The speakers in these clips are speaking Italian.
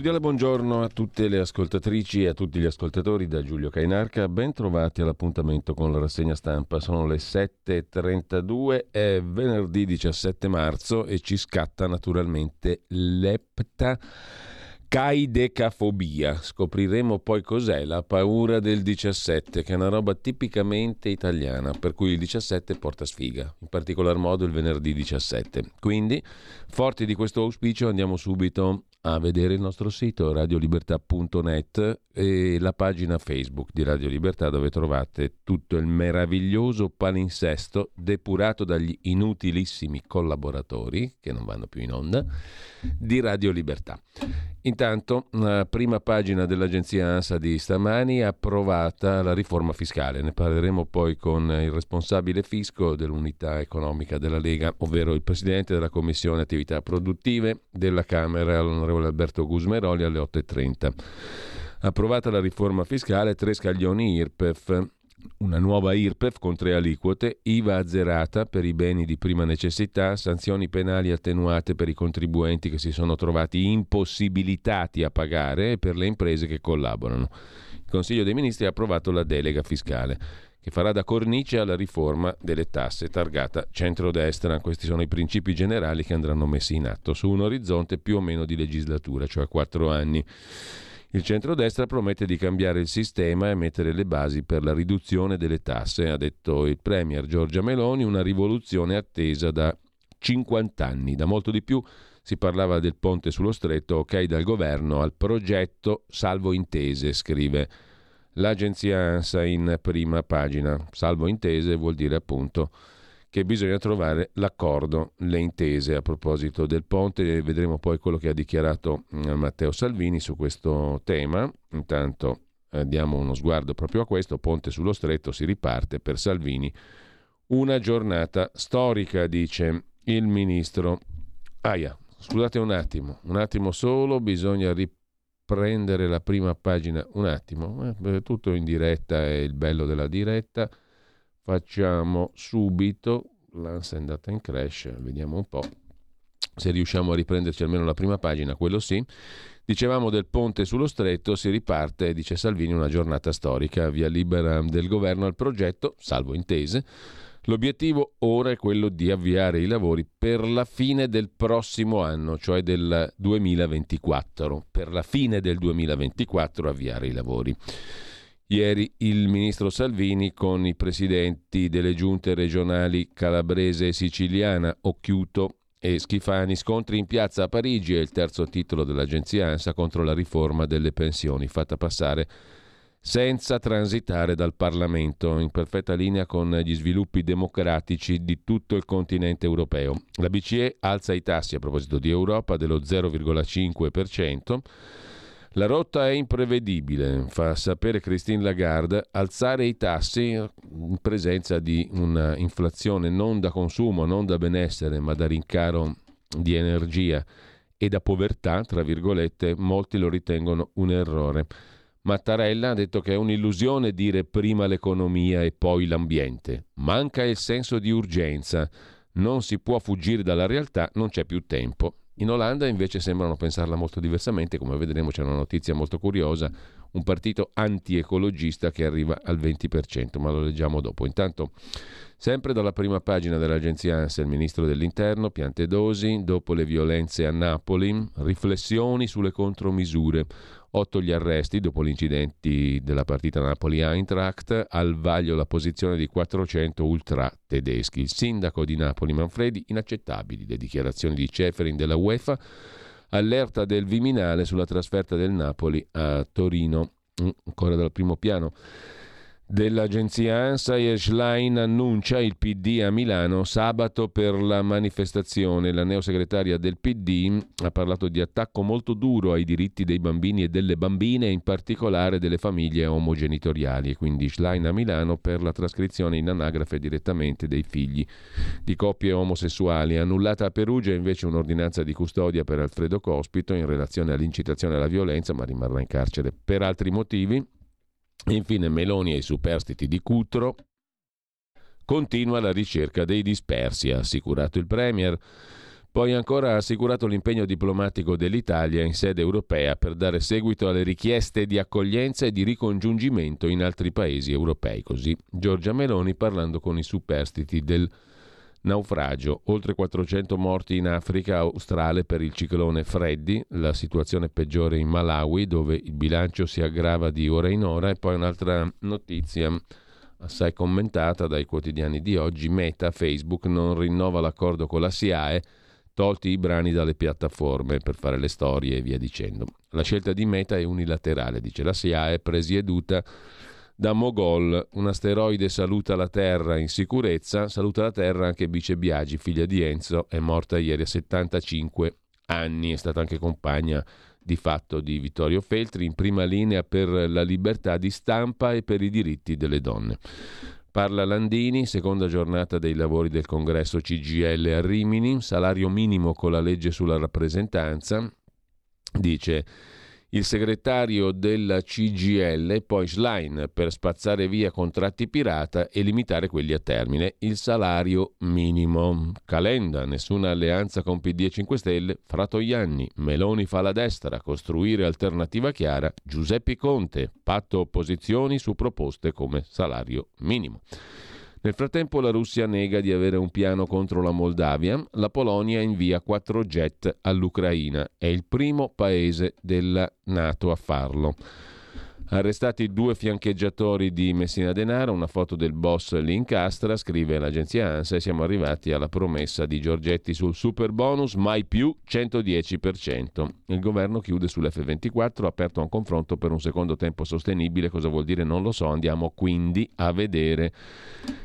Cordiale buongiorno a tutte le ascoltatrici e a tutti gli ascoltatori da Giulio Cainarca. Ben trovati all'appuntamento con la rassegna stampa. Sono le 7.32, è venerdì 17 marzo e ci scatta naturalmente l'epta caidecafobia. Scopriremo poi cos'è la paura del 17, che è una roba tipicamente italiana, per cui il 17 porta sfiga, in particolar modo il venerdì 17. Quindi, forti di questo auspicio, andiamo subito a vedere il nostro sito radiolibertà.net e la pagina Facebook di Radio Libertà dove trovate tutto il meraviglioso palinsesto depurato dagli inutilissimi collaboratori che non vanno più in onda di Radio Libertà. Intanto, la prima pagina dell'agenzia ANSA di stamani approvata la riforma fiscale. Ne parleremo poi con il responsabile fisco dell'unità economica della Lega, ovvero il presidente della Commissione Attività Produttive della Camera, l'onorevole Alberto Gusmeroli, alle 8.30. Approvata la riforma fiscale, tre scaglioni IRPEF una nuova IRPEF con tre aliquote, IVA azzerata per i beni di prima necessità, sanzioni penali attenuate per i contribuenti che si sono trovati impossibilitati a pagare e per le imprese che collaborano. Il Consiglio dei Ministri ha approvato la delega fiscale che farà da cornice alla riforma delle tasse targata centrodestra. Questi sono i principi generali che andranno messi in atto su un orizzonte più o meno di legislatura, cioè quattro anni. Il centrodestra promette di cambiare il sistema e mettere le basi per la riduzione delle tasse, ha detto il Premier Giorgia Meloni, una rivoluzione attesa da 50 anni. Da molto di più si parlava del ponte sullo stretto, ok dal governo al progetto salvo intese, scrive l'agenzia ANSA in prima pagina. Salvo intese vuol dire appunto che bisogna trovare l'accordo, le intese a proposito del ponte. Vedremo poi quello che ha dichiarato mm, Matteo Salvini su questo tema. Intanto eh, diamo uno sguardo proprio a questo. Ponte sullo stretto si riparte per Salvini. Una giornata storica, dice il ministro. Aia, scusate un attimo, un attimo solo, bisogna riprendere la prima pagina. Un attimo, eh, tutto in diretta è il bello della diretta facciamo subito, l'ANSA è andata in crash, vediamo un po' se riusciamo a riprenderci almeno la prima pagina, quello sì. Dicevamo del ponte sullo stretto, si riparte, dice Salvini, una giornata storica, via libera del governo al progetto, salvo intese. L'obiettivo ora è quello di avviare i lavori per la fine del prossimo anno, cioè del 2024. Per la fine del 2024 avviare i lavori. Ieri il ministro Salvini con i presidenti delle giunte regionali calabrese e siciliana Occhiuto e Schifani scontri in piazza a Parigi è il terzo titolo dell'agenzia ANSA contro la riforma delle pensioni fatta passare senza transitare dal Parlamento, in perfetta linea con gli sviluppi democratici di tutto il continente europeo. La BCE alza i tassi a proposito di Europa dello 0,5%. La rotta è imprevedibile, fa sapere Christine Lagarde, alzare i tassi in presenza di un'inflazione non da consumo, non da benessere, ma da rincaro di energia e da povertà, tra virgolette, molti lo ritengono un errore. Mattarella ha detto che è un'illusione dire prima l'economia e poi l'ambiente. Manca il senso di urgenza. Non si può fuggire dalla realtà, non c'è più tempo In Olanda invece sembrano pensarla molto diversamente, come vedremo c'è una notizia molto curiosa, un partito anti-ecologista che arriva al 20%, ma lo leggiamo dopo. Intanto Sempre dalla prima pagina dell'agenzia ANSA, il ministro dell'Interno, Piantedosi, dopo le violenze a Napoli, riflessioni sulle contromisure. Otto gli arresti dopo gli incidenti della partita Napoli-Eintracht, al vaglio la posizione di 400 ultra tedeschi. Il sindaco di Napoli Manfredi, inaccettabili le dichiarazioni di Ceferin della UEFA, allerta del Viminale sulla trasferta del Napoli a Torino, mm, ancora dal primo piano dell'agenzia ANSA Schlein annuncia il PD a Milano sabato per la manifestazione. La neosegretaria del PD ha parlato di attacco molto duro ai diritti dei bambini e delle bambine, in particolare delle famiglie omogenitoriali. Quindi Schlein a Milano per la trascrizione in anagrafe direttamente dei figli di coppie omosessuali. Annullata a Perugia invece un'ordinanza di custodia per Alfredo Cospito in relazione all'incitazione alla violenza, ma rimarrà in carcere per altri motivi. Infine Meloni e i superstiti di Cutro. Continua la ricerca dei dispersi, ha assicurato il Premier. Poi ancora ha assicurato l'impegno diplomatico dell'Italia in sede europea per dare seguito alle richieste di accoglienza e di ricongiungimento in altri paesi europei. Così Giorgia Meloni parlando con i superstiti del Naufragio, oltre 400 morti in Africa australe per il ciclone Freddy, la situazione peggiore in Malawi dove il bilancio si aggrava di ora in ora. E poi un'altra notizia assai commentata dai quotidiani di oggi, Meta, Facebook non rinnova l'accordo con la SIAE, tolti i brani dalle piattaforme per fare le storie e via dicendo. La scelta di Meta è unilaterale, dice la SIAE, presieduta da Mogol, un asteroide saluta la Terra in sicurezza, saluta la Terra anche Bice Biagi, figlia di Enzo, è morta ieri a 75 anni, è stata anche compagna di fatto di Vittorio Feltri, in prima linea per la libertà di stampa e per i diritti delle donne. Parla Landini, seconda giornata dei lavori del congresso CGL a Rimini, salario minimo con la legge sulla rappresentanza, dice il segretario della CGL poi Schlein per spazzare via contratti pirata e limitare quelli a termine. Il salario minimo. Calenda, nessuna alleanza con PD e 5 Stelle. Fratoianni, Meloni fa la destra, costruire alternativa chiara. Giuseppe Conte, patto opposizioni su proposte come salario minimo. Nel frattempo la Russia nega di avere un piano contro la Moldavia, la Polonia invia quattro jet all'Ucraina, è il primo paese della Nato a farlo. Arrestati due fiancheggiatori di Messina Denaro, una foto del boss li scrive l'agenzia ANSA e siamo arrivati alla promessa di Giorgetti sul super bonus, mai più 110%. Il governo chiude sull'F24, aperto a un confronto per un secondo tempo sostenibile, cosa vuol dire non lo so, andiamo quindi a vedere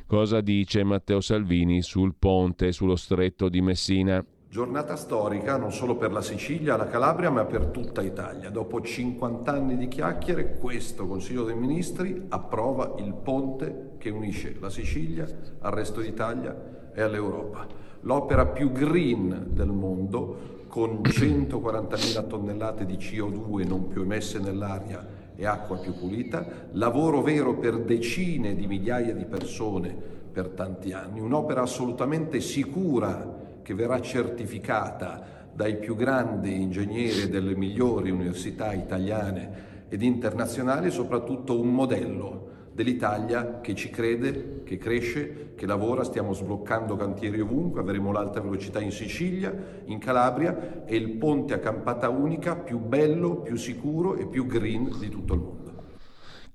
cosa dice Matteo Salvini sul ponte, sullo stretto di Messina. Giornata storica non solo per la Sicilia, la Calabria, ma per tutta Italia. Dopo 50 anni di chiacchiere, questo Consiglio dei Ministri approva il ponte che unisce la Sicilia al resto d'Italia e all'Europa. L'opera più green del mondo, con 140.000 tonnellate di CO2 non più emesse nell'aria e acqua più pulita, lavoro vero per decine di migliaia di persone per tanti anni, un'opera assolutamente sicura che verrà certificata dai più grandi ingegneri delle migliori università italiane ed internazionali, soprattutto un modello dell'Italia che ci crede, che cresce, che lavora, stiamo sbloccando cantieri ovunque, avremo l'alta velocità in Sicilia, in Calabria e il ponte a campata unica più bello, più sicuro e più green di tutto il mondo.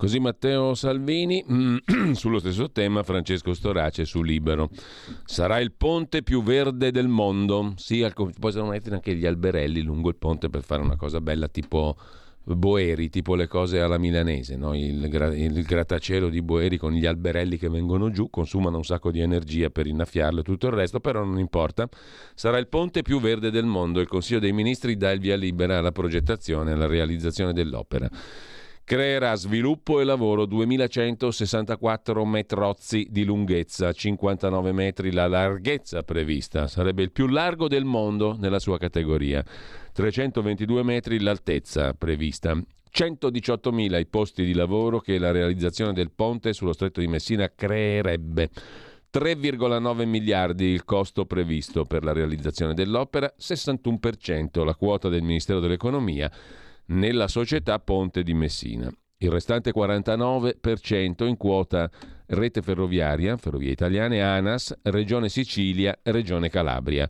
Così Matteo Salvini, mm, sullo stesso tema Francesco Storace su Libero. Sarà il ponte più verde del mondo. Sì, possono mettere anche gli alberelli lungo il ponte per fare una cosa bella tipo Boeri, tipo le cose alla milanese, no? il, il, grattacielo di Boeri con gli alberelli che vengono giù, consumano un sacco di energia per innaffiarlo e tutto il resto, però non importa. Sarà il ponte più verde del mondo. Il Consiglio dei Ministri dà il via libera alla progettazione e alla realizzazione dell'opera creerà sviluppo e lavoro 2164 metrozzi di lunghezza, 59 metri la larghezza prevista, sarebbe il più largo del mondo nella sua categoria, 322 metri l'altezza prevista. 118.000 i posti di lavoro che la realizzazione del ponte sullo stretto di Messina creerebbe. 3,9 miliardi il costo previsto per la realizzazione dell'opera, 61% la quota del Ministero dell'Economia nella società Ponte di Messina. Il restante 49% in quota Rete Ferroviaria, Ferrovie Italiane, ANAS, Regione Sicilia, Regione Calabria.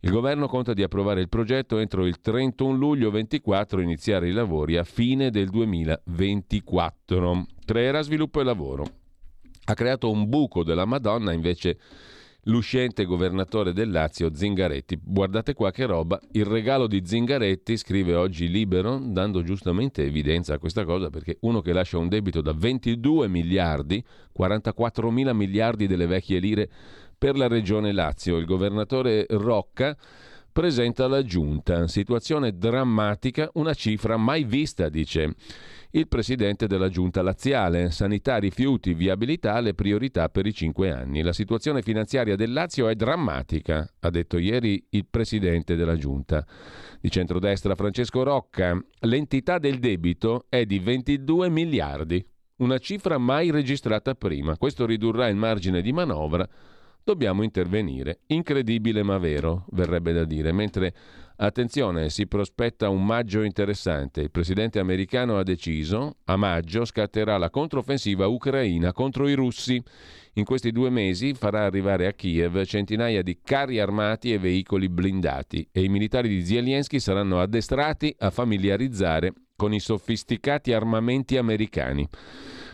Il governo conta di approvare il progetto entro il 31 luglio 24 e iniziare i lavori a fine del 2024. Creerà sviluppo e lavoro ha creato un buco della Madonna invece l'uscente governatore del Lazio Zingaretti. Guardate qua che roba, il regalo di Zingaretti, scrive oggi Libero, dando giustamente evidenza a questa cosa, perché uno che lascia un debito da 22 miliardi, 44 mila miliardi delle vecchie lire per la regione Lazio, il governatore Rocca presenta la giunta, situazione drammatica, una cifra mai vista, dice il presidente della giunta laziale. Sanità, rifiuti, viabilità, le priorità per i cinque anni. La situazione finanziaria del Lazio è drammatica, ha detto ieri il presidente della giunta di centrodestra Francesco Rocca. L'entità del debito è di 22 miliardi, una cifra mai registrata prima. Questo ridurrà il margine di manovra dobbiamo intervenire. Incredibile ma vero, verrebbe da dire, mentre Attenzione, si prospetta un maggio interessante. Il presidente americano ha deciso, a maggio scatterà la controffensiva ucraina contro i russi. In questi due mesi farà arrivare a Kiev centinaia di carri armati e veicoli blindati e i militari di Zelensky saranno addestrati a familiarizzare con i sofisticati armamenti americani.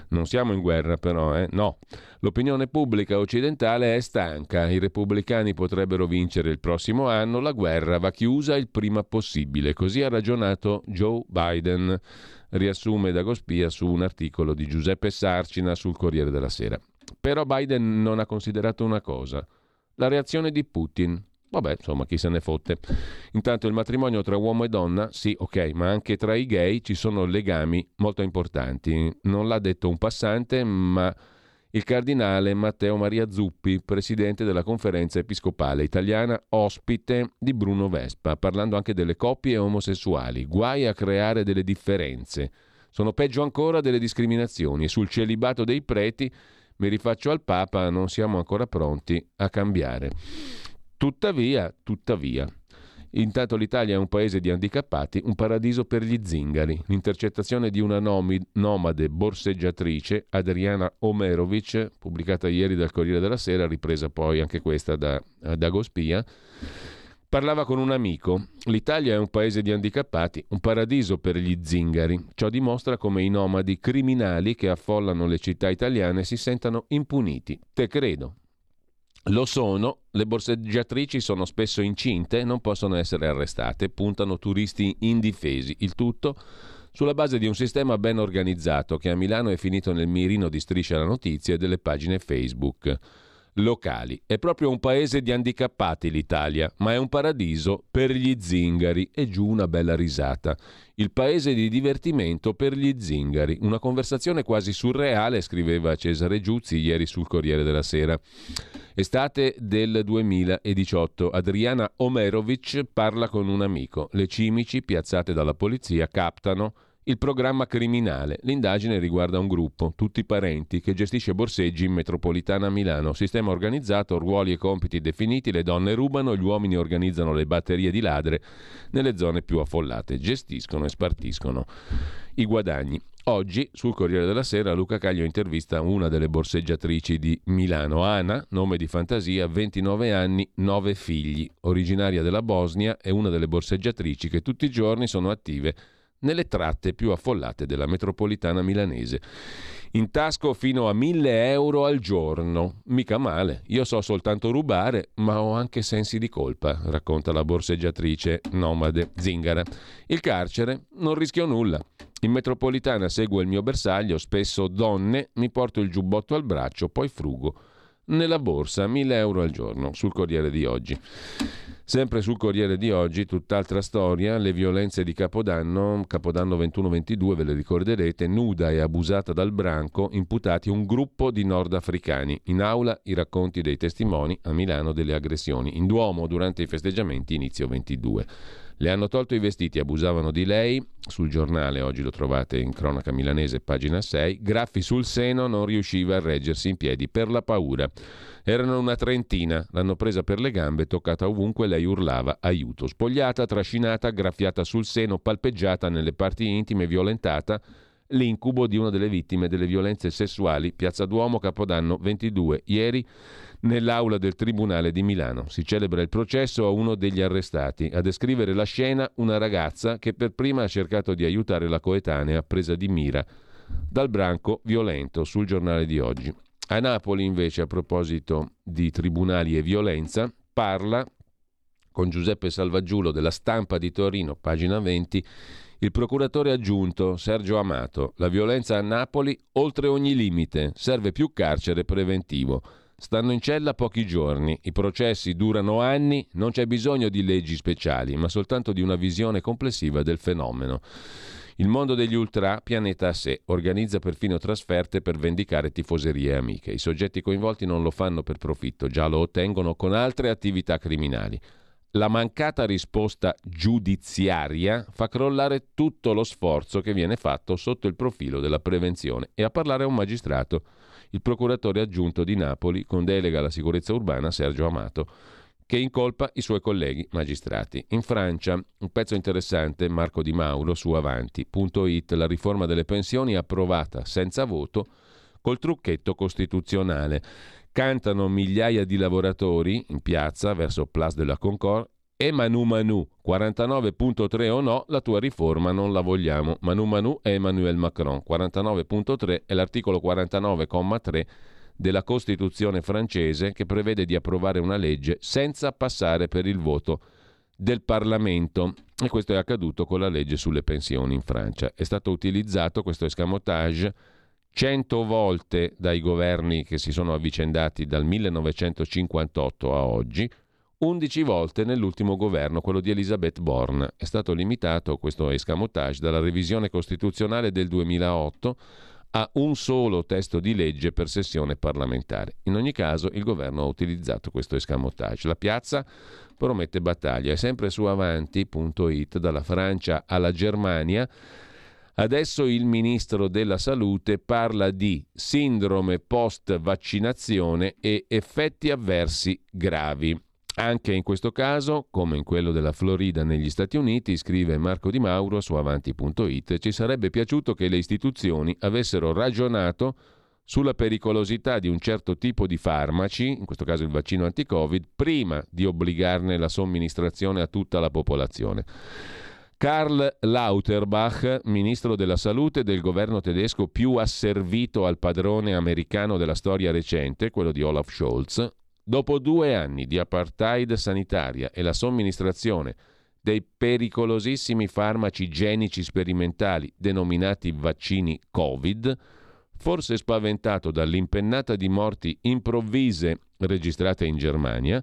Non siamo in guerra però, eh? No. L'opinione pubblica occidentale è stanca, i repubblicani potrebbero vincere il prossimo anno, la guerra va chiusa il prima possibile. Così ha ragionato Joe Biden, riassume Dagospia su un articolo di Giuseppe Sarcina sul Corriere della Sera. Però Biden non ha considerato una cosa, la reazione di Putin. Vabbè, insomma, chi se ne fotte. Intanto il matrimonio tra uomo e donna, sì, ok, ma anche tra i gay ci sono legami molto importanti. Non l'ha detto un passante, ma il cardinale Matteo Maria Zuppi, presidente della conferenza episcopale italiana, ospite di Bruno Vespa, parlando anche delle coppie omosessuali. Guai a creare delle differenze. Sono peggio ancora delle discriminazioni e sul celibato dei preti mi rifaccio al Papa, non siamo ancora pronti a cambiare. Tuttavia, tuttavia, Intanto l'Italia è un paese di handicappati, un paradiso per gli zingari. L'intercettazione di una nomi, nomade borseggiatrice, Adriana Omerovic, pubblicata ieri dal Corriere della Sera, ripresa poi anche questa da, da Gospia, parlava con un amico. L'Italia è un paese di handicappati, un paradiso per gli zingari. Ciò dimostra come i nomadi criminali che affollano le città italiane si sentano impuniti. Te credo. Lo sono, le borseggiatrici sono spesso incinte non possono essere arrestate, puntano turisti indifesi, il tutto sulla base di un sistema ben organizzato che a Milano è finito nel mirino di striscia la notizia e delle pagine Facebook locali. È proprio un paese di handicappati l'Italia, ma è un paradiso per gli zingari. E giù una bella risata. Il paese di divertimento per gli zingari. Una conversazione quasi surreale, scriveva Cesare Giuzzi ieri sul Corriere della Sera. Estate del 2018. Adriana Omerovic parla con un amico. Le cimici piazzate dalla polizia captano il programma criminale. L'indagine riguarda un gruppo, tutti parenti, che gestisce borseggi in metropolitana Milano. Sistema organizzato, ruoli e compiti definiti, le donne rubano, gli uomini organizzano le batterie di ladre nelle zone più affollate, gestiscono e spartiscono i guadagni. Oggi sul Corriere della Sera Luca Caglio intervista una delle borseggiatrici di Milano, Ana, nome di fantasia, 29 anni, 9 figli, originaria della Bosnia, è una delle borseggiatrici che tutti i giorni sono attive nelle tratte più affollate della metropolitana milanese. In tasco fino a 1000 euro al giorno. Mica male. Io so soltanto rubare, ma ho anche sensi di colpa, racconta la borseggiatrice nomade Zingara. Il carcere non rischio nulla. In metropolitana seguo il mio bersaglio, spesso donne, mi porto il giubbotto al braccio, poi frugo. Nella borsa 1000 euro al giorno, sul Corriere di oggi. Sempre sul Corriere di oggi, tutt'altra storia, le violenze di Capodanno, Capodanno 21-22, ve le ricorderete, nuda e abusata dal branco, imputati un gruppo di nordafricani. In aula i racconti dei testimoni a Milano delle aggressioni. In Duomo durante i festeggiamenti inizio 22. Le hanno tolto i vestiti, abusavano di lei. Sul giornale, oggi lo trovate in cronaca milanese, pagina 6. Graffi sul seno, non riusciva a reggersi in piedi per la paura. Erano una trentina, l'hanno presa per le gambe, toccata ovunque, lei urlava aiuto. Spogliata, trascinata, graffiata sul seno, palpeggiata nelle parti intime, violentata l'incubo di una delle vittime delle violenze sessuali, Piazza Duomo, Capodanno 22, ieri nell'aula del Tribunale di Milano. Si celebra il processo a uno degli arrestati. A descrivere la scena una ragazza che per prima ha cercato di aiutare la coetanea presa di mira dal branco violento sul giornale di oggi. A Napoli, invece, a proposito di tribunali e violenza, parla con Giuseppe Salvaggiulo della stampa di Torino, pagina 20, il procuratore aggiunto Sergio Amato. La violenza a Napoli oltre ogni limite, serve più carcere preventivo. Stanno in cella pochi giorni, i processi durano anni, non c'è bisogno di leggi speciali, ma soltanto di una visione complessiva del fenomeno. Il mondo degli ultra, pianeta a sé, organizza perfino trasferte per vendicare tifoserie amiche. I soggetti coinvolti non lo fanno per profitto, già lo ottengono con altre attività criminali. La mancata risposta giudiziaria fa crollare tutto lo sforzo che viene fatto sotto il profilo della prevenzione e a parlare a un magistrato, il procuratore aggiunto di Napoli con delega alla sicurezza urbana Sergio Amato che incolpa i suoi colleghi magistrati. In Francia, un pezzo interessante, Marco Di Mauro su avanti.it, la riforma delle pensioni approvata senza voto col trucchetto costituzionale. Cantano migliaia di lavoratori in piazza verso Place de la Concorde e Manu Manu, 49.3 o no, la tua riforma non la vogliamo. Manu Manu è Emmanuel Macron, 49.3 è l'articolo 49,3 della Costituzione francese che prevede di approvare una legge senza passare per il voto del Parlamento. E questo è accaduto con la legge sulle pensioni in Francia. È stato utilizzato questo escamotage cento volte dai governi che si sono avvicendati dal 1958 a oggi, 11 volte nell'ultimo governo, quello di Elisabeth Born. È stato limitato questo escamotage dalla revisione costituzionale del 2008 a un solo testo di legge per sessione parlamentare. In ogni caso il governo ha utilizzato questo escamotage. La piazza promette battaglia. È sempre su avanti.it, dalla Francia alla Germania. Adesso il ministro della Salute parla di sindrome post vaccinazione e effetti avversi gravi. Anche in questo caso, come in quello della Florida negli Stati Uniti, scrive Marco Di Mauro su avanti.it, ci sarebbe piaciuto che le istituzioni avessero ragionato sulla pericolosità di un certo tipo di farmaci, in questo caso il vaccino anti-Covid, prima di obbligarne la somministrazione a tutta la popolazione. Karl Lauterbach, ministro della salute del governo tedesco più asservito al padrone americano della storia recente, quello di Olaf Scholz, Dopo due anni di apartheid sanitaria e la somministrazione dei pericolosissimi farmaci genici sperimentali denominati vaccini Covid, forse spaventato dall'impennata di morti improvvise registrate in Germania,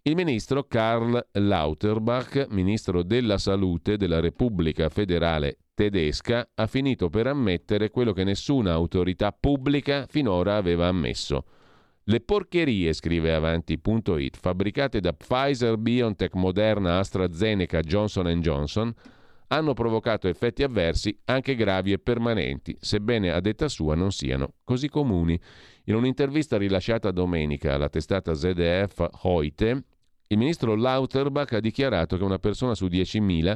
il ministro Karl Lauterbach, ministro della Salute della Repubblica Federale tedesca, ha finito per ammettere quello che nessuna autorità pubblica finora aveva ammesso le porcherie, scrive avanti.it, fabbricate da Pfizer, BioNTech, Moderna, AstraZeneca, Johnson Johnson, hanno provocato effetti avversi anche gravi e permanenti, sebbene a detta sua non siano così comuni. In un'intervista rilasciata domenica alla testata ZDF Heute, il ministro Lauterbach ha dichiarato che una persona su 10.000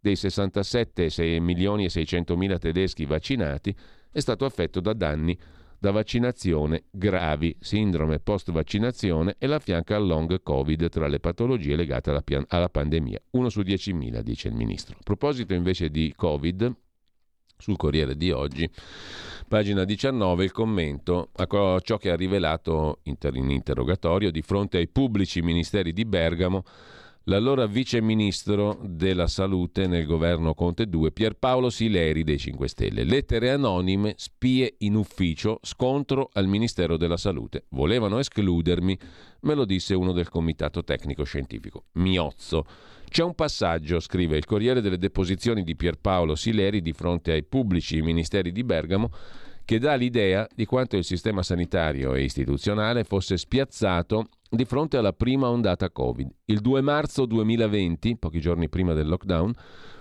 dei 67 milioni e 600 mila tedeschi vaccinati è stato affetto da danni da vaccinazione gravi, sindrome post-vaccinazione e la fianca al long Covid tra le patologie legate alla, pian- alla pandemia. Uno su 10.000, dice il ministro. A proposito invece di Covid, sul Corriere di oggi, pagina 19, il commento a ciò che ha rivelato in interrogatorio di fronte ai pubblici ministeri di Bergamo l'allora vice ministro della salute nel governo Conte 2, Pierpaolo Sileri dei 5 Stelle. Lettere anonime, spie in ufficio, scontro al Ministero della Salute. Volevano escludermi, me lo disse uno del comitato tecnico scientifico. Miozzo. C'è un passaggio, scrive il Corriere delle deposizioni di Pierpaolo Sileri di fronte ai pubblici ministeri di Bergamo, che dà l'idea di quanto il sistema sanitario e istituzionale fosse spiazzato di fronte alla prima ondata Covid. Il 2 marzo 2020, pochi giorni prima del lockdown,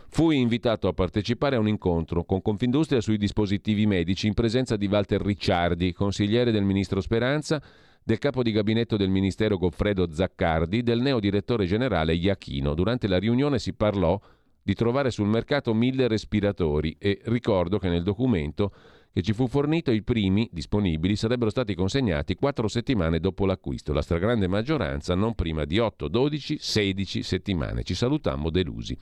fui invitato a partecipare a un incontro con Confindustria sui dispositivi medici in presenza di Walter Ricciardi, consigliere del ministro Speranza, del capo di gabinetto del Ministero Goffredo Zaccardi, del neo direttore generale Iachino. Durante la riunione si parlò di trovare sul mercato mille respiratori e ricordo che nel documento che ci fu fornito i primi disponibili sarebbero stati consegnati quattro settimane dopo l'acquisto, la stragrande maggioranza non prima di 8, 12, 16 settimane. Ci salutammo delusi.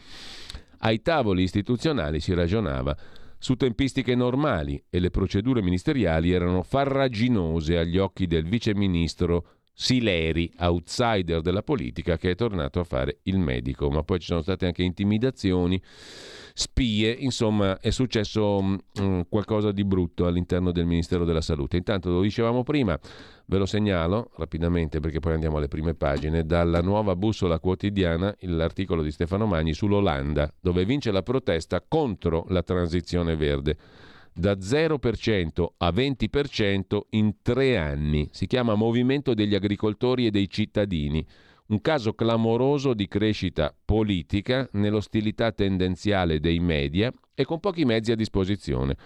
Ai tavoli istituzionali si ragionava su tempistiche normali e le procedure ministeriali erano farraginose agli occhi del vice ministro Sileri, outsider della politica, che è tornato a fare il medico. Ma poi ci sono state anche intimidazioni, spie, insomma è successo um, qualcosa di brutto all'interno del Ministero della Salute. Intanto lo dicevamo prima, Ve lo segnalo rapidamente perché poi andiamo alle prime pagine. Dalla nuova bussola quotidiana l'articolo di Stefano Magni sull'Olanda, dove vince la protesta contro la transizione verde. Da 0% a 20% in tre anni. Si chiama Movimento degli agricoltori e dei cittadini. Un caso clamoroso di crescita politica nell'ostilità tendenziale dei media e con pochi mezzi a disposizione.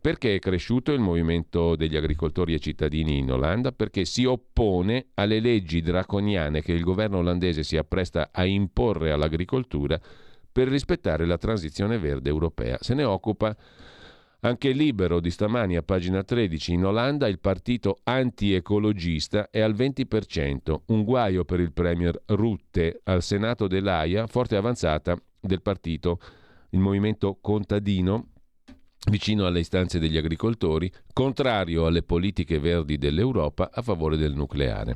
Perché è cresciuto il movimento degli agricoltori e cittadini in Olanda? Perché si oppone alle leggi draconiane che il governo olandese si appresta a imporre all'agricoltura per rispettare la transizione verde europea. Se ne occupa anche Libero di stamani a pagina 13 in Olanda il partito anti-ecologista è al 20%, un guaio per il premier Rutte al Senato dell'AIA, forte avanzata del partito, il movimento contadino vicino alle istanze degli agricoltori, contrario alle politiche verdi dell'Europa a favore del nucleare.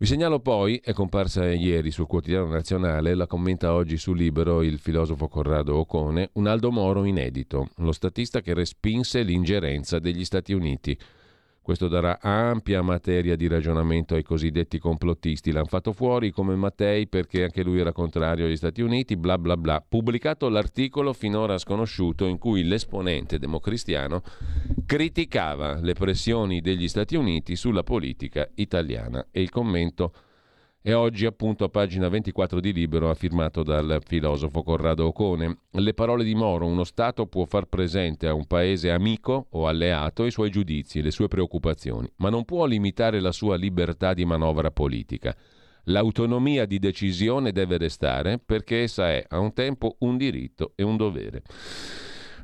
Vi segnalo poi, è comparsa ieri sul quotidiano nazionale, la commenta oggi su Libero il filosofo Corrado Ocone, un Aldo Moro inedito, lo statista che respinse l'ingerenza degli Stati Uniti. Questo darà ampia materia di ragionamento ai cosiddetti complottisti. L'hanno fatto fuori come Mattei perché anche lui era contrario agli Stati Uniti, bla bla bla. Pubblicato l'articolo finora sconosciuto in cui l'esponente democristiano criticava le pressioni degli Stati Uniti sulla politica italiana e il commento e oggi appunto a pagina 24 di Libero firmato dal filosofo Corrado Ocone. Le parole di Moro, uno Stato può far presente a un paese amico o alleato i suoi giudizi e le sue preoccupazioni, ma non può limitare la sua libertà di manovra politica. L'autonomia di decisione deve restare perché essa è a un tempo un diritto e un dovere.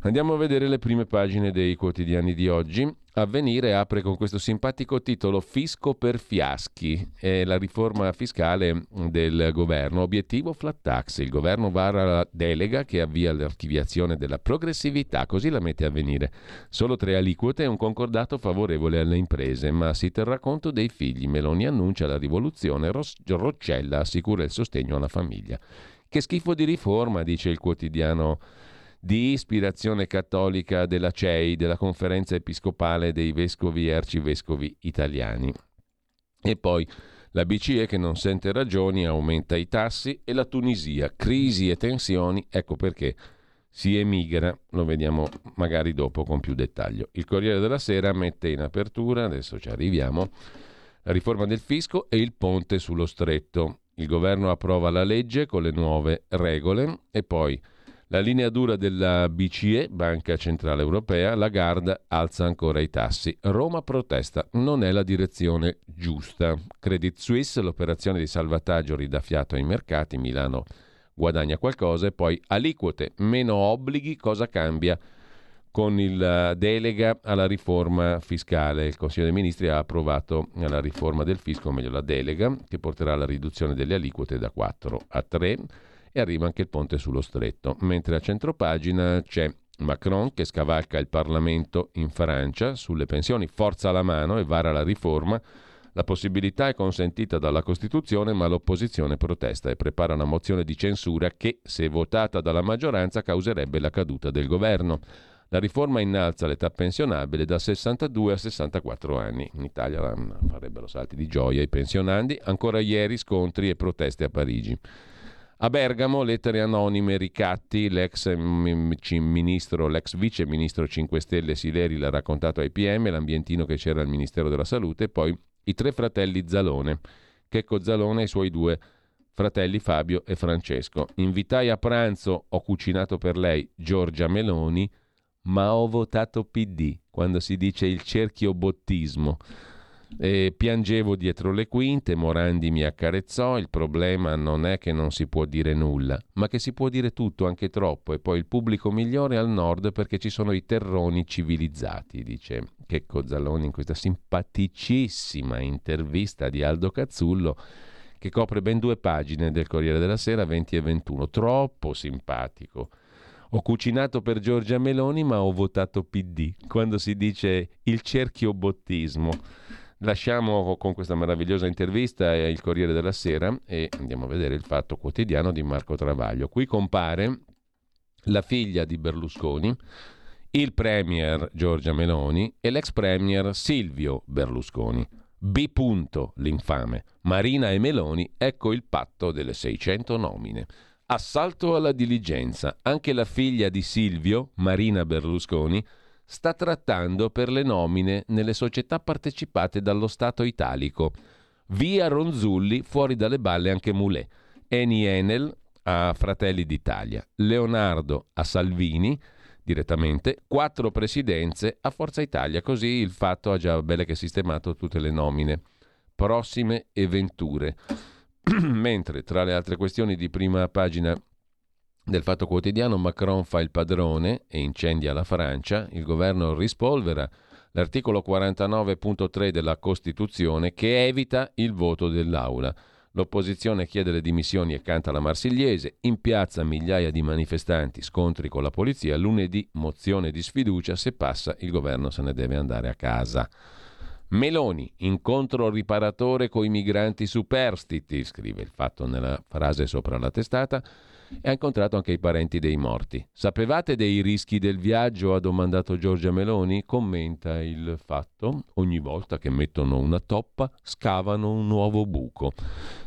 Andiamo a vedere le prime pagine dei quotidiani di oggi. Avvenire apre con questo simpatico titolo Fisco per fiaschi, è la riforma fiscale del governo. Obiettivo flat tax. Il governo vara la delega che avvia l'archiviazione della progressività, così la mette a venire. Solo tre aliquote e un concordato favorevole alle imprese, ma si terrà conto dei figli. Meloni annuncia la rivoluzione, Roccella assicura il sostegno alla famiglia. Che schifo di riforma, dice il quotidiano di ispirazione cattolica della CEI, della Conferenza Episcopale dei Vescovi e Arcivescovi Italiani. E poi la BCE che non sente ragioni aumenta i tassi e la Tunisia, crisi e tensioni, ecco perché si emigra, lo vediamo magari dopo con più dettaglio. Il Corriere della Sera mette in apertura, adesso ci arriviamo, la riforma del fisco e il ponte sullo stretto. Il governo approva la legge con le nuove regole e poi la linea dura della BCE, Banca Centrale Europea, Lagarde alza ancora i tassi. Roma protesta, non è la direzione giusta. Credit Suisse, l'operazione di salvataggio ridà fiato ai mercati, Milano guadagna qualcosa e poi aliquote, meno obblighi, cosa cambia? Con il delega alla riforma fiscale. Il Consiglio dei Ministri ha approvato la riforma del fisco, o meglio la delega, che porterà alla riduzione delle aliquote da 4 a 3 e arriva anche il ponte sullo stretto. Mentre a centropagina c'è Macron che scavalca il Parlamento in Francia sulle pensioni, forza la mano e vara la riforma. La possibilità è consentita dalla Costituzione, ma l'opposizione protesta e prepara una mozione di censura che, se votata dalla maggioranza, causerebbe la caduta del governo. La riforma innalza l'età pensionabile da 62 a 64 anni. In Italia farebbero salti di gioia i pensionandi. Ancora ieri scontri e proteste a Parigi. A Bergamo, lettere anonime, ricatti, l'ex, ministro, l'ex vice ministro 5 Stelle Sileri l'ha raccontato ai PM, l'ambientino che c'era al Ministero della Salute, poi i tre fratelli Zalone, Checco Zalone e i suoi due fratelli Fabio e Francesco. Invitai a pranzo, ho cucinato per lei Giorgia Meloni, ma ho votato PD, quando si dice il cerchio bottismo. E piangevo dietro le quinte, Morandi mi accarezzò, il problema non è che non si può dire nulla, ma che si può dire tutto, anche troppo, e poi il pubblico migliore al nord perché ci sono i terroni civilizzati, dice Checco Zalloni in questa simpaticissima intervista di Aldo Cazzullo che copre ben due pagine del Corriere della Sera 20 e 21, troppo simpatico. Ho cucinato per Giorgia Meloni ma ho votato PD, quando si dice il cerchio bottismo. Lasciamo con questa meravigliosa intervista il Corriere della Sera e andiamo a vedere il fatto quotidiano di Marco Travaglio. Qui compare la figlia di Berlusconi, il premier Giorgia Meloni e l'ex premier Silvio Berlusconi. B. L'infame. Marina e Meloni, ecco il patto delle 600 nomine. Assalto alla diligenza. Anche la figlia di Silvio, Marina Berlusconi, sta trattando per le nomine nelle società partecipate dallo Stato italico. Via Ronzulli, fuori dalle balle anche Moulet. Eni Enel a Fratelli d'Italia. Leonardo a Salvini direttamente, quattro presidenze a Forza Italia, così il fatto ha già belle che sistemato tutte le nomine prossime e venture. Mentre tra le altre questioni di prima pagina del Fatto Quotidiano Macron fa il padrone e incendia la Francia, il governo rispolvera l'articolo 49.3 della Costituzione che evita il voto dell'Aula. L'opposizione chiede le dimissioni e canta la Marsigliese, in piazza migliaia di manifestanti, scontri con la polizia, lunedì mozione di sfiducia, se passa il governo se ne deve andare a casa. Meloni, incontro riparatore coi migranti superstiti, scrive il fatto nella frase sopra la testata, e ha incontrato anche i parenti dei morti. Sapevate dei rischi del viaggio? ha domandato Giorgia Meloni. Commenta il fatto. Ogni volta che mettono una toppa scavano un nuovo buco.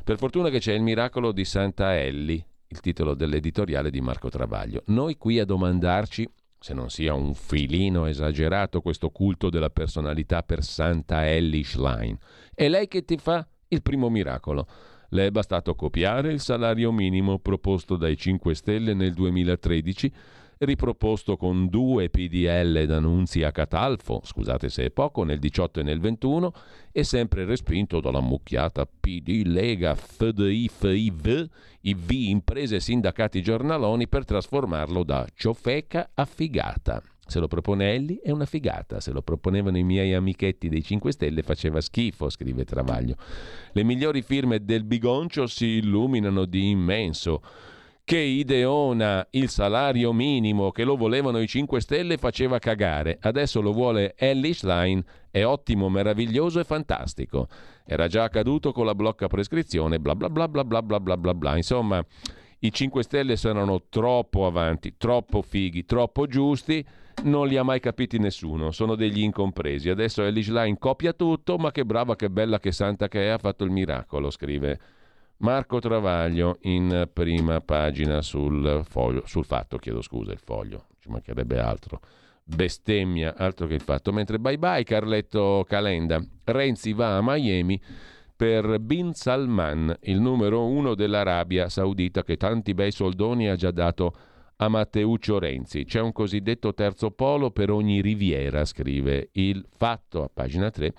Per fortuna che c'è il miracolo di Santa Elli, il titolo dell'editoriale di Marco Travaglio. Noi qui a domandarci se non sia un filino esagerato questo culto della personalità per Santa Ellie Schlein. È lei che ti fa il primo miracolo. Le è bastato copiare il salario minimo proposto dai 5 Stelle nel 2013, riproposto con due PDL d'annunzi Catalfo, scusate se è poco, nel 18 e nel 21, e sempre respinto dalla mucchiata PD, Lega, FDI, FIV, IV, imprese, sindacati, giornaloni per trasformarlo da ciofeca a figata. Se lo propone Elli è una figata, se lo proponevano i miei amichetti dei 5 Stelle faceva schifo, scrive Travaglio. Le migliori firme del bigoncio si illuminano di immenso. Che ideona il salario minimo che lo volevano i 5 Stelle faceva cagare. Adesso lo vuole Ellie Schlein, è ottimo, meraviglioso e fantastico. Era già accaduto con la blocca prescrizione, bla bla bla bla bla bla bla bla bla. Insomma, i 5 Stelle saranno troppo avanti, troppo fighi, troppo giusti non li ha mai capiti nessuno, sono degli incompresi. Adesso Elish Line copia tutto, ma che brava, che bella, che santa che è, ha fatto il miracolo, scrive Marco Travaglio in prima pagina sul foglio, sul fatto, chiedo scusa, il foglio, ci mancherebbe altro. Bestemmia, altro che il fatto. Mentre bye bye Carletto Calenda, Renzi va a Miami per Bin Salman, il numero uno dell'Arabia Saudita che tanti bei soldoni ha già dato a Matteuccio Renzi. C'è un cosiddetto terzo polo per ogni riviera, scrive il fatto a pagina 3.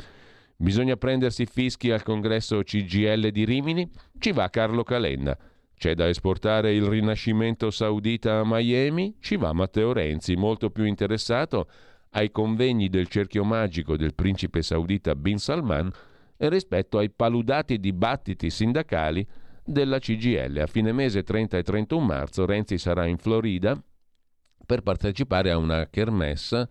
Bisogna prendersi fischi al congresso CGL di Rimini? Ci va Carlo Calenda. C'è da esportare il rinascimento saudita a Miami? Ci va Matteo Renzi, molto più interessato ai convegni del cerchio magico del principe saudita Bin Salman rispetto ai paludati dibattiti sindacali della CGL. A fine mese 30 e 31 marzo Renzi sarà in Florida per partecipare a una kermesse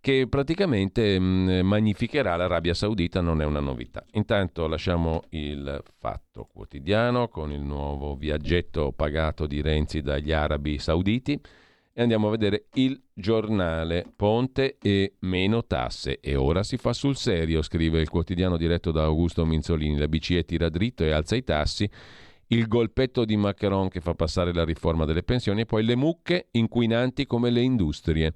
che praticamente mh, magnificherà l'Arabia Saudita, non è una novità. Intanto lasciamo il fatto quotidiano con il nuovo viaggetto pagato di Renzi dagli arabi sauditi e andiamo a vedere il giornale Ponte e meno tasse. E ora si fa sul serio, scrive il quotidiano diretto da Augusto Minzolini. La BCE tira dritto e alza i tassi. Il golpetto di Macron che fa passare la riforma delle pensioni e poi le mucche inquinanti come le industrie.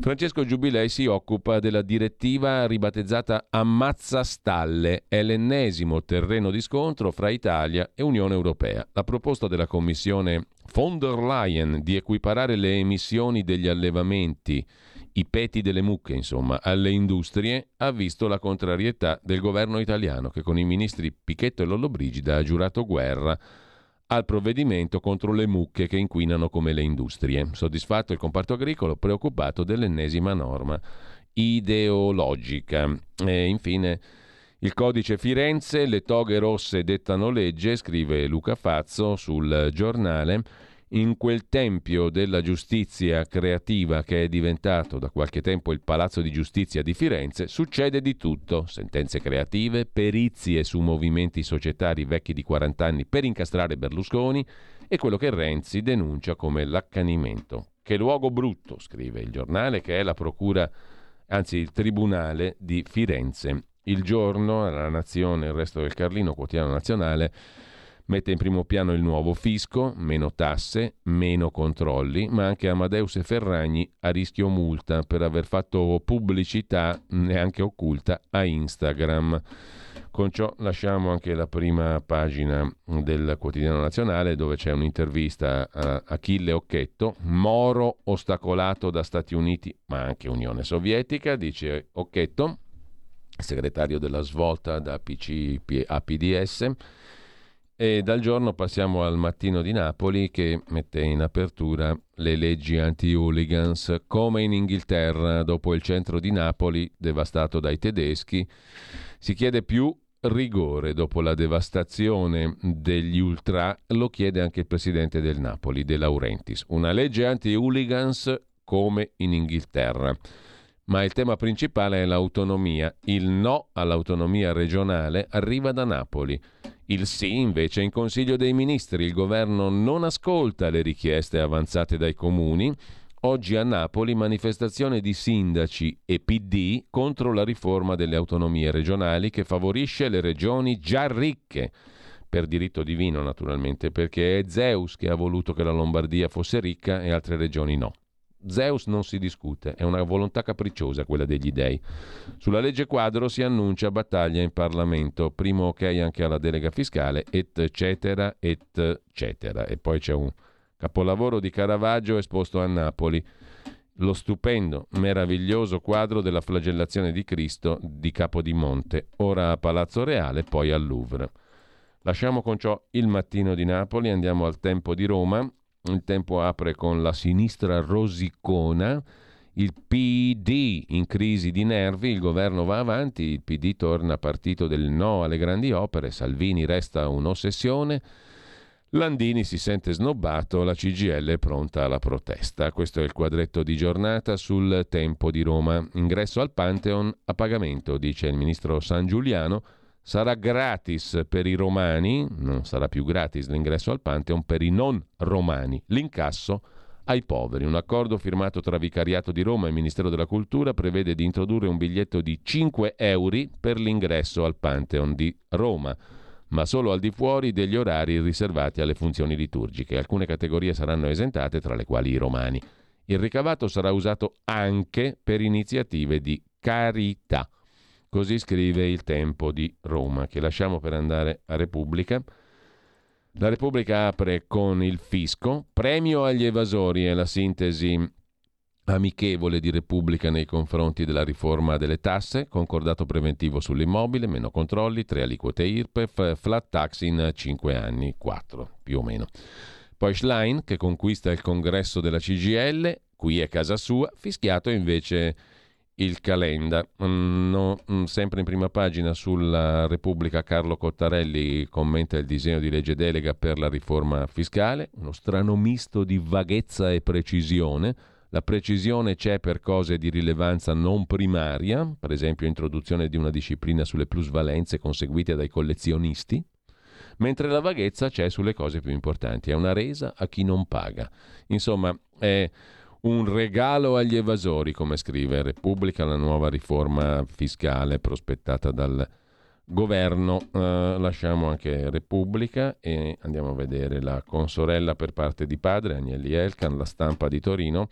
Francesco Giubilei si occupa della direttiva ribattezzata Ammazza Stalle, è l'ennesimo terreno di scontro fra Italia e Unione Europea. La proposta della Commissione von der Leyen di equiparare le emissioni degli allevamenti, i peti delle mucche, insomma, alle industrie, ha visto la contrarietà del governo italiano che con i ministri Pichetto e Lollobrigida ha giurato guerra al provvedimento contro le mucche che inquinano come le industrie. Soddisfatto il comparto agricolo, preoccupato dell'ennesima norma ideologica. E infine il codice Firenze, le toghe rosse dettano legge, scrive Luca Fazzo sul giornale in quel tempio della giustizia creativa che è diventato da qualche tempo il Palazzo di Giustizia di Firenze, succede di tutto, sentenze creative, perizie su movimenti societari vecchi di 40 anni per incastrare Berlusconi e quello che Renzi denuncia come l'accanimento. Che luogo brutto, scrive il giornale, che è la procura, anzi il tribunale di Firenze. Il giorno, la Nazione, il resto del Carlino, quotidiano nazionale, Mette in primo piano il nuovo fisco, meno tasse, meno controlli, ma anche Amadeus e Ferragni a rischio multa per aver fatto pubblicità neanche occulta a Instagram. Con ciò lasciamo anche la prima pagina del quotidiano nazionale dove c'è un'intervista a Achille Occhetto, Moro ostacolato da Stati Uniti ma anche Unione Sovietica, dice Occhetto, segretario della svolta da PC a PDS e dal giorno passiamo al mattino di Napoli che mette in apertura le leggi anti-hooligans, come in Inghilterra, dopo il centro di Napoli devastato dai tedeschi. Si chiede più rigore dopo la devastazione degli ultra, lo chiede anche il presidente del Napoli, De Laurentiis. Una legge anti-hooligans come in Inghilterra. Ma il tema principale è l'autonomia. Il no all'autonomia regionale arriva da Napoli. Il sì invece in Consiglio dei Ministri. Il governo non ascolta le richieste avanzate dai comuni. Oggi a Napoli manifestazione di sindaci e PD contro la riforma delle autonomie regionali che favorisce le regioni già ricche. Per diritto divino naturalmente, perché è Zeus che ha voluto che la Lombardia fosse ricca e altre regioni no. Zeus non si discute, è una volontà capricciosa quella degli dei. Sulla legge quadro si annuncia battaglia in Parlamento, primo ok anche alla delega fiscale, eccetera, eccetera. E poi c'è un capolavoro di Caravaggio esposto a Napoli, lo stupendo, meraviglioso quadro della flagellazione di Cristo di Capodimonte, ora a Palazzo Reale, poi al Louvre. Lasciamo con ciò il mattino di Napoli, andiamo al tempo di Roma il tempo apre con la sinistra rosicona, il PD in crisi di nervi, il governo va avanti, il PD torna partito del no alle grandi opere, Salvini resta un'ossessione, Landini si sente snobbato, la CGL è pronta alla protesta. Questo è il quadretto di giornata sul tempo di Roma. Ingresso al Pantheon a pagamento, dice il ministro San Giuliano sarà gratis per i romani, non sarà più gratis l'ingresso al Pantheon per i non romani, l'incasso ai poveri. Un accordo firmato tra Vicariato di Roma e Ministero della Cultura prevede di introdurre un biglietto di 5 euro per l'ingresso al Pantheon di Roma, ma solo al di fuori degli orari riservati alle funzioni liturgiche. Alcune categorie saranno esentate, tra le quali i romani. Il ricavato sarà usato anche per iniziative di carità. Così scrive il Tempo di Roma, che lasciamo per andare a Repubblica. La Repubblica apre con il fisco, premio agli evasori è la sintesi amichevole di Repubblica nei confronti della riforma delle tasse, concordato preventivo sull'immobile, meno controlli, tre aliquote IRPEF, flat tax in cinque anni, quattro più o meno. Poi Schlein che conquista il congresso della CGL, qui è casa sua, fischiato invece il calenda. Mm, no, mm, sempre in prima pagina sulla Repubblica Carlo Cottarelli commenta il disegno di legge delega per la riforma fiscale, uno strano misto di vaghezza e precisione. La precisione c'è per cose di rilevanza non primaria, per esempio introduzione di una disciplina sulle plusvalenze conseguite dai collezionisti, mentre la vaghezza c'è sulle cose più importanti, è una resa a chi non paga. Insomma, è un regalo agli evasori, come scrive Repubblica, la nuova riforma fiscale prospettata dal governo. Eh, lasciamo anche Repubblica e andiamo a vedere la consorella per parte di padre, Agnelli Elkan, la stampa di Torino.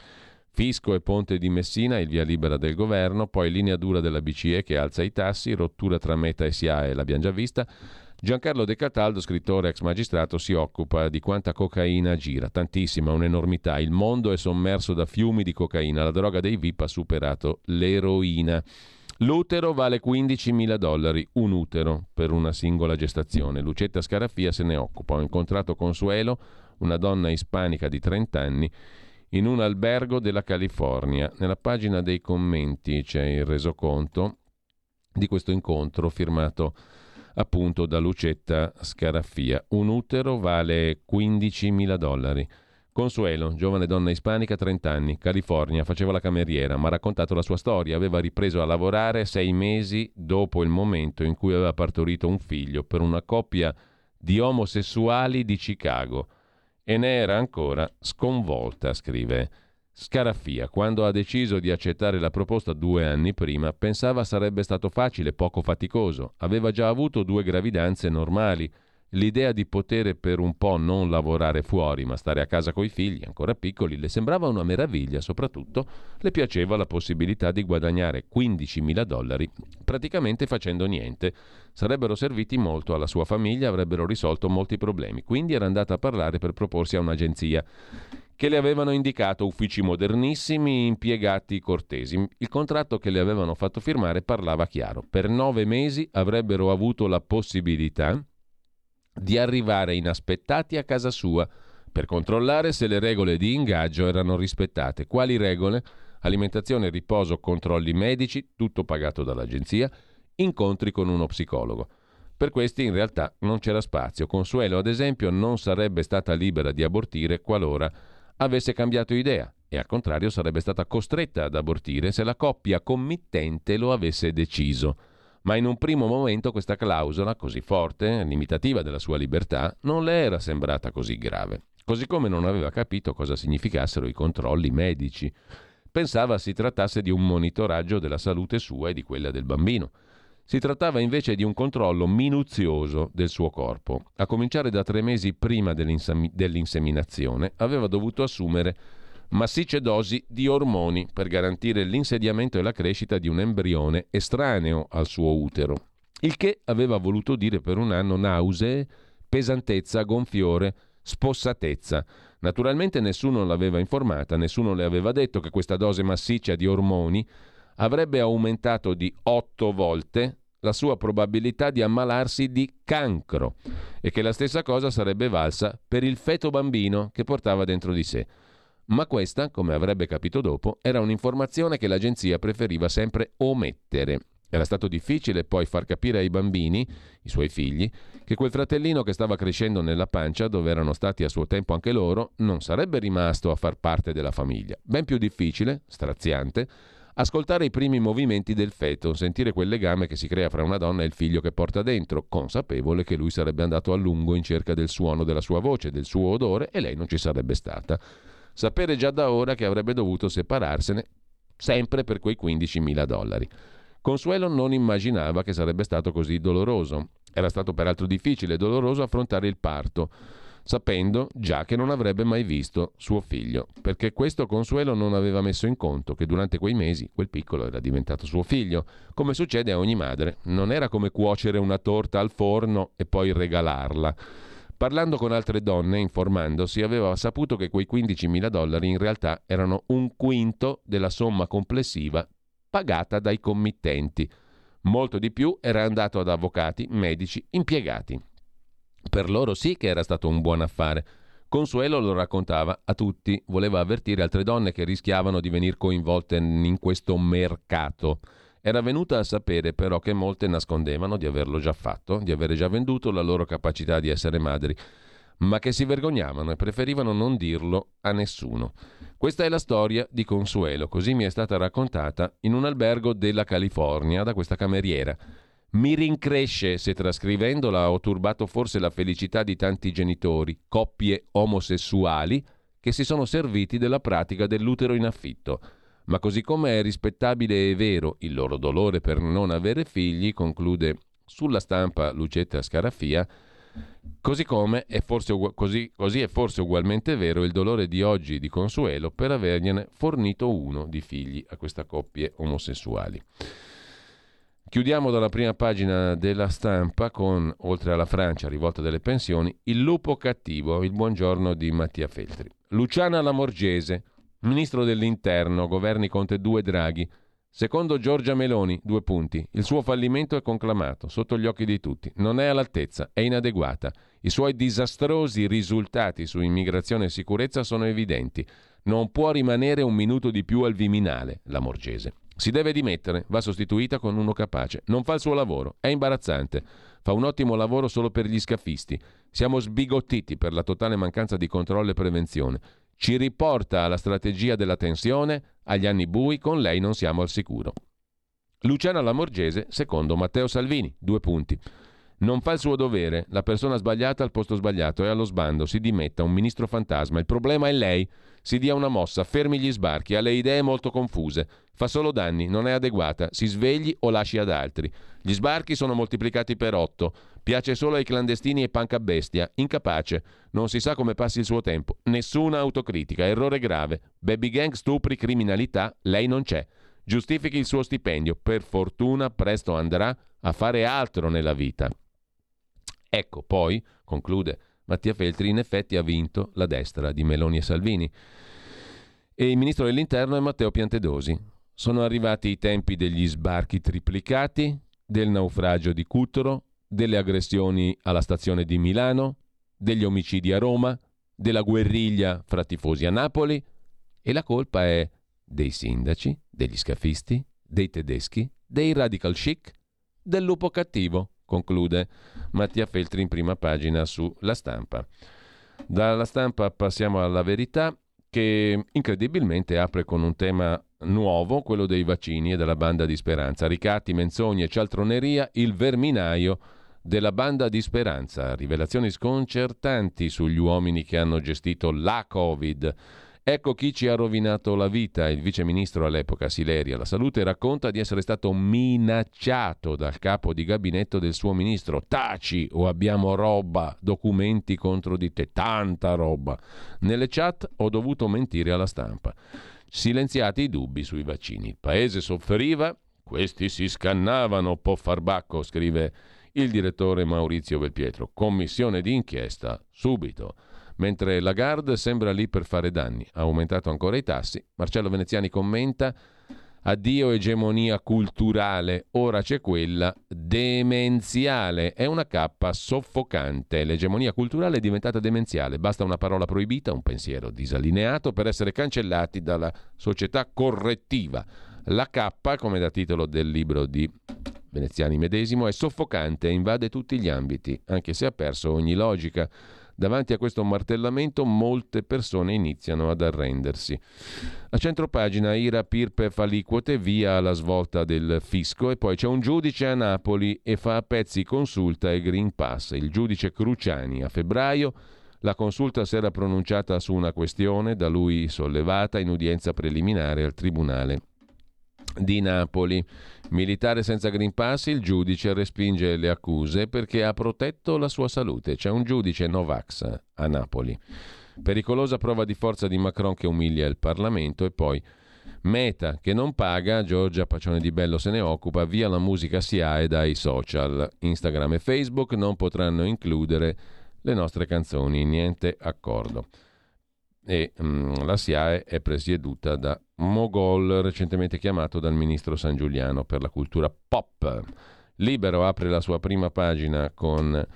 Fisco e Ponte di Messina, il via libera del governo, poi linea dura della BCE che alza i tassi, rottura tra Meta e SIAE, l'abbiamo già vista. Giancarlo De Cataldo, scrittore ex magistrato, si occupa di quanta cocaina gira, tantissima, un'enormità. Il mondo è sommerso da fiumi di cocaina, la droga dei VIP ha superato l'eroina. L'utero vale 15.000 dollari, un utero per una singola gestazione. Lucetta Scarafia se ne occupa. Ho incontrato Consuelo, una donna ispanica di 30 anni, in un albergo della California. Nella pagina dei commenti c'è il resoconto di questo incontro firmato appunto da Lucetta Scaraffia. Un utero vale 15.000 dollari. Consuelo, giovane donna ispanica, 30 anni, California, faceva la cameriera, ma ha raccontato la sua storia. Aveva ripreso a lavorare sei mesi dopo il momento in cui aveva partorito un figlio per una coppia di omosessuali di Chicago e ne era ancora sconvolta, scrive Scaraffia. Quando ha deciso di accettare la proposta due anni prima, pensava sarebbe stato facile, poco faticoso. Aveva già avuto due gravidanze normali. L'idea di poter per un po' non lavorare fuori, ma stare a casa coi figli, ancora piccoli, le sembrava una meraviglia, soprattutto le piaceva la possibilità di guadagnare 15.000 dollari praticamente facendo niente. Sarebbero serviti molto alla sua famiglia, avrebbero risolto molti problemi. Quindi era andata a parlare per proporsi a un'agenzia che le avevano indicato uffici modernissimi, impiegati cortesi. Il contratto che le avevano fatto firmare parlava chiaro. Per nove mesi avrebbero avuto la possibilità di arrivare inaspettati a casa sua per controllare se le regole di ingaggio erano rispettate. Quali regole? Alimentazione, riposo, controlli medici, tutto pagato dall'agenzia, incontri con uno psicologo. Per questi in realtà non c'era spazio. Consuelo, ad esempio, non sarebbe stata libera di abortire qualora avesse cambiato idea e al contrario sarebbe stata costretta ad abortire se la coppia committente lo avesse deciso ma in un primo momento questa clausola, così forte, limitativa della sua libertà, non le era sembrata così grave, così come non aveva capito cosa significassero i controlli medici. Pensava si trattasse di un monitoraggio della salute sua e di quella del bambino. Si trattava invece di un controllo minuzioso del suo corpo. A cominciare da tre mesi prima dell'inseminazione aveva dovuto assumere massicce dosi di ormoni per garantire l'insediamento e la crescita di un embrione estraneo al suo utero, il che aveva voluto dire per un anno nausee, pesantezza, gonfiore, spossatezza. Naturalmente nessuno l'aveva informata, nessuno le aveva detto che questa dose massiccia di ormoni avrebbe aumentato di otto volte la sua probabilità di ammalarsi di cancro e che la stessa cosa sarebbe valsa per il feto bambino che portava dentro di sé. Ma questa, come avrebbe capito dopo, era un'informazione che l'agenzia preferiva sempre omettere. Era stato difficile poi far capire ai bambini, i suoi figli, che quel fratellino che stava crescendo nella pancia, dove erano stati a suo tempo anche loro, non sarebbe rimasto a far parte della famiglia. Ben più difficile, straziante, ascoltare i primi movimenti del feto, sentire quel legame che si crea fra una donna e il figlio che porta dentro, consapevole che lui sarebbe andato a lungo in cerca del suono della sua voce, del suo odore e lei non ci sarebbe stata sapere già da ora che avrebbe dovuto separarsene sempre per quei 15.000 dollari. Consuelo non immaginava che sarebbe stato così doloroso. Era stato peraltro difficile e doloroso affrontare il parto, sapendo già che non avrebbe mai visto suo figlio, perché questo Consuelo non aveva messo in conto che durante quei mesi quel piccolo era diventato suo figlio, come succede a ogni madre. Non era come cuocere una torta al forno e poi regalarla. Parlando con altre donne, informandosi, aveva saputo che quei 15.000 dollari in realtà erano un quinto della somma complessiva pagata dai committenti. Molto di più era andato ad avvocati, medici, impiegati. Per loro sì che era stato un buon affare. Consuelo lo raccontava a tutti, voleva avvertire altre donne che rischiavano di venire coinvolte in questo mercato. Era venuta a sapere però che molte nascondevano di averlo già fatto, di avere già venduto la loro capacità di essere madri, ma che si vergognavano e preferivano non dirlo a nessuno. Questa è la storia di Consuelo, così mi è stata raccontata in un albergo della California da questa cameriera. Mi rincresce se trascrivendola ho turbato forse la felicità di tanti genitori, coppie omosessuali, che si sono serviti della pratica dell'utero in affitto. Ma così come è rispettabile e vero il loro dolore per non avere figli, conclude sulla stampa Lucetta Scarafia, Così come è forse, così, così è forse ugualmente vero il dolore di oggi di Consuelo per avergliene fornito uno di figli a queste coppie omosessuali. Chiudiamo dalla prima pagina della stampa con, oltre alla Francia, rivolta delle pensioni, il lupo cattivo, il buongiorno di Mattia Feltri. Luciana Lamorgese, ministro dell'Interno, governi Conte 2 Draghi, Secondo Giorgia Meloni, due punti, il suo fallimento è conclamato, sotto gli occhi di tutti, non è all'altezza, è inadeguata. I suoi disastrosi risultati su immigrazione e sicurezza sono evidenti. Non può rimanere un minuto di più al Viminale, la Morgese. Si deve dimettere, va sostituita con uno capace. Non fa il suo lavoro, è imbarazzante. Fa un ottimo lavoro solo per gli scaffisti. Siamo sbigottiti per la totale mancanza di controllo e prevenzione. Ci riporta alla strategia della tensione, agli anni bui, con lei non siamo al sicuro. Luciana Lamorgese, secondo Matteo Salvini, due punti. Non fa il suo dovere, la persona sbagliata al posto sbagliato è allo sbando, si dimetta, un ministro fantasma. Il problema è lei. Si dia una mossa, fermi gli sbarchi, ha le idee molto confuse, fa solo danni, non è adeguata, si svegli o lasci ad altri. Gli sbarchi sono moltiplicati per otto, piace solo ai clandestini e panca bestia, incapace, non si sa come passi il suo tempo, nessuna autocritica, errore grave, baby gang, stupri, criminalità, lei non c'è. Giustifichi il suo stipendio, per fortuna presto andrà a fare altro nella vita. Ecco, poi, conclude Mattia Feltri, in effetti ha vinto la destra di Meloni e Salvini. E il ministro dell'Interno è Matteo Piantedosi. Sono arrivati i tempi degli sbarchi triplicati, del naufragio di Cutro, delle aggressioni alla stazione di Milano, degli omicidi a Roma, della guerriglia fra tifosi a Napoli e la colpa è dei sindaci, degli scafisti, dei tedeschi, dei radical chic, del lupo cattivo conclude Mattia Feltri in prima pagina su La Stampa. Dalla stampa passiamo alla verità che incredibilmente apre con un tema nuovo, quello dei vaccini e della banda di Speranza. Ricatti, menzogne, cialtroneria, il verminaio della banda di Speranza. Rivelazioni sconcertanti sugli uomini che hanno gestito la Covid Ecco chi ci ha rovinato la vita. Il viceministro all'epoca Sileri alla salute racconta di essere stato minacciato dal capo di gabinetto del suo ministro. Taci o abbiamo roba, documenti contro di te, tanta roba. Nelle chat ho dovuto mentire alla stampa. Silenziati i dubbi sui vaccini. Il paese soffriva, questi si scannavano, po' farbacco, scrive il direttore Maurizio Belpietro. Commissione di inchiesta, subito mentre Lagarde sembra lì per fare danni. Ha aumentato ancora i tassi. Marcello Veneziani commenta Addio egemonia culturale, ora c'è quella demenziale. È una cappa soffocante. L'egemonia culturale è diventata demenziale. Basta una parola proibita, un pensiero disallineato per essere cancellati dalla società correttiva. La cappa, come da titolo del libro di Veneziani medesimo, è soffocante e invade tutti gli ambiti, anche se ha perso ogni logica. Davanti a questo martellamento molte persone iniziano ad arrendersi. A centropagina Ira Pirpe fa liquote via alla svolta del fisco e poi c'è un giudice a Napoli e fa a pezzi consulta e Green Pass. Il giudice Cruciani a febbraio la consulta si era pronunciata su una questione da lui sollevata in udienza preliminare al Tribunale di Napoli. Militare senza Green Pass, il giudice respinge le accuse perché ha protetto la sua salute. C'è un giudice Novax a Napoli. Pericolosa prova di forza di Macron che umilia il Parlamento e poi Meta che non paga, Giorgia Pacione di Bello se ne occupa, via la musica SIAE dai social. Instagram e Facebook non potranno includere le nostre canzoni, niente accordo e um, la SIAE è presieduta da Mogol, recentemente chiamato dal ministro San Giuliano per la cultura pop. Libero apre la sua prima pagina con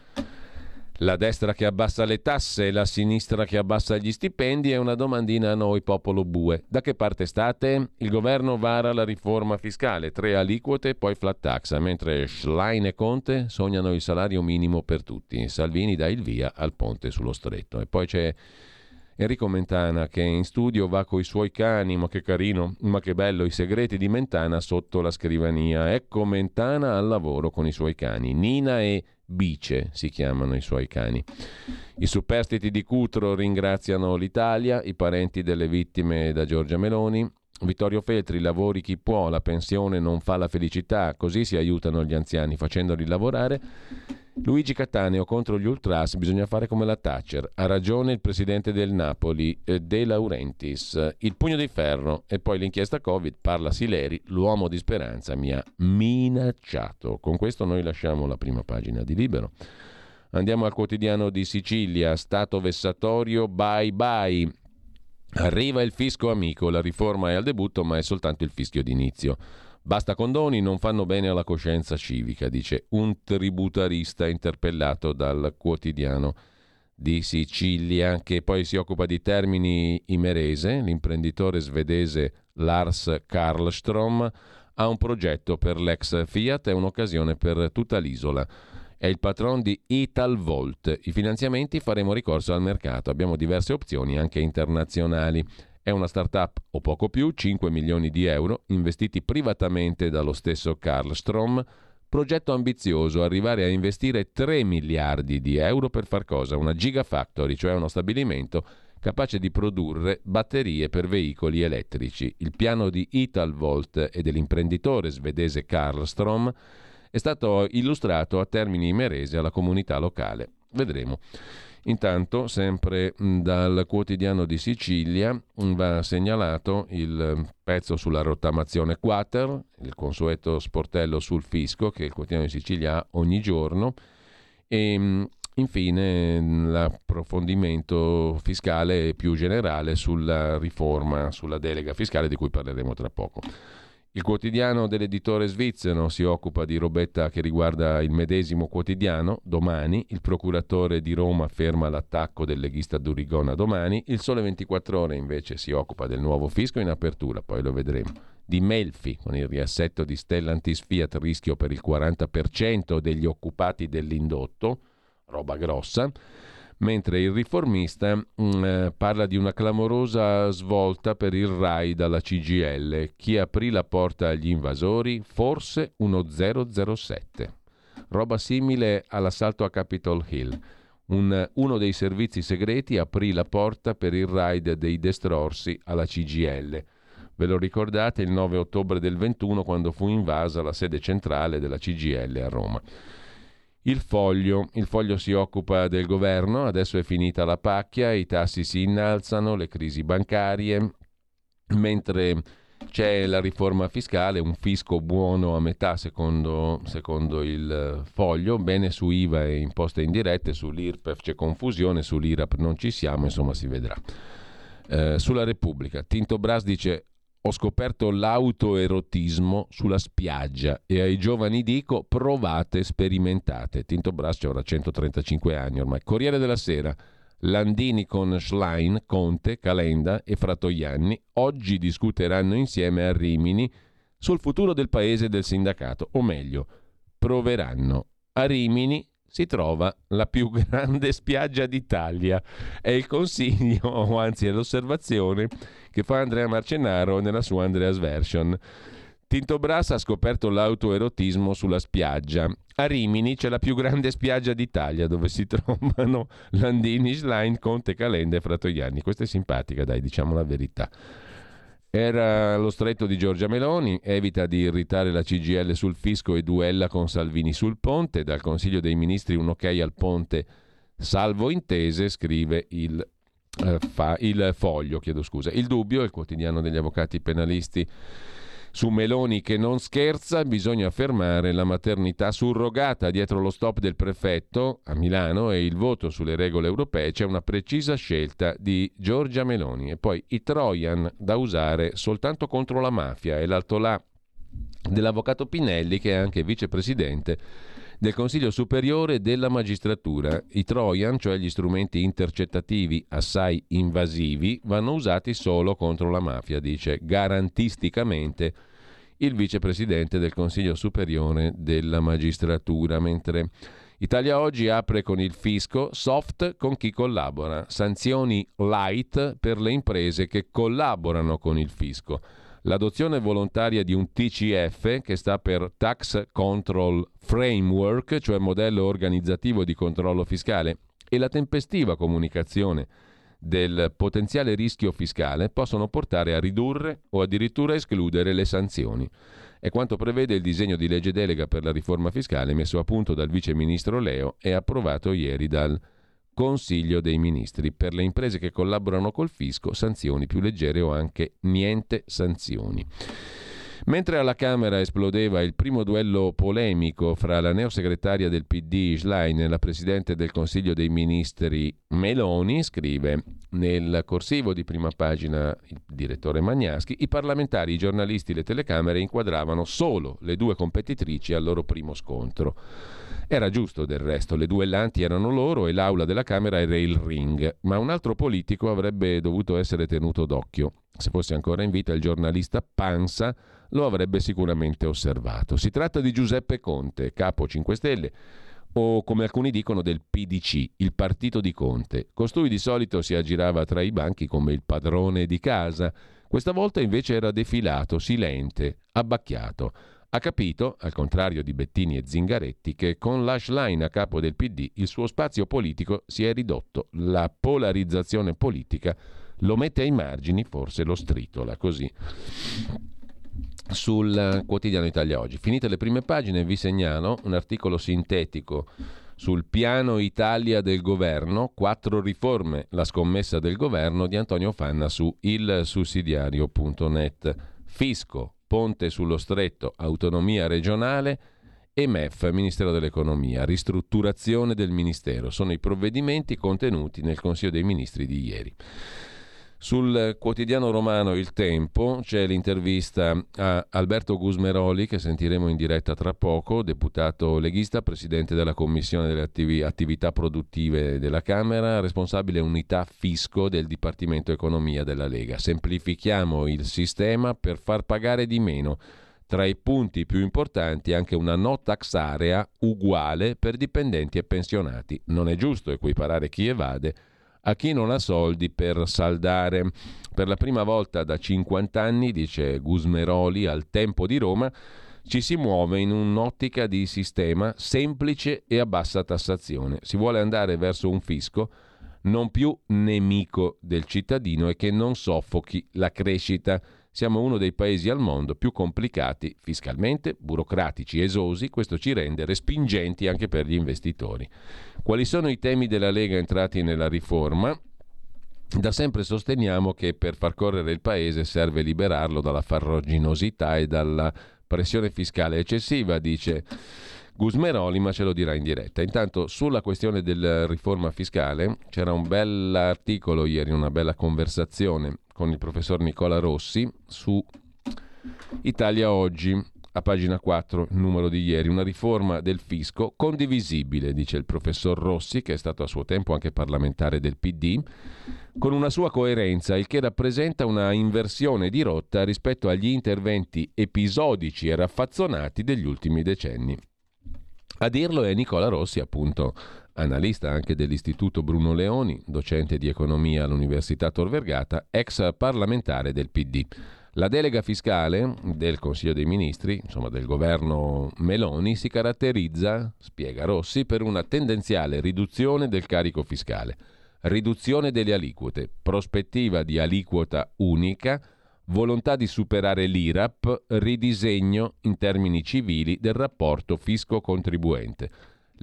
la destra che abbassa le tasse e la sinistra che abbassa gli stipendi è una domandina a noi popolo bue. Da che parte state? Il governo vara la riforma fiscale, tre aliquote e poi flat tax, mentre Schlein e Conte sognano il salario minimo per tutti. Salvini dà il via al ponte sullo stretto. E poi c'è Enrico Mentana che in studio va coi suoi cani, ma che carino, ma che bello, i segreti di Mentana sotto la scrivania. Ecco Mentana al lavoro con i suoi cani. Nina e Bice si chiamano i suoi cani. I superstiti di Cutro ringraziano l'Italia, i parenti delle vittime da Giorgia Meloni. Vittorio Feltri, lavori chi può, la pensione non fa la felicità, così si aiutano gli anziani facendoli lavorare. Luigi Cattaneo contro gli ultras bisogna fare come la Thatcher. Ha ragione il presidente del Napoli, eh, De Laurentiis. Il pugno di ferro e poi l'inchiesta Covid parla Sileri, l'uomo di speranza mi ha minacciato. Con questo noi lasciamo la prima pagina di Libero. Andiamo al quotidiano di Sicilia, stato vessatorio, bye bye. Arriva il fisco amico, la riforma è al debutto ma è soltanto il fischio d'inizio. Basta condoni, non fanno bene alla coscienza civica, dice un tributarista interpellato dal quotidiano di Sicilia, che poi si occupa di Termini Imerese, l'imprenditore svedese Lars Karlstrom ha un progetto per l'ex Fiat e un'occasione per tutta l'isola. È il patron di Italvolt. I finanziamenti faremo ricorso al mercato. Abbiamo diverse opzioni anche internazionali. È una startup o poco più, 5 milioni di euro, investiti privatamente dallo stesso Karlstrom. Progetto ambizioso, arrivare a investire 3 miliardi di euro per far cosa? Una gigafactory, cioè uno stabilimento capace di produrre batterie per veicoli elettrici. Il piano di Italvolt e dell'imprenditore svedese Karlstrom è stato illustrato a Termini Imerese alla comunità locale. Vedremo. Intanto, sempre dal quotidiano di Sicilia, va segnalato il pezzo sulla rottamazione quater, il consueto sportello sul fisco che il quotidiano di Sicilia ha ogni giorno e infine l'approfondimento fiscale più generale sulla riforma, sulla delega fiscale di cui parleremo tra poco. Il quotidiano dell'editore svizzero si occupa di robetta che riguarda il medesimo quotidiano. Domani il procuratore di Roma ferma l'attacco del leghista Durigona domani. Il Sole 24 Ore invece si occupa del nuovo fisco in apertura, poi lo vedremo. Di Melfi con il riassetto di Stellantis Fiat rischio per il 40% degli occupati dell'indotto, roba grossa mentre il riformista mh, mm, eh, parla di una clamorosa svolta per il RAI dalla CGL. Chi aprì la porta agli invasori? Forse uno 007. Roba simile all'assalto a Capitol Hill. Un, uno dei servizi segreti aprì la porta per il raid dei destrorsi alla CGL. Ve lo ricordate il 9 ottobre del 21 quando fu invasa la sede centrale della CGL a Roma. Il foglio. Il foglio si occupa del governo, adesso è finita la pacchia, i tassi si innalzano, le crisi bancarie, mentre c'è la riforma fiscale, un fisco buono a metà secondo, secondo il foglio, bene su IVA e imposte indirette, sull'IRPEF c'è confusione, sull'IRAP non ci siamo, insomma si vedrà. Eh, sulla Repubblica, Tinto Bras dice ho scoperto l'autoerotismo sulla spiaggia e ai giovani dico provate, sperimentate. Tinto Braccio avrà 135 anni ormai. Corriere della Sera. Landini con Schlein, Conte, Calenda e Fratoianni oggi discuteranno insieme a Rimini sul futuro del paese e del sindacato, o meglio, proveranno. A Rimini si trova la più grande spiaggia d'Italia. È il consiglio, o anzi è l'osservazione che fa Andrea Marcenaro nella sua Andreas Version. Tinto Brass ha scoperto l'autoerotismo sulla spiaggia. A Rimini c'è la più grande spiaggia d'Italia dove si trovano Landini, Schlein, Conte, Calenda e Fratoianni. Questa è simpatica, dai, diciamo la verità. Era lo stretto di Giorgia Meloni, evita di irritare la CGL sul fisco e duella con Salvini sul ponte. Dal Consiglio dei Ministri un ok al ponte salvo intese, scrive il eh, fa il foglio, chiedo scusa. Il dubbio, il quotidiano degli avvocati penalisti su Meloni che non scherza, bisogna fermare la maternità surrogata dietro lo stop del prefetto a Milano e il voto sulle regole europee. C'è una precisa scelta di Giorgia Meloni e poi i Trojan da usare soltanto contro la mafia e l'altolà dell'avvocato Pinelli che è anche vicepresidente del Consiglio Superiore della Magistratura. I Trojan, cioè gli strumenti intercettativi assai invasivi, vanno usati solo contro la mafia, dice garantisticamente il vicepresidente del Consiglio Superiore della Magistratura, mentre Italia Oggi apre con il fisco, soft con chi collabora, sanzioni light per le imprese che collaborano con il fisco. L'adozione volontaria di un TCF, che sta per Tax Control Framework, cioè modello organizzativo di controllo fiscale, e la tempestiva comunicazione del potenziale rischio fiscale possono portare a ridurre o addirittura escludere le sanzioni. È quanto prevede il disegno di legge delega per la riforma fiscale messo a punto dal vice ministro Leo e approvato ieri dal Consiglio dei Ministri. Per le imprese che collaborano col fisco, sanzioni più leggere o anche niente sanzioni. Mentre alla Camera esplodeva il primo duello polemico fra la neosegretaria del PD Schlein e la Presidente del Consiglio dei Ministri Meloni, scrive nel corsivo di prima pagina il direttore Magnaschi, i parlamentari, i giornalisti, le telecamere inquadravano solo le due competitrici al loro primo scontro. Era giusto del resto, le duellanti erano loro e l'aula della Camera era il ring, ma un altro politico avrebbe dovuto essere tenuto d'occhio. Se fosse ancora in vita il giornalista Pansa lo avrebbe sicuramente osservato. Si tratta di Giuseppe Conte, capo 5 Stelle, o come alcuni dicono del PDC, il partito di Conte. Costui di solito si aggirava tra i banchi come il padrone di casa, questa volta invece era defilato, silente, abbacchiato. Ha capito, al contrario di Bettini e Zingaretti, che con l'ashline a capo del PD il suo spazio politico si è ridotto. La polarizzazione politica lo mette ai margini, forse lo stritola così sul quotidiano Italia Oggi. Finite le prime pagine vi segnalo un articolo sintetico sul piano Italia del governo, quattro riforme, la scommessa del governo di Antonio Fanna su ilsussidiario.net. Fisco, ponte sullo stretto, autonomia regionale e MEF, Ministero dell'Economia, ristrutturazione del Ministero. Sono i provvedimenti contenuti nel Consiglio dei Ministri di ieri. Sul quotidiano romano Il Tempo c'è l'intervista a Alberto Gusmeroli che sentiremo in diretta tra poco, deputato leghista, presidente della Commissione delle attivi- attività produttive della Camera, responsabile unità fisco del Dipartimento Economia della Lega. Semplifichiamo il sistema per far pagare di meno. Tra i punti più importanti anche una no tax area uguale per dipendenti e pensionati. Non è giusto equiparare chi evade a chi non ha soldi per saldare. Per la prima volta da 50 anni, dice Gusmeroli al Tempo di Roma, ci si muove in un'ottica di sistema semplice e a bassa tassazione. Si vuole andare verso un fisco non più nemico del cittadino e che non soffochi la crescita. Siamo uno dei paesi al mondo più complicati fiscalmente, burocratici, esosi, questo ci rende respingenti anche per gli investitori. Quali sono i temi della Lega entrati nella riforma? Da sempre sosteniamo che per far correre il paese serve liberarlo dalla farroginosità e dalla pressione fiscale eccessiva, dice Gusmeroli, ma ce lo dirà in diretta. Intanto sulla questione della riforma fiscale c'era un bel articolo ieri, una bella conversazione con il professor Nicola Rossi su Italia Oggi, a pagina 4, il numero di ieri, una riforma del fisco condivisibile, dice il professor Rossi, che è stato a suo tempo anche parlamentare del PD, con una sua coerenza, il che rappresenta una inversione di rotta rispetto agli interventi episodici e raffazzonati degli ultimi decenni. A dirlo è Nicola Rossi, appunto analista anche dell'Istituto Bruno Leoni, docente di economia all'Università Tor Vergata, ex parlamentare del PD. La delega fiscale del Consiglio dei Ministri, insomma del governo Meloni, si caratterizza, spiega Rossi, per una tendenziale riduzione del carico fiscale, riduzione delle aliquote, prospettiva di aliquota unica, volontà di superare l'IRAP, ridisegno in termini civili del rapporto fisco-contribuente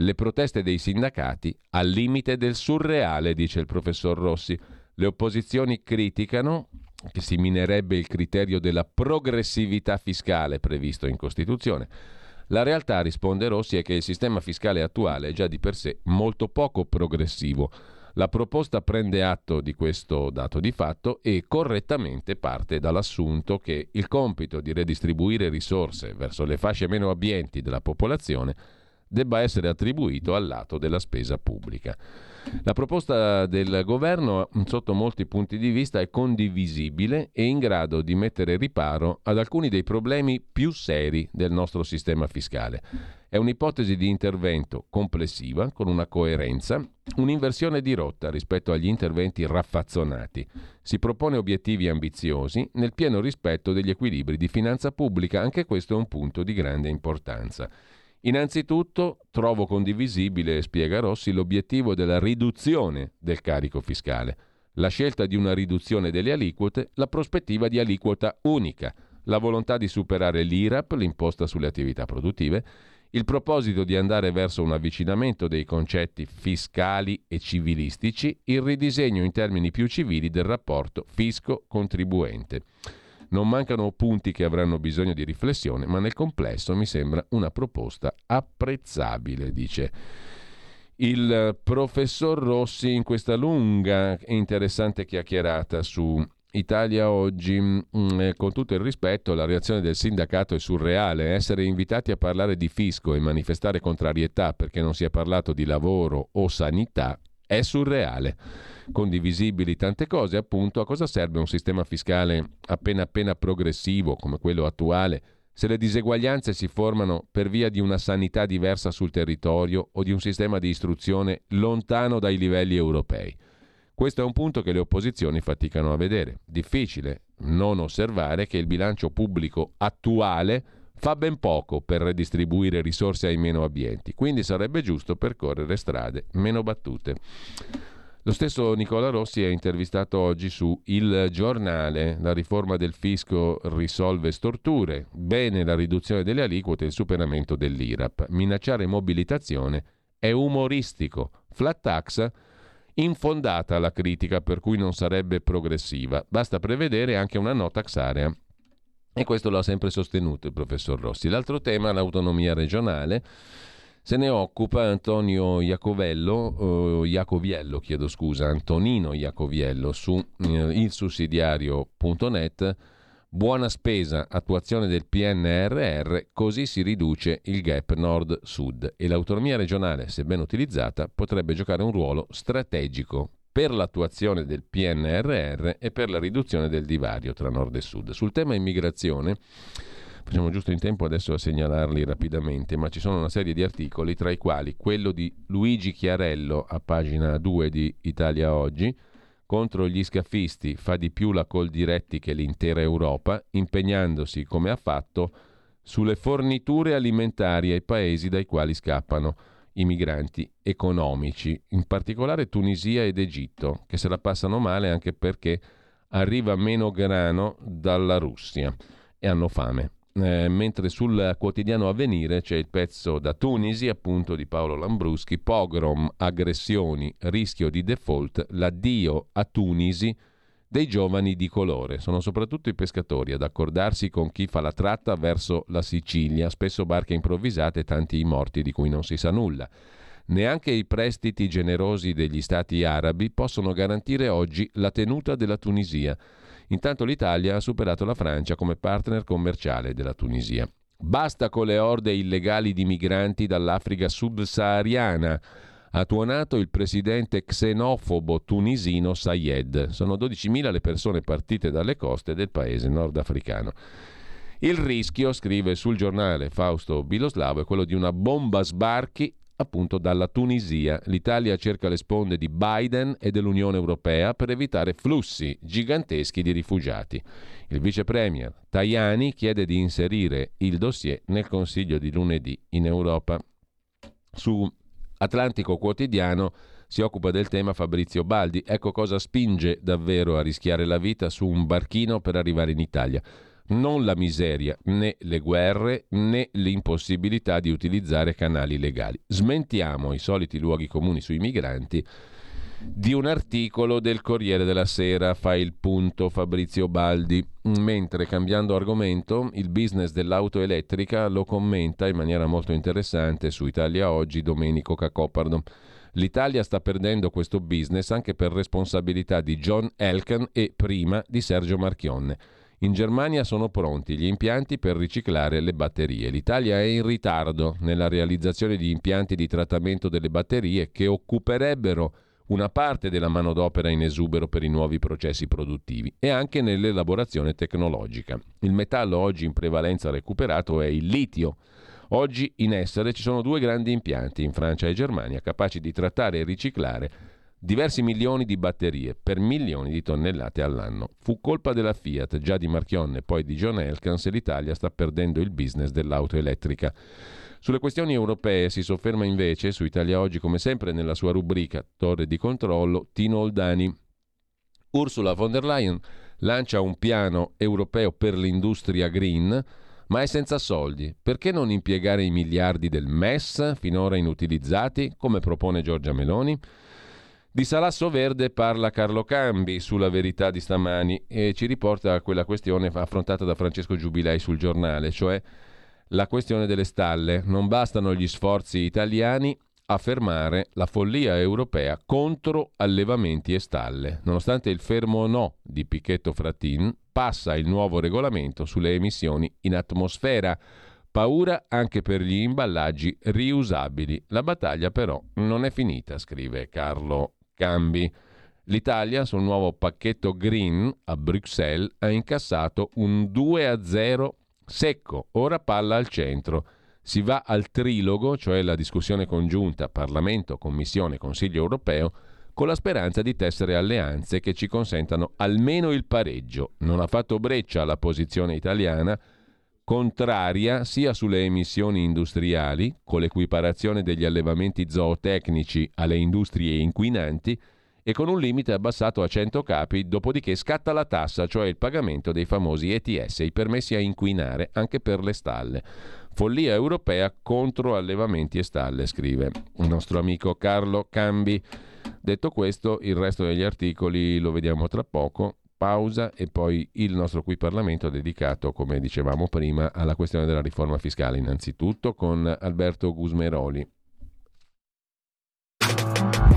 le proteste dei sindacati al limite del surreale, dice il professor Rossi. Le opposizioni criticano che si minerebbe il criterio della progressività fiscale previsto in Costituzione. La realtà, risponde Rossi, è che il sistema fiscale attuale è già di per sé molto poco progressivo. La proposta prende atto di questo dato di fatto e correttamente parte dall'assunto che il compito di redistribuire risorse verso le fasce meno abbienti della popolazione debba essere attribuito al lato della spesa pubblica. La proposta del governo, sotto molti punti di vista, è condivisibile e in grado di mettere riparo ad alcuni dei problemi più seri del nostro sistema fiscale. È un'ipotesi di intervento complessiva, con una coerenza, un'inversione di rotta rispetto agli interventi raffazzonati. Si propone obiettivi ambiziosi nel pieno rispetto degli equilibri di finanza pubblica, anche questo è un punto di grande importanza. Innanzitutto trovo condivisibile, spiega Rossi, l'obiettivo della riduzione del carico fiscale, la scelta di una riduzione delle aliquote, la prospettiva di aliquota unica, la volontà di superare l'IRAP, l'imposta sulle attività produttive, il proposito di andare verso un avvicinamento dei concetti fiscali e civilistici, il ridisegno in termini più civili del rapporto fisco-contribuente. Non mancano punti che avranno bisogno di riflessione, ma nel complesso mi sembra una proposta apprezzabile, dice il professor Rossi in questa lunga e interessante chiacchierata su Italia oggi, mm, eh, con tutto il rispetto, la reazione del sindacato è surreale. Essere invitati a parlare di fisco e manifestare contrarietà perché non si è parlato di lavoro o sanità è surreale. Condivisibili tante cose, appunto, a cosa serve un sistema fiscale appena appena progressivo come quello attuale se le diseguaglianze si formano per via di una sanità diversa sul territorio o di un sistema di istruzione lontano dai livelli europei? Questo è un punto che le opposizioni faticano a vedere. Difficile non osservare che il bilancio pubblico attuale fa ben poco per redistribuire risorse ai meno abbienti, quindi sarebbe giusto percorrere strade meno battute. Lo stesso Nicola Rossi è intervistato oggi su Il Giornale. La riforma del fisco risolve storture. Bene la riduzione delle aliquote e il superamento dell'IRAP. Minacciare mobilitazione è umoristico. Flat tax infondata la critica per cui non sarebbe progressiva. Basta prevedere anche una no tax area. E questo lo ha sempre sostenuto il professor Rossi. L'altro tema, l'autonomia regionale, se ne occupa Antonio Iacovello, eh, Iacoviello, chiedo scusa, Antonino Iacoviello su eh, ilsussidiario.net Buona spesa, attuazione del PNRR, così si riduce il gap nord-sud. E l'autonomia regionale, se ben utilizzata, potrebbe giocare un ruolo strategico per l'attuazione del PNRR e per la riduzione del divario tra nord e sud. Sul tema immigrazione, facciamo giusto in tempo adesso a segnalarli rapidamente, ma ci sono una serie di articoli, tra i quali quello di Luigi Chiarello a pagina 2 di Italia Oggi, contro gli scafisti fa di più la Coldiretti che l'intera Europa, impegnandosi, come ha fatto, sulle forniture alimentari ai paesi dai quali scappano i migranti economici, in particolare Tunisia ed Egitto, che se la passano male anche perché arriva meno grano dalla Russia e hanno fame. Eh, mentre sul quotidiano Avvenire c'è il pezzo da Tunisi, appunto di Paolo Lambruschi, pogrom, aggressioni, rischio di default, l'addio a Tunisi dei giovani di colore. Sono soprattutto i pescatori ad accordarsi con chi fa la tratta verso la Sicilia, spesso barche improvvisate e tanti i morti di cui non si sa nulla. Neanche i prestiti generosi degli stati arabi possono garantire oggi la tenuta della Tunisia Intanto l'Italia ha superato la Francia come partner commerciale della Tunisia. Basta con le orde illegali di migranti dall'Africa subsahariana, ha tuonato il presidente xenofobo tunisino Sayed. Sono 12.000 le persone partite dalle coste del paese nordafricano. Il rischio, scrive sul giornale Fausto Biloslavo, è quello di una bomba sbarchi appunto dalla Tunisia. L'Italia cerca le sponde di Biden e dell'Unione Europea per evitare flussi giganteschi di rifugiati. Il vice premier Tajani chiede di inserire il dossier nel Consiglio di lunedì in Europa. Su Atlantico Quotidiano si occupa del tema Fabrizio Baldi. Ecco cosa spinge davvero a rischiare la vita su un barchino per arrivare in Italia non la miseria, né le guerre, né l'impossibilità di utilizzare canali legali. Smentiamo i soliti luoghi comuni sui migranti di un articolo del Corriere della Sera, fa il punto Fabrizio Baldi, mentre cambiando argomento il business dell'auto elettrica lo commenta in maniera molto interessante su Italia Oggi Domenico Cacopardo. L'Italia sta perdendo questo business anche per responsabilità di John Elkan e prima di Sergio Marchionne. In Germania sono pronti gli impianti per riciclare le batterie. L'Italia è in ritardo nella realizzazione di impianti di trattamento delle batterie che occuperebbero una parte della manodopera in esubero per i nuovi processi produttivi e anche nell'elaborazione tecnologica. Il metallo oggi in prevalenza recuperato è il litio. Oggi in essere ci sono due grandi impianti in Francia e Germania capaci di trattare e riciclare diversi milioni di batterie per milioni di tonnellate all'anno. Fu colpa della Fiat, già di Marchionne e poi di John Elkann, se l'Italia sta perdendo il business dell'auto elettrica. Sulle questioni europee si sofferma invece, su Italia Oggi come sempre nella sua rubrica Torre di controllo, Tino Oldani. Ursula von der Leyen lancia un piano europeo per l'industria green, ma è senza soldi. Perché non impiegare i miliardi del MES finora inutilizzati, come propone Giorgia Meloni? Di Salasso Verde parla Carlo Cambi sulla verità di stamani e ci riporta a quella questione affrontata da Francesco Giubilei sul giornale, cioè la questione delle stalle. Non bastano gli sforzi italiani a fermare la follia europea contro allevamenti e stalle. Nonostante il fermo no di Pichetto Fratin, passa il nuovo regolamento sulle emissioni in atmosfera. Paura anche per gli imballaggi riusabili. La battaglia però non è finita, scrive Carlo Cambi. L'Italia sul nuovo pacchetto green a Bruxelles ha incassato un 2 a 0 secco, ora palla al centro si va al trilogo, cioè la discussione congiunta Parlamento, Commissione, Consiglio europeo, con la speranza di tessere alleanze che ci consentano almeno il pareggio. Non ha fatto breccia la posizione italiana, contraria sia sulle emissioni industriali, con l'equiparazione degli allevamenti zootecnici alle industrie inquinanti, e con un limite abbassato a 100 capi, dopodiché scatta la tassa, cioè il pagamento dei famosi ETS, i permessi a inquinare anche per le stalle. Follia europea contro allevamenti e stalle, scrive il nostro amico Carlo Cambi. Detto questo, il resto degli articoli lo vediamo tra poco. Pausa e poi il nostro qui Parlamento dedicato, come dicevamo prima, alla questione della riforma fiscale, innanzitutto con Alberto Gusmeroli.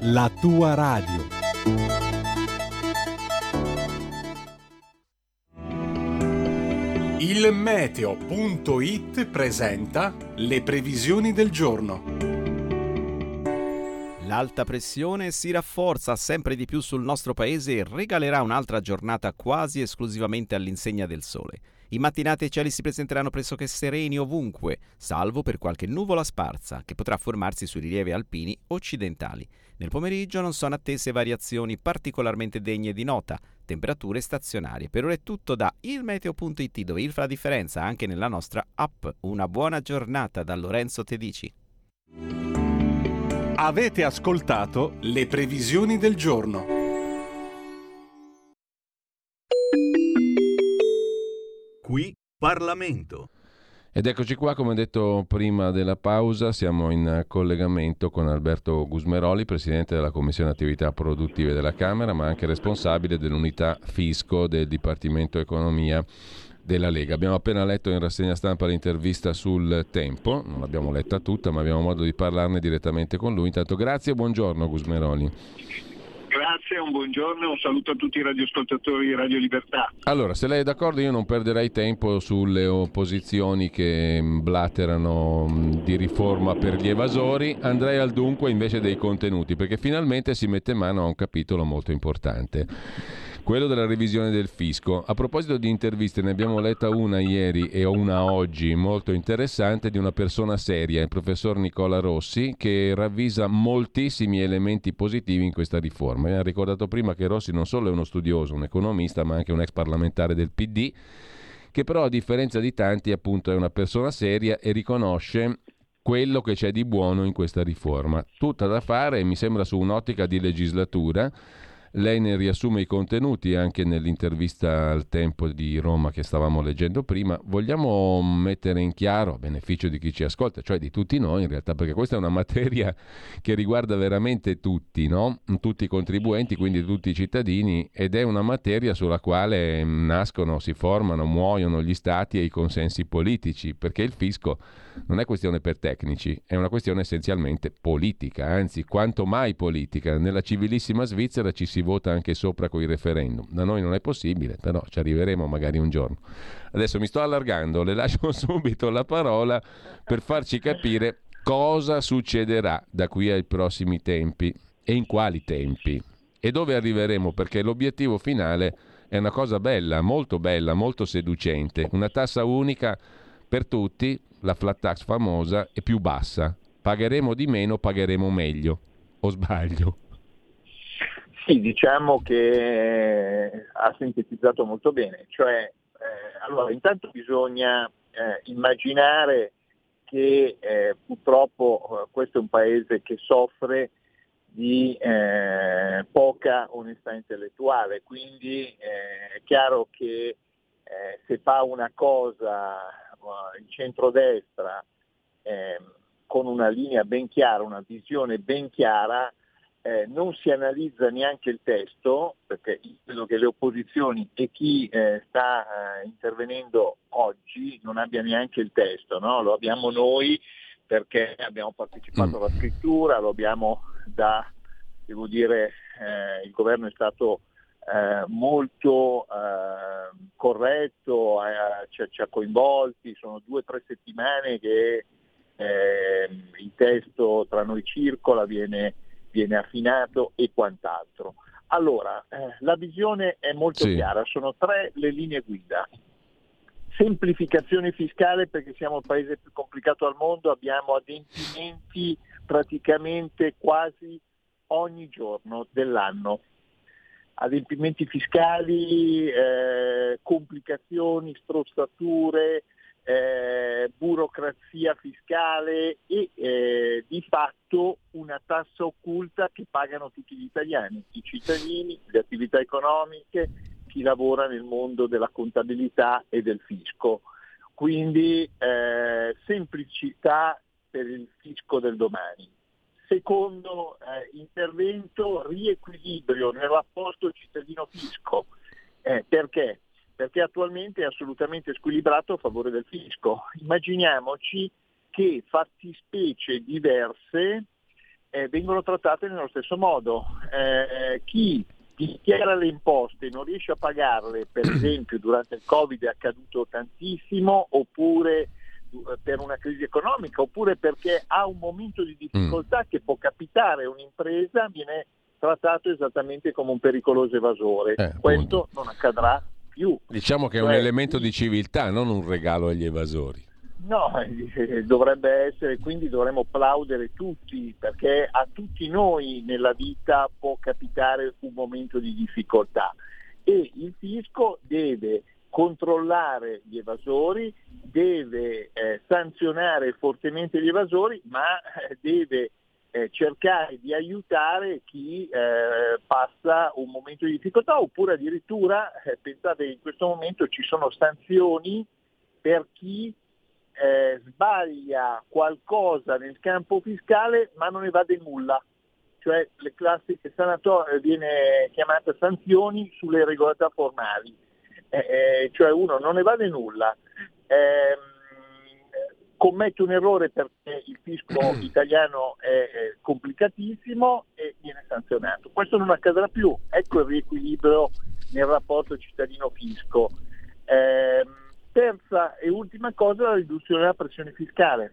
la tua radio. Il meteo.it presenta le previsioni del giorno. L'alta pressione si rafforza sempre di più sul nostro paese e regalerà un'altra giornata quasi esclusivamente all'insegna del sole. I mattinate i cieli si presenteranno pressoché sereni ovunque, salvo per qualche nuvola sparsa che potrà formarsi sui rilievi alpini occidentali. Nel pomeriggio non sono attese variazioni particolarmente degne di nota, temperature stazionarie. Per ora è tutto da ilmeteo.it dove il fa la differenza anche nella nostra app. Una buona giornata da Lorenzo Tedici. Avete ascoltato le previsioni del giorno. Qui Parlamento. Ed eccoci qua, come detto prima della pausa, siamo in collegamento con Alberto Gusmeroli, Presidente della Commissione Attività Produttive della Camera, ma anche responsabile dell'unità fisco del Dipartimento Economia della Lega. Abbiamo appena letto in rassegna stampa l'intervista sul tempo, non l'abbiamo letta tutta, ma abbiamo modo di parlarne direttamente con lui. Intanto grazie e buongiorno Gusmeroli. Grazie, un buongiorno e un saluto a tutti i radioascoltatori di Radio Libertà. Allora, se lei è d'accordo io non perderei tempo sulle opposizioni che blaterano di riforma per gli evasori, andrei al dunque invece dei contenuti, perché finalmente si mette mano a un capitolo molto importante quello della revisione del fisco. A proposito di interviste, ne abbiamo letta una ieri e una oggi molto interessante di una persona seria, il professor Nicola Rossi, che ravvisa moltissimi elementi positivi in questa riforma. E ha ricordato prima che Rossi non solo è uno studioso, un economista, ma anche un ex parlamentare del PD, che però a differenza di tanti appunto è una persona seria e riconosce quello che c'è di buono in questa riforma. Tutta da fare, mi sembra su un'ottica di legislatura Lei ne riassume i contenuti anche nell'intervista al tempo di Roma che stavamo leggendo prima. Vogliamo mettere in chiaro, a beneficio di chi ci ascolta, cioè di tutti noi in realtà, perché questa è una materia che riguarda veramente tutti, no? tutti i contribuenti, quindi tutti i cittadini, ed è una materia sulla quale nascono, si formano, muoiono gli stati e i consensi politici, perché il fisco non è questione per tecnici, è una questione essenzialmente politica, anzi quanto mai politica. Nella civilissima Svizzera ci si vota anche sopra con i referendum. Da noi non è possibile, però ci arriveremo magari un giorno. Adesso mi sto allargando, le lascio subito la parola per farci capire cosa succederà da qui ai prossimi tempi e in quali tempi e dove arriveremo perché l'obiettivo finale è una cosa bella, molto bella, molto seducente, una tassa unica per tutti, la flat tax famosa, è più bassa. Pagheremo di meno, pagheremo meglio. O sbaglio? Sì, diciamo che ha sintetizzato molto bene. Cioè, eh, allora, intanto bisogna eh, immaginare che eh, purtroppo eh, questo è un paese che soffre di eh, poca onestà intellettuale, quindi eh, è chiaro che se fa una cosa il centrodestra eh, con una linea ben chiara, una visione ben chiara, eh, non si analizza neanche il testo, perché credo che le opposizioni e chi eh, sta eh, intervenendo oggi non abbia neanche il testo, no? lo abbiamo noi perché abbiamo partecipato mm. alla scrittura, lo abbiamo da, devo dire, eh, il governo è stato eh, molto eh, corretto, eh, ci, ci, ha coinvolti, sono due o tre settimane che ehm, il testo tra noi circola, viene, viene affinato e quant'altro. Allora, eh, la visione è molto sì. chiara, sono tre le linee guida. Semplificazione fiscale perché siamo il paese più complicato al mondo, abbiamo adempimenti praticamente quasi ogni giorno dell'anno adempimenti fiscali, eh, complicazioni, strozzature, eh, burocrazia fiscale e eh, di fatto una tassa occulta che pagano tutti gli italiani, i cittadini, le attività economiche, chi lavora nel mondo della contabilità e del fisco. Quindi eh, semplicità per il fisco del domani. Secondo eh, intervento, riequilibrio nel rapporto cittadino-fisco. Eh, perché? Perché attualmente è assolutamente squilibrato a favore del fisco. Immaginiamoci che fattispecie diverse eh, vengono trattate nello stesso modo. Eh, chi dichiara le imposte e non riesce a pagarle, per esempio durante il Covid è accaduto tantissimo, oppure per una crisi economica oppure perché ha un momento di difficoltà mm. che può capitare un'impresa, viene trattato esattamente come un pericoloso evasore. Eh, Questo appunto. non accadrà più. Diciamo che è un cioè, elemento di civiltà, non un regalo agli evasori. No, eh, dovrebbe essere, quindi dovremmo applaudere tutti, perché a tutti noi nella vita può capitare un momento di difficoltà e il fisco deve controllare gli evasori, deve eh, sanzionare fortemente gli evasori, ma eh, deve eh, cercare di aiutare chi eh, passa un momento di difficoltà oppure addirittura, eh, pensate che in questo momento ci sono sanzioni per chi eh, sbaglia qualcosa nel campo fiscale ma non evade nulla. Cioè le classiche sanatorie viene chiamata sanzioni sulle regolarità formali eh, eh, cioè uno non ne vale nulla, eh, commette un errore perché il fisco italiano è, è complicatissimo e viene sanzionato. Questo non accadrà più, ecco il riequilibrio nel rapporto cittadino-fisco. Eh, terza e ultima cosa, la riduzione della pressione fiscale.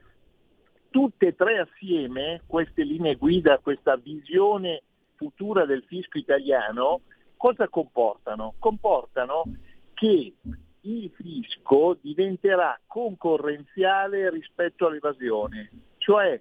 Tutte e tre assieme queste linee guida, questa visione futura del fisco italiano, cosa comportano? Comportano che il fisco diventerà concorrenziale rispetto all'evasione, cioè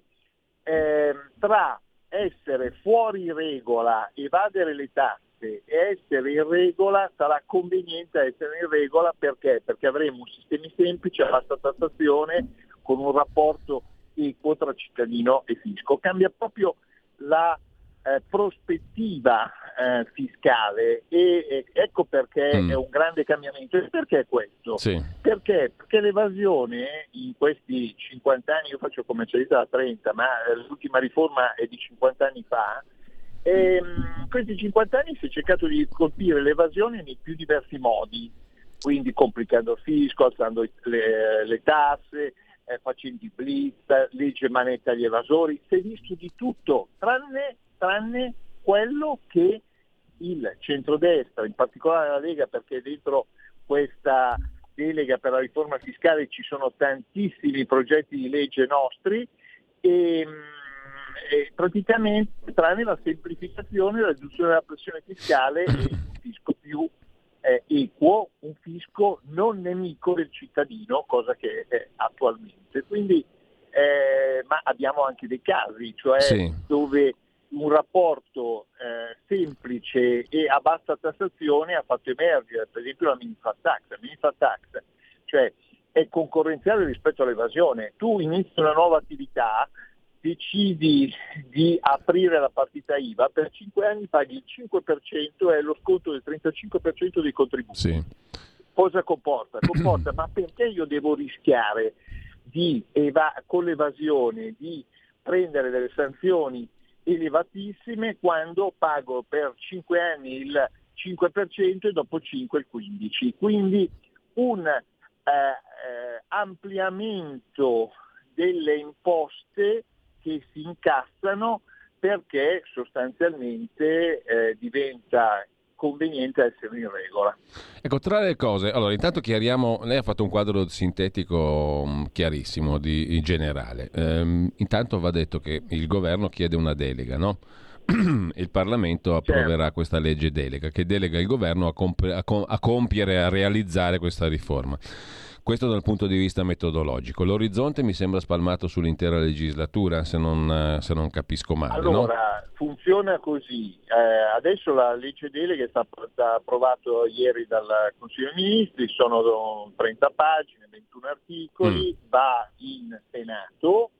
eh, tra essere fuori regola, evadere le tasse e essere in regola sarà conveniente essere in regola perché? Perché avremo un sistema semplice a bassa tassazione con un rapporto equo tra cittadino e fisco. Cambia proprio la eh, prospettiva eh, fiscale e, e, ecco perché mm. è un grande cambiamento. E perché questo? Sì. Perché? Perché l'evasione in questi 50 anni, io faccio commercialità da 30, ma l'ultima riforma è di 50 anni fa, e, in questi 50 anni si è cercato di colpire l'evasione nei più diversi modi, quindi complicando il fisco, alzando le, le tasse, eh, facendo i blitz, legge manetta agli evasori, si è visto di tutto, tranne, tranne quello che il centrodestra, in particolare la Lega, perché dentro questa delega per la riforma fiscale ci sono tantissimi progetti di legge nostri e, e praticamente tranne la semplificazione, la riduzione della pressione fiscale e un fisco più eh, equo, un fisco non nemico del cittadino, cosa che è attualmente. Quindi, eh, ma abbiamo anche dei casi, cioè sì. dove un rapporto eh, semplice e a bassa tassazione ha fatto emergere, per esempio la mini fat tax. La mini fat tax, cioè è concorrenziale rispetto all'evasione. Tu inizi una nuova attività, decidi di aprire la partita IVA, per 5 anni paghi il 5% e lo sconto del 35% dei contributi. Sì. Cosa comporta? Comporta, ma perché io devo rischiare di eva- con l'evasione di prendere delle sanzioni elevatissime quando pago per 5 anni il 5% e dopo 5 il 15%. Quindi un eh, eh, ampliamento delle imposte che si incassano perché sostanzialmente eh, diventa conveniente essere in regola. Ecco, tra le cose, allora intanto chiariamo, lei ha fatto un quadro sintetico mm, chiarissimo, di, in generale. Ehm, intanto va detto che il governo chiede una delega, no? il Parlamento approverà certo. questa legge delega che delega il governo a, comp- a, com- a compiere, a realizzare questa riforma. Questo dal punto di vista metodologico. L'orizzonte mi sembra spalmato sull'intera legislatura, se non, se non capisco male. Allora, no? funziona così. Eh, adesso la legge delega è stata approvata ieri dal Consiglio dei Ministri, sono 30 pagine, 21 articoli, mm. va in Senato,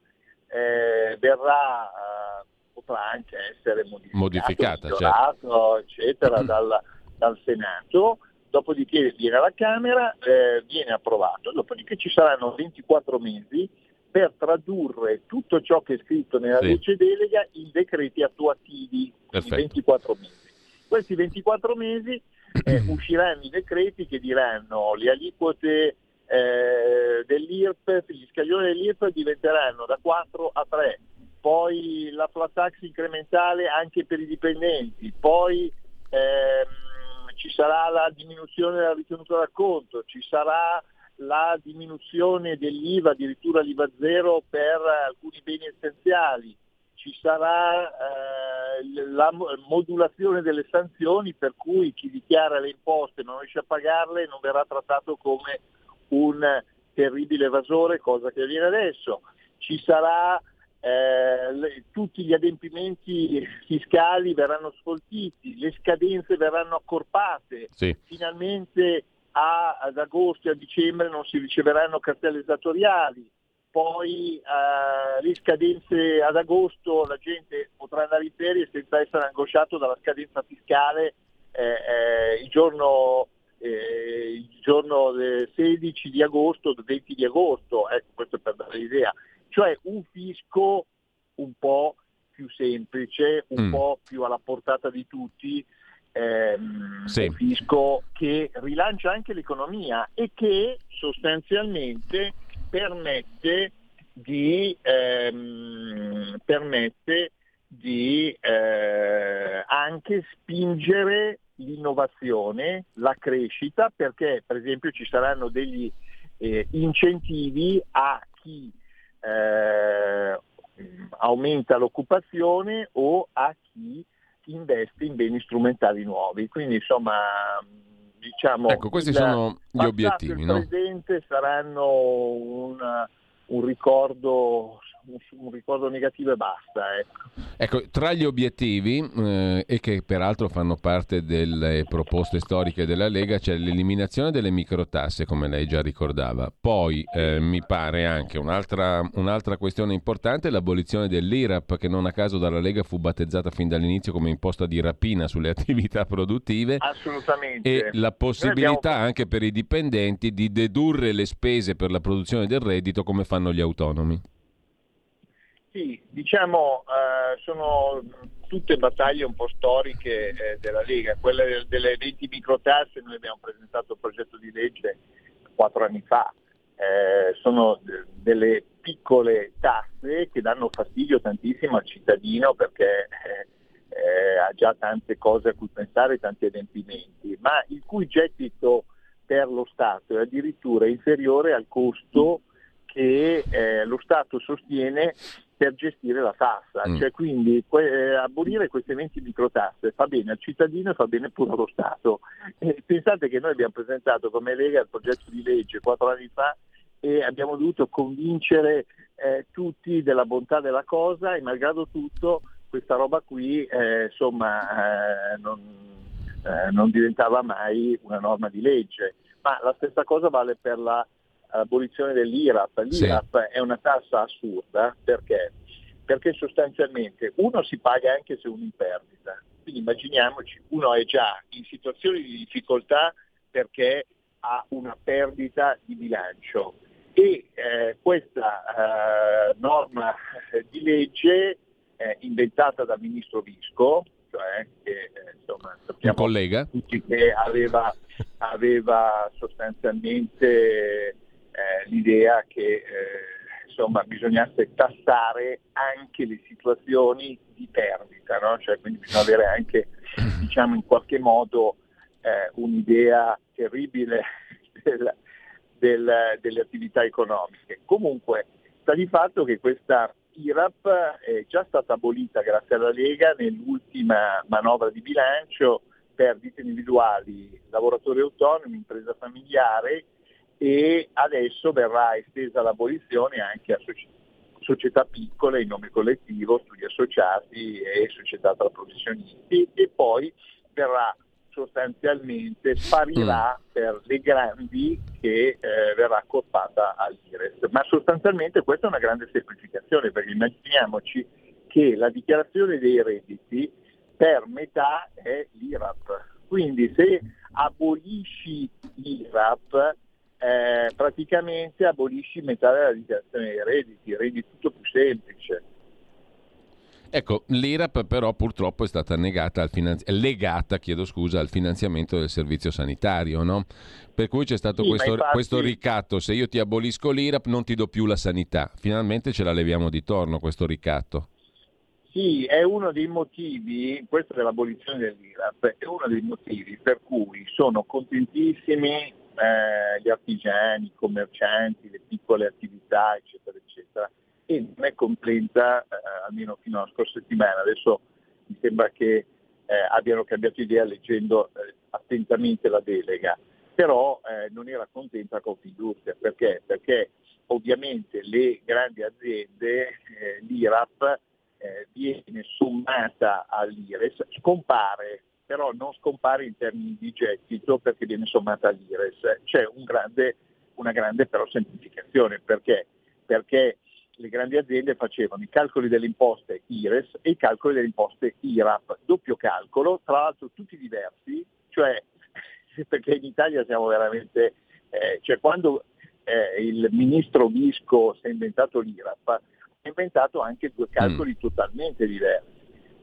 eh, verrà, eh, potrà anche essere modificata, certo. eccetera, mm. dal, dal Senato dopodiché viene alla Camera, eh, viene approvato, dopodiché ci saranno 24 mesi per tradurre tutto ciò che è scritto nella sì. legge delega in decreti attuativi, quindi 24 mesi. Questi 24 mesi eh, usciranno i decreti che diranno le aliquote eh, dell'IRPEF, gli scaglioni dell'IRPEF diventeranno da 4 a 3, poi la flat tax incrementale anche per i dipendenti, poi ehm, ci sarà la diminuzione della ritenuta d'acconto, ci sarà la diminuzione dell'IVA, addirittura l'IVA zero per alcuni beni essenziali, ci sarà eh, la modulazione delle sanzioni per cui chi dichiara le imposte e non riesce a pagarle non verrà trattato come un terribile evasore, cosa che avviene adesso. Ci sarà eh, le, tutti gli adempimenti fiscali verranno sfoltiti, le scadenze verranno accorpate, sì. finalmente a, ad agosto e a dicembre non si riceveranno cartelle esattoriali, poi eh, le scadenze ad agosto la gente potrà andare in ferie senza essere angosciato dalla scadenza fiscale eh, eh il giorno eh, il giorno 16 di agosto, 20 di agosto, ecco questo per dare l'idea cioè un fisco un po' più semplice, un mm. po' più alla portata di tutti, ehm, sì. un fisco che rilancia anche l'economia e che sostanzialmente permette di, ehm, permette di eh, anche spingere l'innovazione, la crescita, perché per esempio ci saranno degli eh, incentivi a chi eh, aumenta l'occupazione o a chi investe in beni strumentali nuovi. Quindi insomma diciamo ecco, questi sono gli obiettivi. Il no? presente saranno un, un ricordo un ricordo negativo e basta. Ecco. ecco tra gli obiettivi, eh, e che peraltro fanno parte delle proposte storiche della Lega, c'è l'eliminazione delle microtasse, come lei già ricordava. Poi eh, mi pare anche un'altra, un'altra questione importante, l'abolizione dell'IRAP, che non a caso dalla Lega fu battezzata fin dall'inizio come imposta di rapina sulle attività produttive. Assolutamente. E la possibilità abbiamo... anche per i dipendenti di dedurre le spese per la produzione del reddito come fanno gli autonomi. Sì, diciamo, eh, sono tutte battaglie un po' storiche eh, della Lega. Quella delle 20 microtasse, noi abbiamo presentato il progetto di legge quattro anni fa. Eh, sono delle piccole tasse che danno fastidio tantissimo al cittadino perché eh, eh, ha già tante cose a cui pensare, tanti adempimenti, ma il cui gettito per lo Stato è addirittura inferiore al costo che eh, lo Stato sostiene per gestire la tassa, mm. cioè quindi que- abolire queste 20 microtasse fa bene al cittadino e fa bene pure allo Stato. E pensate che noi abbiamo presentato come Lega il progetto di legge quattro anni fa e abbiamo dovuto convincere eh, tutti della bontà della cosa e malgrado tutto questa roba qui eh, insomma eh, non, eh, non diventava mai una norma di legge. Ma la stessa cosa vale per la l'abolizione dell'IRAP. L'IRAP sì. è una tassa assurda perché? perché sostanzialmente uno si paga anche se uno in perdita. Quindi immaginiamoci, uno è già in situazioni di difficoltà perché ha una perdita di bilancio e eh, questa eh, norma di legge eh, inventata dal ministro Visco, cioè che eh, insomma sappiamo collega. tutti che aveva, aveva sostanzialmente eh, l'idea che eh, insomma, bisognasse tassare anche le situazioni di perdita, no? cioè, quindi bisogna avere anche diciamo, in qualche modo eh, un'idea terribile del, del, delle attività economiche. Comunque sta di fatto che questa IRAP è già stata abolita grazie alla Lega nell'ultima manovra di bilancio per ditte individuali, lavoratori autonomi, impresa familiare e adesso verrà estesa l'abolizione anche a società piccole in nome collettivo, studi associati e società tra professionisti e poi verrà sostanzialmente sparirà mm. per le grandi che eh, verrà accorpata all'IRES. Ma sostanzialmente questa è una grande semplificazione perché immaginiamoci che la dichiarazione dei redditi per metà è l'IRAP. Quindi se abolisci l'IRAP eh, praticamente abolisci metà della dichiarazione dei redditi, rendi tutto più semplice. Ecco, l'IRAP però purtroppo è stata al finanzi- legata scusa, al finanziamento del servizio sanitario, no? per cui c'è stato sì, questo, infatti... questo, ricatto, se io ti abolisco l'IRAP non ti do più la sanità, finalmente ce la leviamo di torno questo ricatto. Sì, è uno dei motivi, questo dell'abolizione dell'IRAP, è uno dei motivi per cui sono contentissimi eh, gli artigiani, i commercianti, le piccole attività, eccetera, eccetera. E non è completa, eh, almeno fino alla scorsa settimana. Adesso mi sembra che eh, abbiano cambiato idea leggendo eh, attentamente la delega, però eh, non era contenta Confindustria. Perché? Perché ovviamente le grandi aziende, l'IRAP, viene sommata all'IRES, scompare però non scompare in termini di gettito perché viene sommata all'IRES. C'è un grande, una grande però semplificazione perché? perché le grandi aziende facevano i calcoli delle imposte IRES e i calcoli delle imposte IRAP, doppio calcolo, tra l'altro tutti diversi, cioè perché in Italia siamo veramente, eh, cioè quando eh, il ministro Visco si è inventato l'IRAP, ha inventato anche due calcoli mm. totalmente diversi.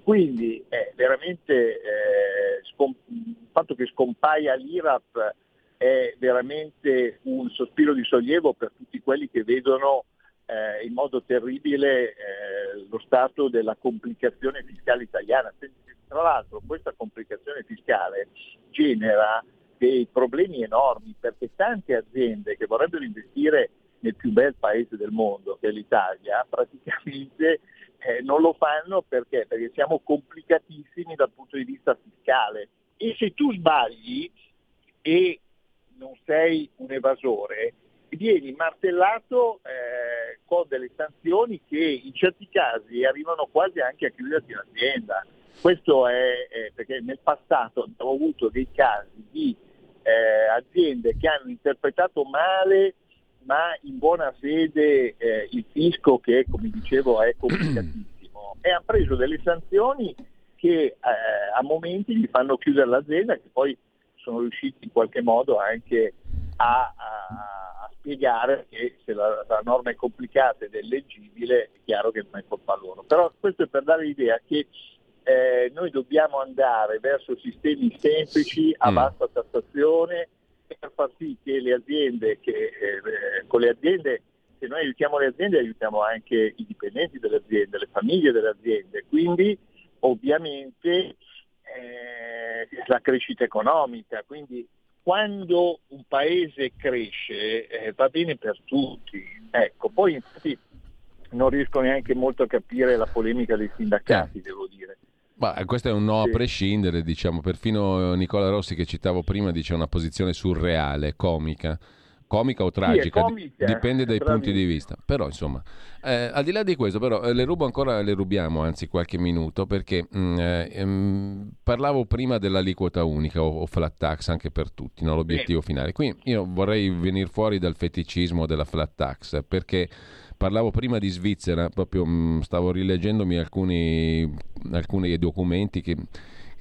Quindi è veramente eh, scom- il fatto che scompaia l'IRAP è veramente un sospiro di sollievo per tutti quelli che vedono eh, in modo terribile eh, lo stato della complicazione fiscale italiana. Tra l'altro questa complicazione fiscale genera dei problemi enormi perché tante aziende che vorrebbero investire nel più bel paese del mondo, che è l'Italia, praticamente eh, non lo fanno perché? perché siamo complicatissimi dal punto di vista fiscale e se tu sbagli e non sei un evasore, vieni martellato eh, con delle sanzioni che in certi casi arrivano quasi anche a chiuderti l'azienda. Questo è, è perché nel passato abbiamo avuto dei casi di eh, aziende che hanno interpretato male ma in buona fede eh, il fisco che come dicevo è complicatissimo e hanno preso delle sanzioni che eh, a momenti gli fanno chiudere l'azienda che poi sono riusciti in qualche modo anche a, a, a spiegare che se la, la, norma è complicata ed è leggibile è chiaro che non è colpa loro. Però questo è per dare l'idea che eh, noi dobbiamo andare verso sistemi semplici a mm. bassa tassazione per far sì che le aziende, che, eh, con le aziende, se noi aiutiamo le aziende aiutiamo anche i dipendenti delle aziende, le famiglie delle aziende, quindi ovviamente eh, la crescita economica, quindi quando un paese cresce eh, va bene per tutti. Ecco, poi infatti non riesco neanche molto a capire la polemica dei sindacati, eh. devo dire. Ma questo è un no sì. a prescindere, diciamo, perfino Nicola Rossi che citavo prima dice una posizione surreale, comica comica o tragica, sì, comica, dipende dai punti di vista. Però insomma, eh, al di là di questo, però, eh, le rubo ancora, le rubiamo anzi qualche minuto perché mh, mm, eh, ehm, parlavo prima dell'aliquota unica o, o, flat tax anche per tutti, no? l'obiettivo sì. finale. Qui io vorrei venire fuori dal feticismo della flat tax perché parlavo prima di Svizzera, proprio mm, stavo rileggendomi alcuni, alcuni documenti che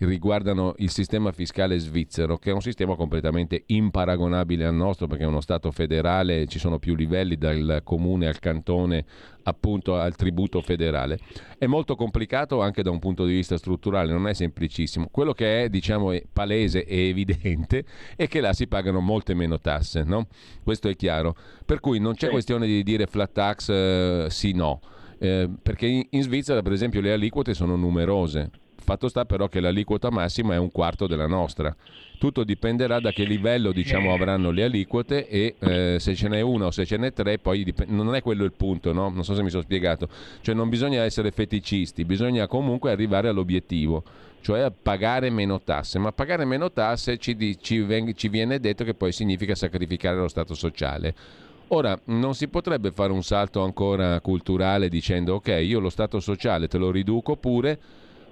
riguardano il sistema fiscale svizzero, che è un sistema completamente imparagonabile al nostro perché è uno Stato federale, ci sono più livelli dal comune al cantone appunto al tributo federale. È molto complicato anche da un punto di vista strutturale, non è semplicissimo. Quello che è, diciamo, è palese e evidente è che là si pagano molte meno tasse, no? Questo è chiaro. Per cui non c'è sì. questione di dire flat tax eh, sì no. Eh, perché in, in Svizzera, per esempio, le aliquote sono numerose. Fatto sta però che l'aliquota massima è un quarto della nostra. Tutto dipenderà da che livello diciamo, avranno le aliquote e eh, se ce n'è una o se ce n'è tre, poi dip- non è quello il punto, no? non so se mi sono spiegato. Cioè non bisogna essere feticisti, bisogna comunque arrivare all'obiettivo, cioè a pagare meno tasse. Ma pagare meno tasse ci, ci, veng- ci viene detto che poi significa sacrificare lo Stato sociale. Ora, non si potrebbe fare un salto ancora culturale dicendo ok, io lo Stato sociale te lo riduco pure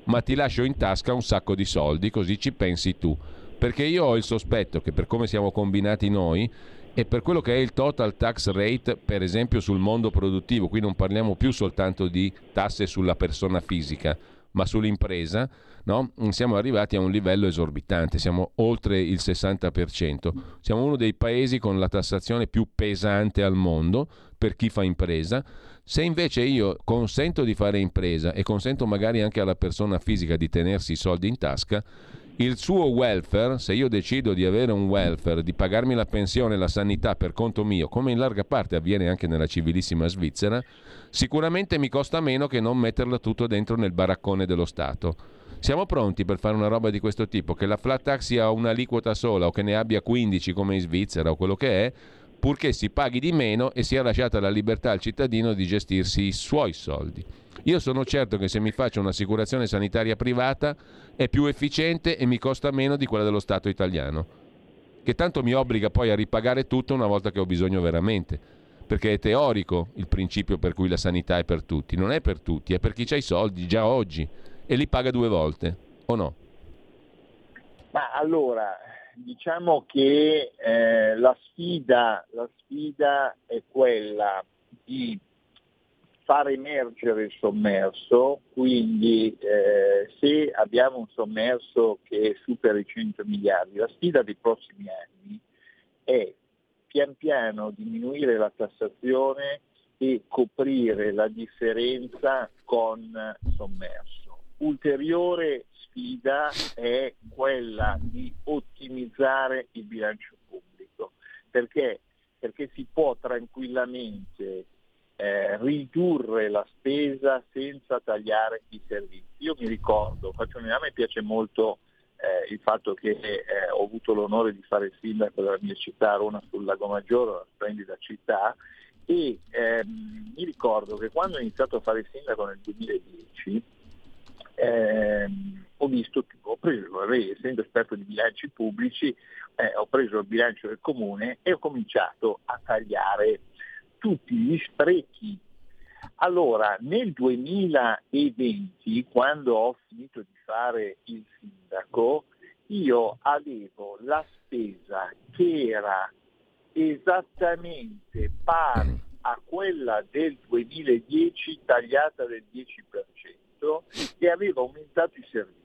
ma ti lascio in tasca un sacco di soldi, così ci pensi tu. Perché io ho il sospetto che per come siamo combinati noi e per quello che è il total tax rate, per esempio sul mondo produttivo, qui non parliamo più soltanto di tasse sulla persona fisica, ma sull'impresa, no? siamo arrivati a un livello esorbitante, siamo oltre il 60%. Siamo uno dei paesi con la tassazione più pesante al mondo per chi fa impresa se invece io consento di fare impresa e consento magari anche alla persona fisica di tenersi i soldi in tasca, il suo welfare, se io decido di avere un welfare, di pagarmi la pensione e la sanità per conto mio, come in larga parte avviene anche nella civilissima Svizzera, sicuramente mi costa meno che non metterlo tutto dentro nel baraccone dello Stato. Siamo pronti per fare una roba di questo tipo, che la flat tax sia un'aliquota sola o che ne abbia 15 come in Svizzera o quello che è, purché si paghi di meno e sia lasciata la libertà al cittadino di gestirsi i suoi soldi. Io sono certo che se mi faccio un'assicurazione sanitaria privata è più efficiente e mi costa meno di quella dello Stato italiano, che tanto mi obbliga poi a ripagare tutto una volta che ho bisogno veramente, perché è teorico il principio per cui la sanità è per tutti, non è per tutti, è per chi ha i soldi già oggi e li paga due volte, o no? Ma allora, diciamo che eh, la, sfida, la sfida è quella di far emergere il sommerso, quindi eh, se abbiamo un sommerso che supera i 100 miliardi, la sfida dei prossimi anni è pian piano diminuire la tassazione e coprire la differenza con sommerso. Ulteriore sfida è quella di ottimizzare il bilancio pubblico, perché, perché si può tranquillamente eh, ridurre la spesa senza tagliare i servizi. Io mi ricordo, faccio, a me piace molto eh, il fatto che eh, ho avuto l'onore di fare il sindaco della mia città, Roma sul Lago Maggiore, una splendida città, e ehm, mi ricordo che quando ho iniziato a fare il sindaco nel 2010, ehm, ho visto, ho preso, essendo esperto di bilanci pubblici, eh, ho preso il bilancio del comune e ho cominciato a tagliare tutti gli sprechi. Allora, nel 2020, quando ho finito di fare il sindaco, io avevo la spesa che era esattamente pari a quella del 2010 tagliata del 10% e aveva aumentato i servizi.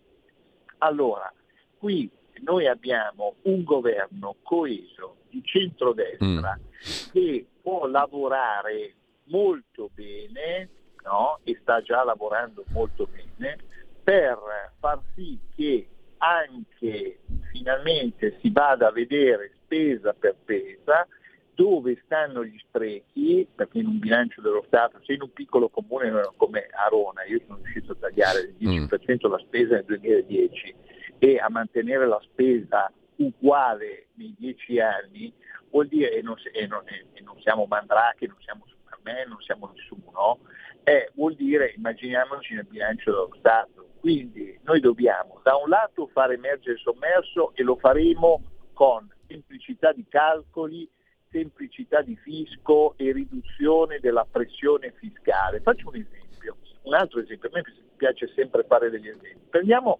Allora, qui noi abbiamo un governo coeso di centrodestra mm. che può lavorare molto bene no? e sta già lavorando molto bene per far sì che anche finalmente si vada a vedere spesa per spesa dove stanno gli sprechi, perché in un bilancio dello Stato, se in un piccolo comune come Arona, io sono riuscito a tagliare del 10% mm. la spesa nel 2010 e a mantenere la spesa uguale nei dieci anni, vuol dire, e non, e non, e non siamo Mandrake, non siamo Superman, non siamo nessuno, eh, vuol dire, immaginiamoci nel bilancio dello Stato, quindi noi dobbiamo da un lato far emergere il sommerso e lo faremo con semplicità di calcoli, semplicità di fisco e riduzione della pressione fiscale. Faccio un esempio, un altro esempio, a me piace sempre fare degli esempi. Prendiamo,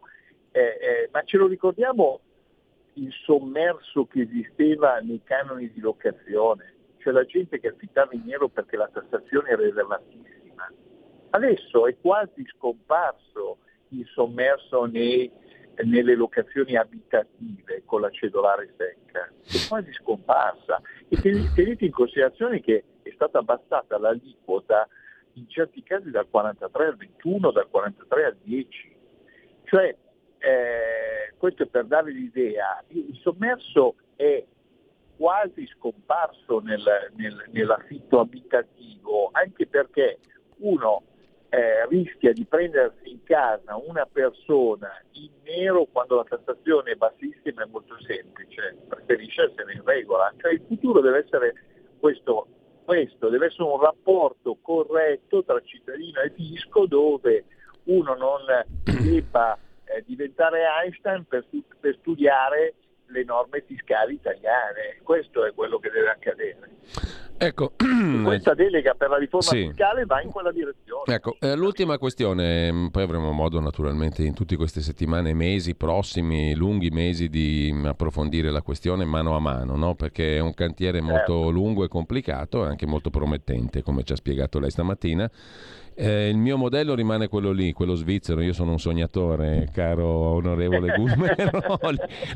eh, eh, ma ce lo ricordiamo il sommerso che esisteva nei canoni di locazione, cioè la gente che affittava in nero perché la tassazione era elevatissima. Adesso è quasi scomparso il sommerso nei nelle locazioni abitative con la cedolare secca, è quasi scomparsa. E tenete in considerazione che è stata abbassata l'aliquota in certi casi dal 43 al 21, dal 43 al 10. Cioè, eh, questo è per dare l'idea, il sommerso è quasi scomparso nel, nel, nell'affitto abitativo, anche perché uno eh, rischia di prendersi in casa una persona in nero quando la tassazione è bassissima è molto semplice, preferisce essere in regola. Cioè il futuro deve essere questo, questo deve essere un rapporto corretto tra cittadino e fisco dove uno non debba eh, diventare Einstein per, per studiare le norme fiscali italiane. Questo è quello che deve accadere. Ecco, questa delega per la riforma sì. fiscale va in quella direzione. Ecco, eh, l'ultima questione, mm, poi avremo modo naturalmente in tutte queste settimane, mesi prossimi, lunghi mesi di mm, approfondire la questione mano a mano, no? perché è un cantiere molto certo. lungo e complicato e anche molto promettente, come ci ha spiegato lei stamattina. Eh, il mio modello rimane quello lì, quello svizzero. Io sono un sognatore, caro onorevole Gusmero.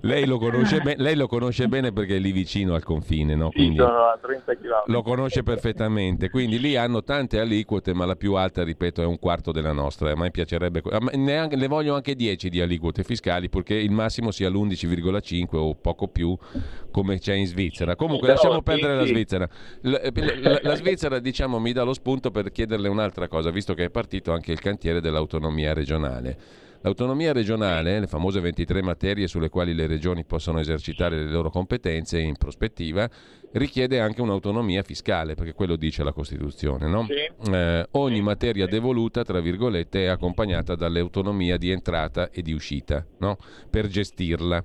lei, lo be- lei, lo conosce bene perché è lì vicino al confine, no? Quindi sì, sono a 30 km. Lo conosce perfettamente. Quindi lì hanno tante aliquote, ma la più alta, ripeto, è un quarto della nostra. A me piacerebbe. Neanche, ne voglio anche 10 di aliquote fiscali, purché il massimo sia l'11,5 o poco più, come c'è in Svizzera. Comunque, lasciamo perdere la Svizzera. La, la, la Svizzera, diciamo, mi dà lo spunto per chiederle un'altra cosa cosa, visto che è partito anche il cantiere dell'autonomia regionale. L'autonomia regionale, le famose 23 materie sulle quali le regioni possono esercitare le loro competenze in prospettiva, richiede anche un'autonomia fiscale, perché quello dice la Costituzione. No? Sì. Eh, ogni materia devoluta, tra virgolette, è accompagnata dall'autonomia di entrata e di uscita no? per gestirla.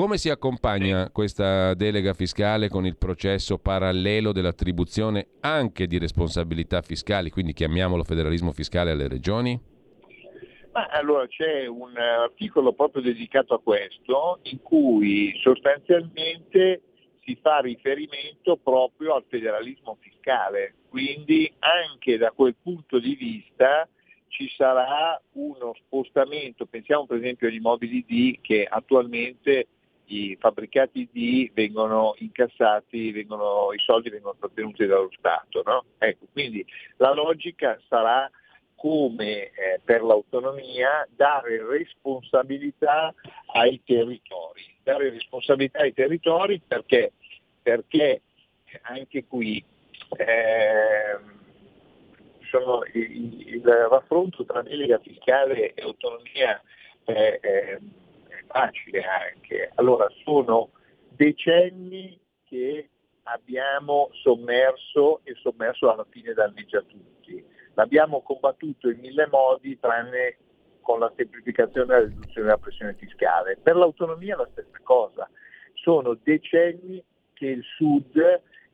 Come si accompagna questa delega fiscale con il processo parallelo dell'attribuzione anche di responsabilità fiscali, quindi chiamiamolo federalismo fiscale alle regioni? Ma allora c'è un articolo proprio dedicato a questo in cui sostanzialmente si fa riferimento proprio al federalismo fiscale, quindi anche da quel punto di vista ci sarà uno spostamento, pensiamo per esempio agli immobili D che attualmente i fabbricati D vengono incassati, vengono, i soldi vengono trattenuti dallo Stato. No? Ecco, quindi la logica sarà come eh, per l'autonomia dare responsabilità ai territori. Dare responsabilità ai territori perché, perché anche qui eh, sono, il, il, raffronto tra delega fiscale e autonomia eh, facile anche. Allora sono decenni che abbiamo sommerso e sommerso alla fine danneggia tutti. L'abbiamo combattuto in mille modi tranne con la semplificazione e la riduzione della pressione fiscale. Per l'autonomia la stessa cosa. Sono decenni che il Sud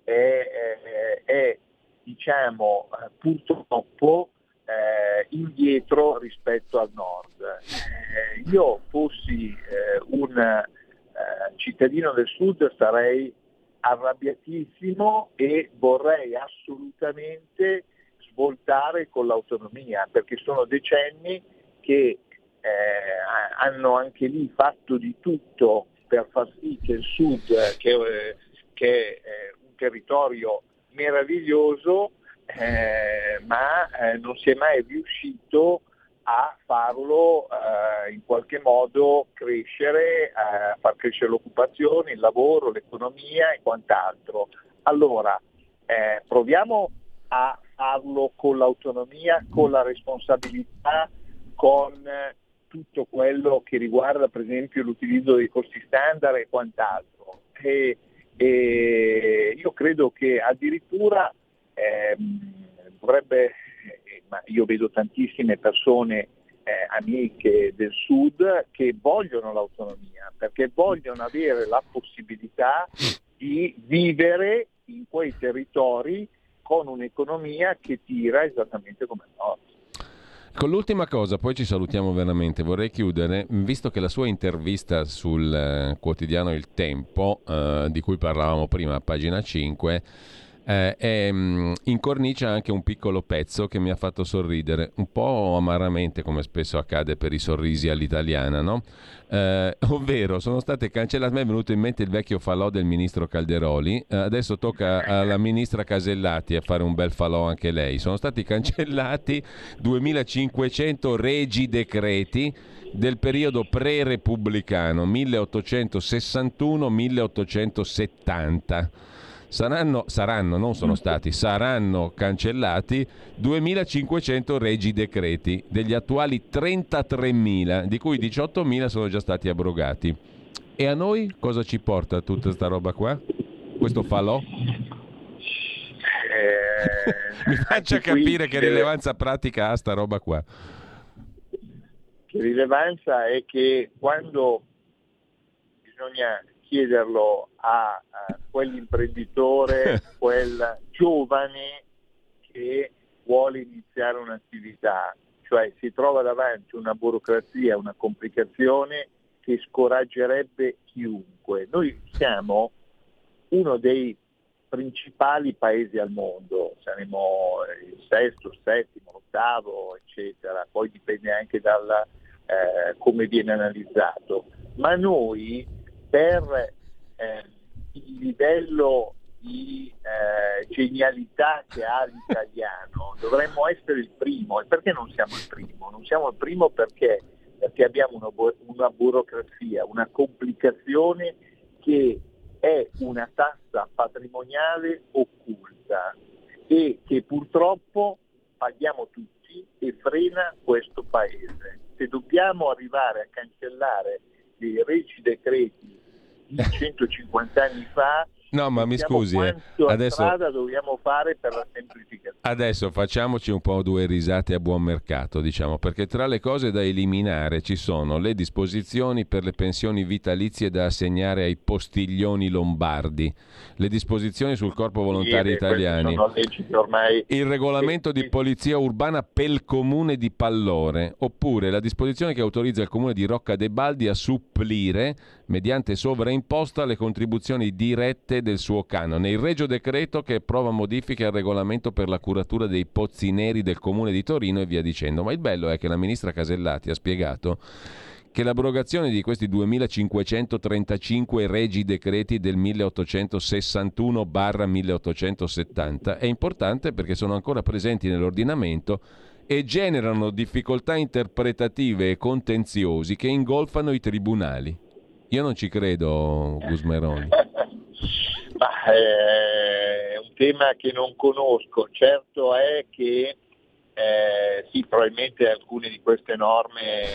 è, è, è diciamo, purtroppo eh, indietro rispetto al nord. Eh, io fossi eh, un eh, cittadino del sud sarei arrabbiatissimo e vorrei assolutamente svoltare con l'autonomia, perché sono decenni che eh, hanno anche lì fatto di tutto per far sì che il sud, che, eh, che è un territorio meraviglioso, eh, ma eh, non si è mai riuscito a farlo eh, in qualche modo crescere, a eh, far crescere l'occupazione, il lavoro, l'economia e quant'altro. Allora, eh, proviamo a farlo con l'autonomia, con la responsabilità, con tutto quello che riguarda per esempio l'utilizzo dei costi standard e quant'altro. E, e io credo che addirittura eh, dovrebbe, ma io vedo tantissime persone eh, amiche del sud che vogliono l'autonomia, perché vogliono avere la possibilità di vivere in quei territori con un'economia che tira esattamente come il nostro. Con l'ultima cosa, poi ci salutiamo veramente, vorrei chiudere, visto che la sua intervista sul eh, quotidiano Il Tempo, eh, di cui parlavamo prima, pagina 5, eh, e, mh, mm, incornicia anche un piccolo pezzo che mi ha fatto sorridere, un po' amaramente come spesso accade per i sorrisi all'italiana, no? eh, ovvero sono state cancellate, me è venuto in mente il vecchio falò del ministro Calderoli, eh, adesso tocca alla ministra Casellati a fare un bel falò anche lei, sono stati cancellati 2500 regi decreti del periodo pre-repubblicano 1861-1870 Saranno, saranno, non sono stati, saranno cancellati 2.500 regi decreti degli attuali 33.000, di cui 18.000 sono già stati abrogati. E a noi cosa ci porta tutta questa roba qua? Questo falò? Eh, Mi faccia capire che rilevanza pratica ha sta roba qua. Che rilevanza è che quando bisogna chiederlo a, a quell'imprenditore, quel giovane che vuole iniziare un'attività, cioè si trova davanti una burocrazia, una complicazione che scoraggerebbe chiunque. Noi siamo uno dei principali paesi al mondo, saremo il sesto, il settimo, l'ottavo, eccetera, poi dipende anche da eh, come viene analizzato, ma noi per eh, il livello di eh, genialità che ha l'italiano dovremmo essere il primo. E perché non siamo il primo? Non siamo il primo perché, perché abbiamo una, una burocrazia, una complicazione che è una tassa patrimoniale occulta e che purtroppo paghiamo tutti e frena questo paese. Se dobbiamo arrivare a cancellare dei regi decreti di 150 anni fa No, ma mi scusi, eh. adesso dobbiamo fare per la semplificazione. Adesso facciamoci un po' due risate a buon mercato, diciamo, perché tra le cose da eliminare ci sono le disposizioni per le pensioni vitalizie da assegnare ai postiglioni lombardi, le disposizioni sul corpo volontari italiani, ormai... il regolamento di polizia urbana per il comune di Pallore, oppure la disposizione che autorizza il comune di Rocca de Baldi a supplire mediante sovraimposta le contribuzioni dirette del suo canone. Il regio decreto che approva modifiche al regolamento per la curatura dei pozzi neri del comune di Torino e via dicendo. Ma il bello è che la ministra Casellati ha spiegato che l'abrogazione di questi 2535 regi decreti del 1861-1870 è importante perché sono ancora presenti nell'ordinamento e generano difficoltà interpretative e contenziosi che ingolfano i tribunali. Io non ci credo, Gusmeroni. Ma, eh, è un tema che non conosco, certo è che eh, sì, probabilmente alcune di queste norme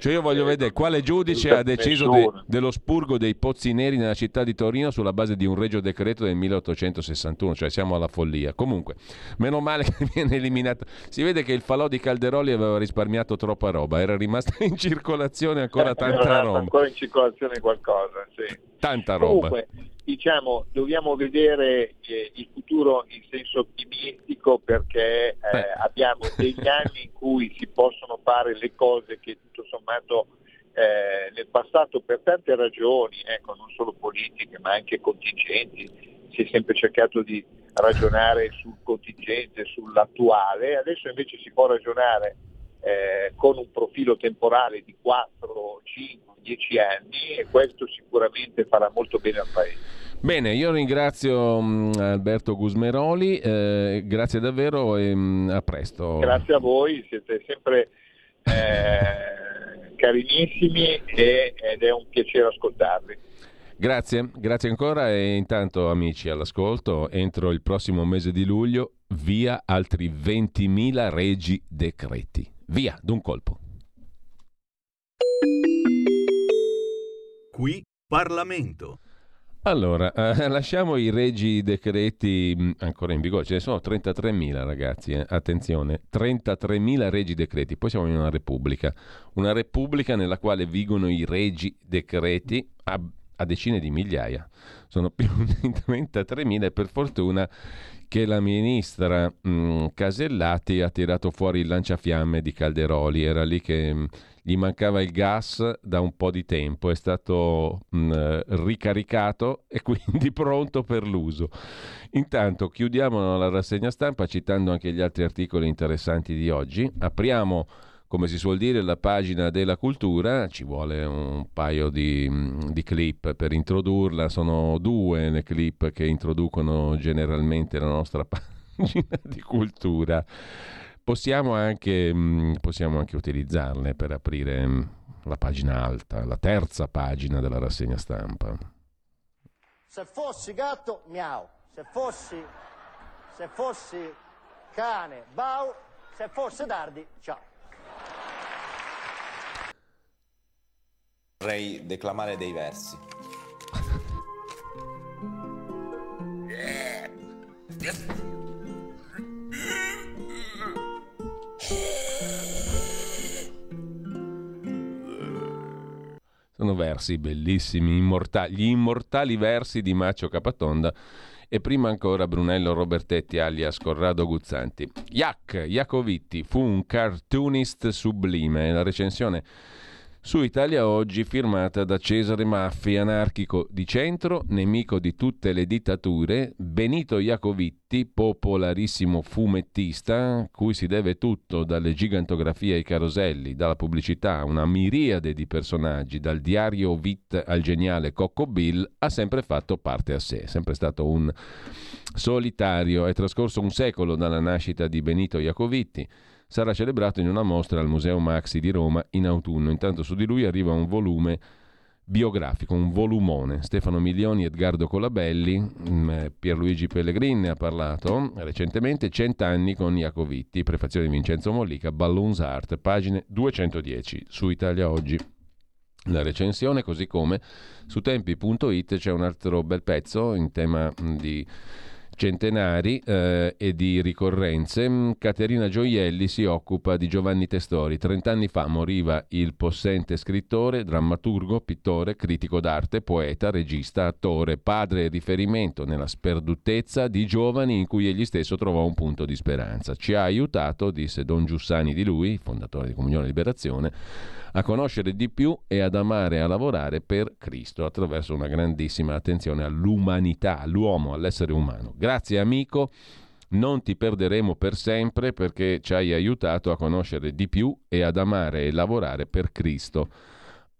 Cioè io voglio vedere quale giudice ha deciso de, dello spurgo dei pozzi neri nella città di Torino sulla base di un regio decreto del 1861, cioè siamo alla follia. Comunque, meno male che viene eliminato. Si vede che il falò di Calderoli aveva risparmiato troppa roba, era rimasta in circolazione ancora tanta roba. Ancora in circolazione qualcosa, sì. Tanta roba. Comunque, diciamo, dobbiamo vedere eh, il futuro in senso ottimistico perché eh, abbiamo degli anni in cui si possono fare le cose che tutto sommato eh, nel passato per tante ragioni, ecco, non solo politiche ma anche contingenti, si è sempre cercato di ragionare sul contingente, sull'attuale, adesso invece si può ragionare eh, con un profilo temporale di 4, 5, 10 anni e questo sicuramente farà molto bene al Paese. Bene, io ringrazio um, Alberto Gusmeroli, eh, grazie davvero e um, a presto. Grazie a voi, siete sempre eh, carinissimi e, ed è un piacere ascoltarvi. Grazie, grazie ancora e intanto amici all'ascolto, entro il prossimo mese di luglio via altri 20.000 regi decreti. Via, d'un colpo. Qui Parlamento. Allora, eh, lasciamo i regi decreti mm, ancora in vigore, ce ne sono 33.000 ragazzi, eh. attenzione, 33.000 regi decreti, poi siamo in una repubblica, una repubblica nella quale vigono i regi decreti a, a decine di migliaia, sono più di 33.000 e per fortuna che la ministra mh, mm, Casellati ha tirato fuori il lanciafiamme di Calderoli, era lì che... Mh, gli mancava il gas da un po' di tempo, è stato mh, mm, ricaricato e quindi pronto per l'uso. Intanto chiudiamo la rassegna stampa citando anche gli altri articoli interessanti di oggi. Apriamo come si suol dire, la pagina della cultura, ci vuole un paio di, mm, di, clip per introdurla, sono due le clip che introducono generalmente la nostra pagina di cultura possiamo anche, mm, possiamo anche utilizzarle per aprire mm, la pagina alta, la terza pagina della rassegna stampa. Se fossi gatto, miau. Se fossi, se fossi cane, bau. Se fosse dardi, ciao. Vorrei declamare dei versi. yeah. Sono versi bellissimi, immortali, gli immortali versi di Macio Capatonda e prima ancora Brunello Robertetti alias Corrado Guzzanti. Jac Jacovitti fu un cartoonist sublime, la recensione su Italia Oggi firmata da Cesare Maffi, anarchico di centro, nemico di tutte le dittature, Benito Iacovitti, popolarissimo fumettista, cui si deve tutto, dalle gigantografie ai caroselli, dalla pubblicità, una miriade di personaggi, dal diario Vit al geniale Cocco Bill, ha sempre fatto parte a sé, è sempre stato un solitario, è trascorso un secolo dalla nascita di Benito Iacovitti sarà celebrato in una mostra al Museo Maxi di Roma in autunno. Intanto su di lui arriva un volume biografico, un volumone. Stefano Milioni, Edgardo Colabelli, mm, eh, Pierluigi Pellegrin ne ha parlato recentemente, Cent'anni con Iacovitti, prefazione di Vincenzo Mollica, Balloons Art, pagine 210 su Italia Oggi. La recensione, così come su tempi.it c'è un altro bel pezzo in tema mm, di centenari eh, e di ricorrenze, mm, Caterina Gioielli si occupa di Giovanni Testori. Trent'anni fa moriva il possente scrittore, drammaturgo, pittore, critico d'arte, poeta, regista, attore, padre e riferimento nella sperdutezza di giovani in cui egli stesso trovò un punto di speranza. Ci ha aiutato, disse Don Giussani di lui, fondatore di Comunione e Liberazione, a conoscere di più e ad amare e a lavorare per Cristo attraverso una grandissima attenzione all'umanità, all'uomo, all'essere umano. Grazie amico, non ti perderemo per sempre perché ci hai aiutato a conoscere di più e ad amare e lavorare per Cristo.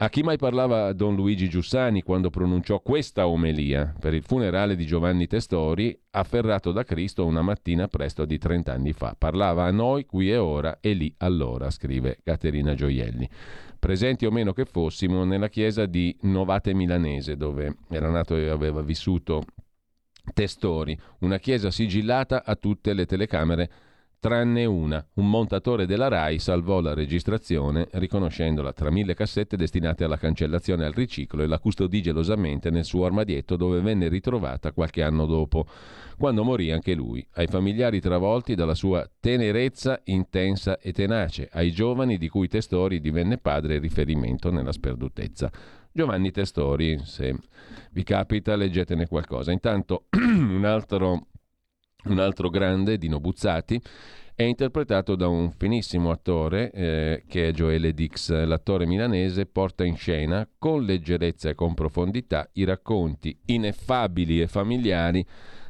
A chi mai parlava Don Luigi Giussani quando pronunciò questa omelia per il funerale di Giovanni Testori, afferrato da Cristo una mattina presto di 30 anni fa? Parlava a noi qui e ora e lì allora, scrive Caterina Gioielli. Presenti o meno che fossimo nella chiesa di Novate Milanese, dove era nato e aveva vissuto Testori, una chiesa sigillata a tutte le telecamere tranne una. Un montatore della RAI salvò la registrazione riconoscendola tra mille cassette destinate alla cancellazione e al riciclo e la custodì gelosamente nel suo armadietto dove venne ritrovata qualche anno dopo, quando morì anche lui, ai familiari travolti dalla sua tenerezza intensa e tenace, ai giovani di cui Testori divenne padre e riferimento nella sperdutezza. Giovanni Testori, se vi capita leggetene qualcosa. Intanto un altro un altro grande, Dino Buzzati, è interpretato da un finissimo attore eh, che è Joele Dix. L'attore milanese porta in scena con leggerezza e con profondità i racconti ineffabili e familiari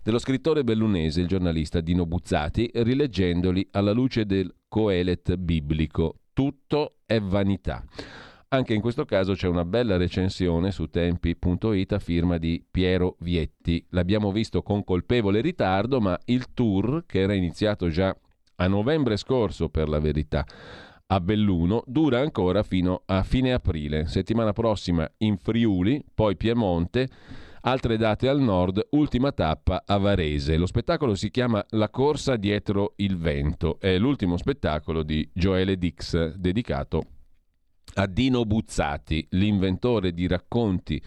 dello scrittore bellunese, il giornalista Dino Buzzati, rileggendoli alla luce del Coelet biblico. Tutto è vanità. Anche in questo caso c'è una bella recensione su tempi.it a firma di Piero Vietti. L'abbiamo visto con colpevole ritardo, ma il tour, che era iniziato già a novembre scorso per la verità, a Belluno, dura ancora fino a fine aprile. Settimana prossima in Friuli, poi Piemonte, altre date al nord, ultima tappa a Varese. Lo spettacolo si chiama La corsa dietro il vento. È l'ultimo spettacolo di Joele Dix, dedicato a Dino Buzzati, l'inventore di racconti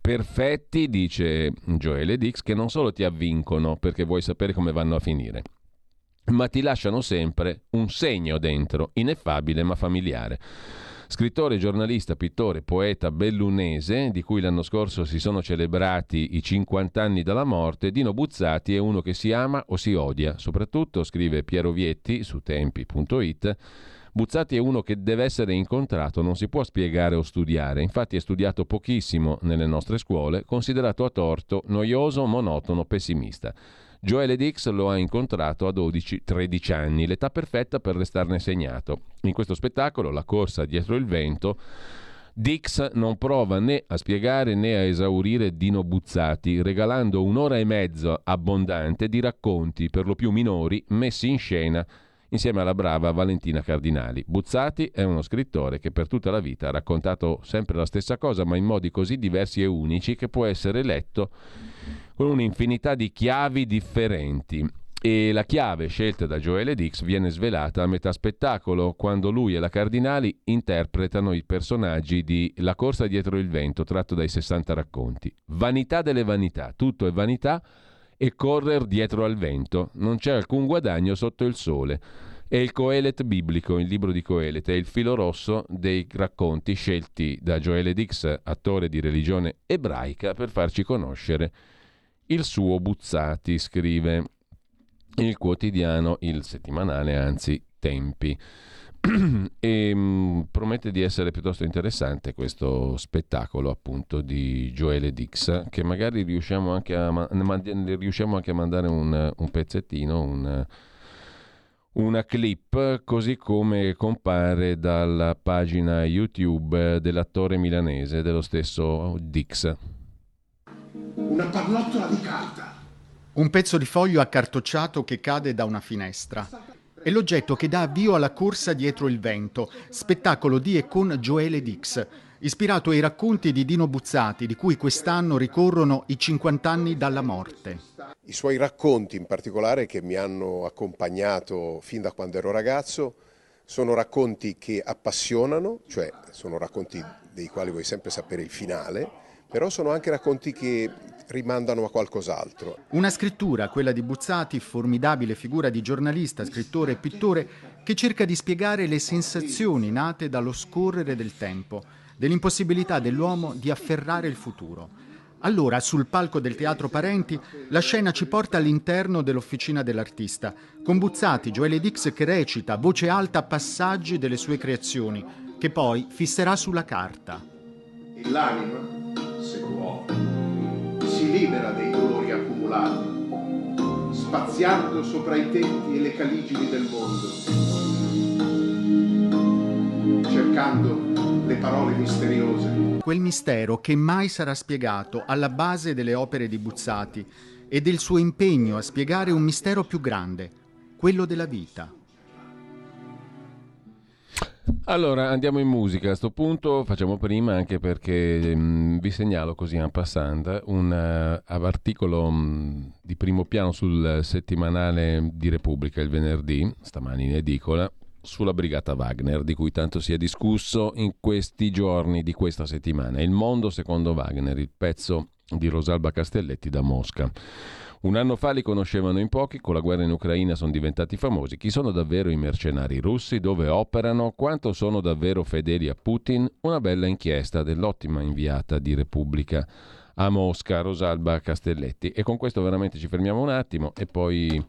perfetti, dice Joele Dix, che non solo ti avvincono perché vuoi sapere come vanno a finire, ma ti lasciano sempre un segno dentro, ineffabile ma familiare. Scrittore, giornalista, pittore, poeta bellunese, di cui l'anno scorso si sono celebrati i 50 anni dalla morte, Dino Buzzati è uno che si ama o si odia. Soprattutto, scrive Piero Vietti su tempi.it, Buzzati è uno che deve essere incontrato, non si può spiegare o studiare, infatti è studiato pochissimo nelle nostre scuole, considerato a torto, noioso, monotono, pessimista. Joele Dix lo ha incontrato a 12-13 anni, l'età perfetta per restarne segnato. In questo spettacolo, La corsa dietro il vento, Dix non prova né a spiegare né a esaurire Dino Buzzati, regalando un'ora e mezzo abbondante di racconti, per lo più minori, messi in scena insieme alla brava Valentina Cardinali. Buzzati è uno scrittore che per tutta la vita ha raccontato sempre la stessa cosa, ma in modi così diversi e unici che può essere letto con un'infinità di chiavi differenti. E la chiave scelta da Joele Dix viene svelata a metà spettacolo, quando lui e la Cardinali interpretano i personaggi di La corsa dietro il vento, tratto dai 60 racconti. Vanità delle vanità, tutto è vanità e correre dietro al vento. Non c'è alcun guadagno sotto il sole. È il Coelet biblico, il libro di Coelet, è il filo rosso dei racconti scelti da Joele Dix, attore di religione ebraica, per farci conoscere il suo Buzzati, scrive il quotidiano, il settimanale, anzi, Tempi. E mh, mm, promette di essere piuttosto interessante questo spettacolo appunto di Joele Dix che magari riusciamo anche a, ma- riusciamo anche a mandare un, un pezzettino un, una clip così come compare dalla pagina YouTube dell'attore milanese dello stesso Dix. Una pallottola di carta. Un pezzo di foglio accartocciato che cade da una finestra è l'oggetto che dà avvio alla corsa dietro il vento, spettacolo di e con Joele Dix, ispirato ai racconti di Dino Buzzati, di cui quest'anno ricorrono i 50 anni dalla morte. I suoi racconti in particolare che mi hanno accompagnato fin da quando ero ragazzo sono racconti che appassionano, cioè sono racconti dei quali vuoi sempre sapere il finale, però sono anche racconti che rimandano a qualcos'altro. Una scrittura, quella di Buzzati, formidabile figura di giornalista, scrittore e pittore, che cerca di spiegare le sensazioni nate dallo scorrere del tempo, dell'impossibilità dell'uomo di afferrare il futuro. Allora, sul palco del Teatro Parenti, la scena ci porta all'interno dell'officina dell'artista, con Buzzati, Joele Dix che recita a voce alta passaggi delle sue creazioni, che poi fisserà sulla carta. E l'anima, se può, libera dei dolori accumulati, spaziando sopra i tetti e le caligini del mondo, cercando le parole misteriose. Quel mistero che mai sarà spiegato alla base delle opere di Buzzati e del suo impegno a spiegare un mistero più grande, quello della vita. Allora andiamo in musica. A questo punto facciamo prima anche perché mh, mm, vi segnalo così en passant un uh, articolo mh, mm, di primo piano sul settimanale di Repubblica il venerdì, stamani in edicola, sulla brigata Wagner, di cui tanto si è discusso in questi giorni di questa settimana. Il mondo secondo Wagner, il pezzo di Rosalba Castelletti da Mosca. Un anno fa li conoscevano in pochi, con la guerra in Ucraina sono diventati famosi. Chi sono davvero i mercenari russi? Dove operano? Quanto sono davvero fedeli a Putin? Una bella inchiesta dell'ottima inviata di Repubblica a Mosca, Rosalba Castelletti. E con questo veramente ci fermiamo un attimo e poi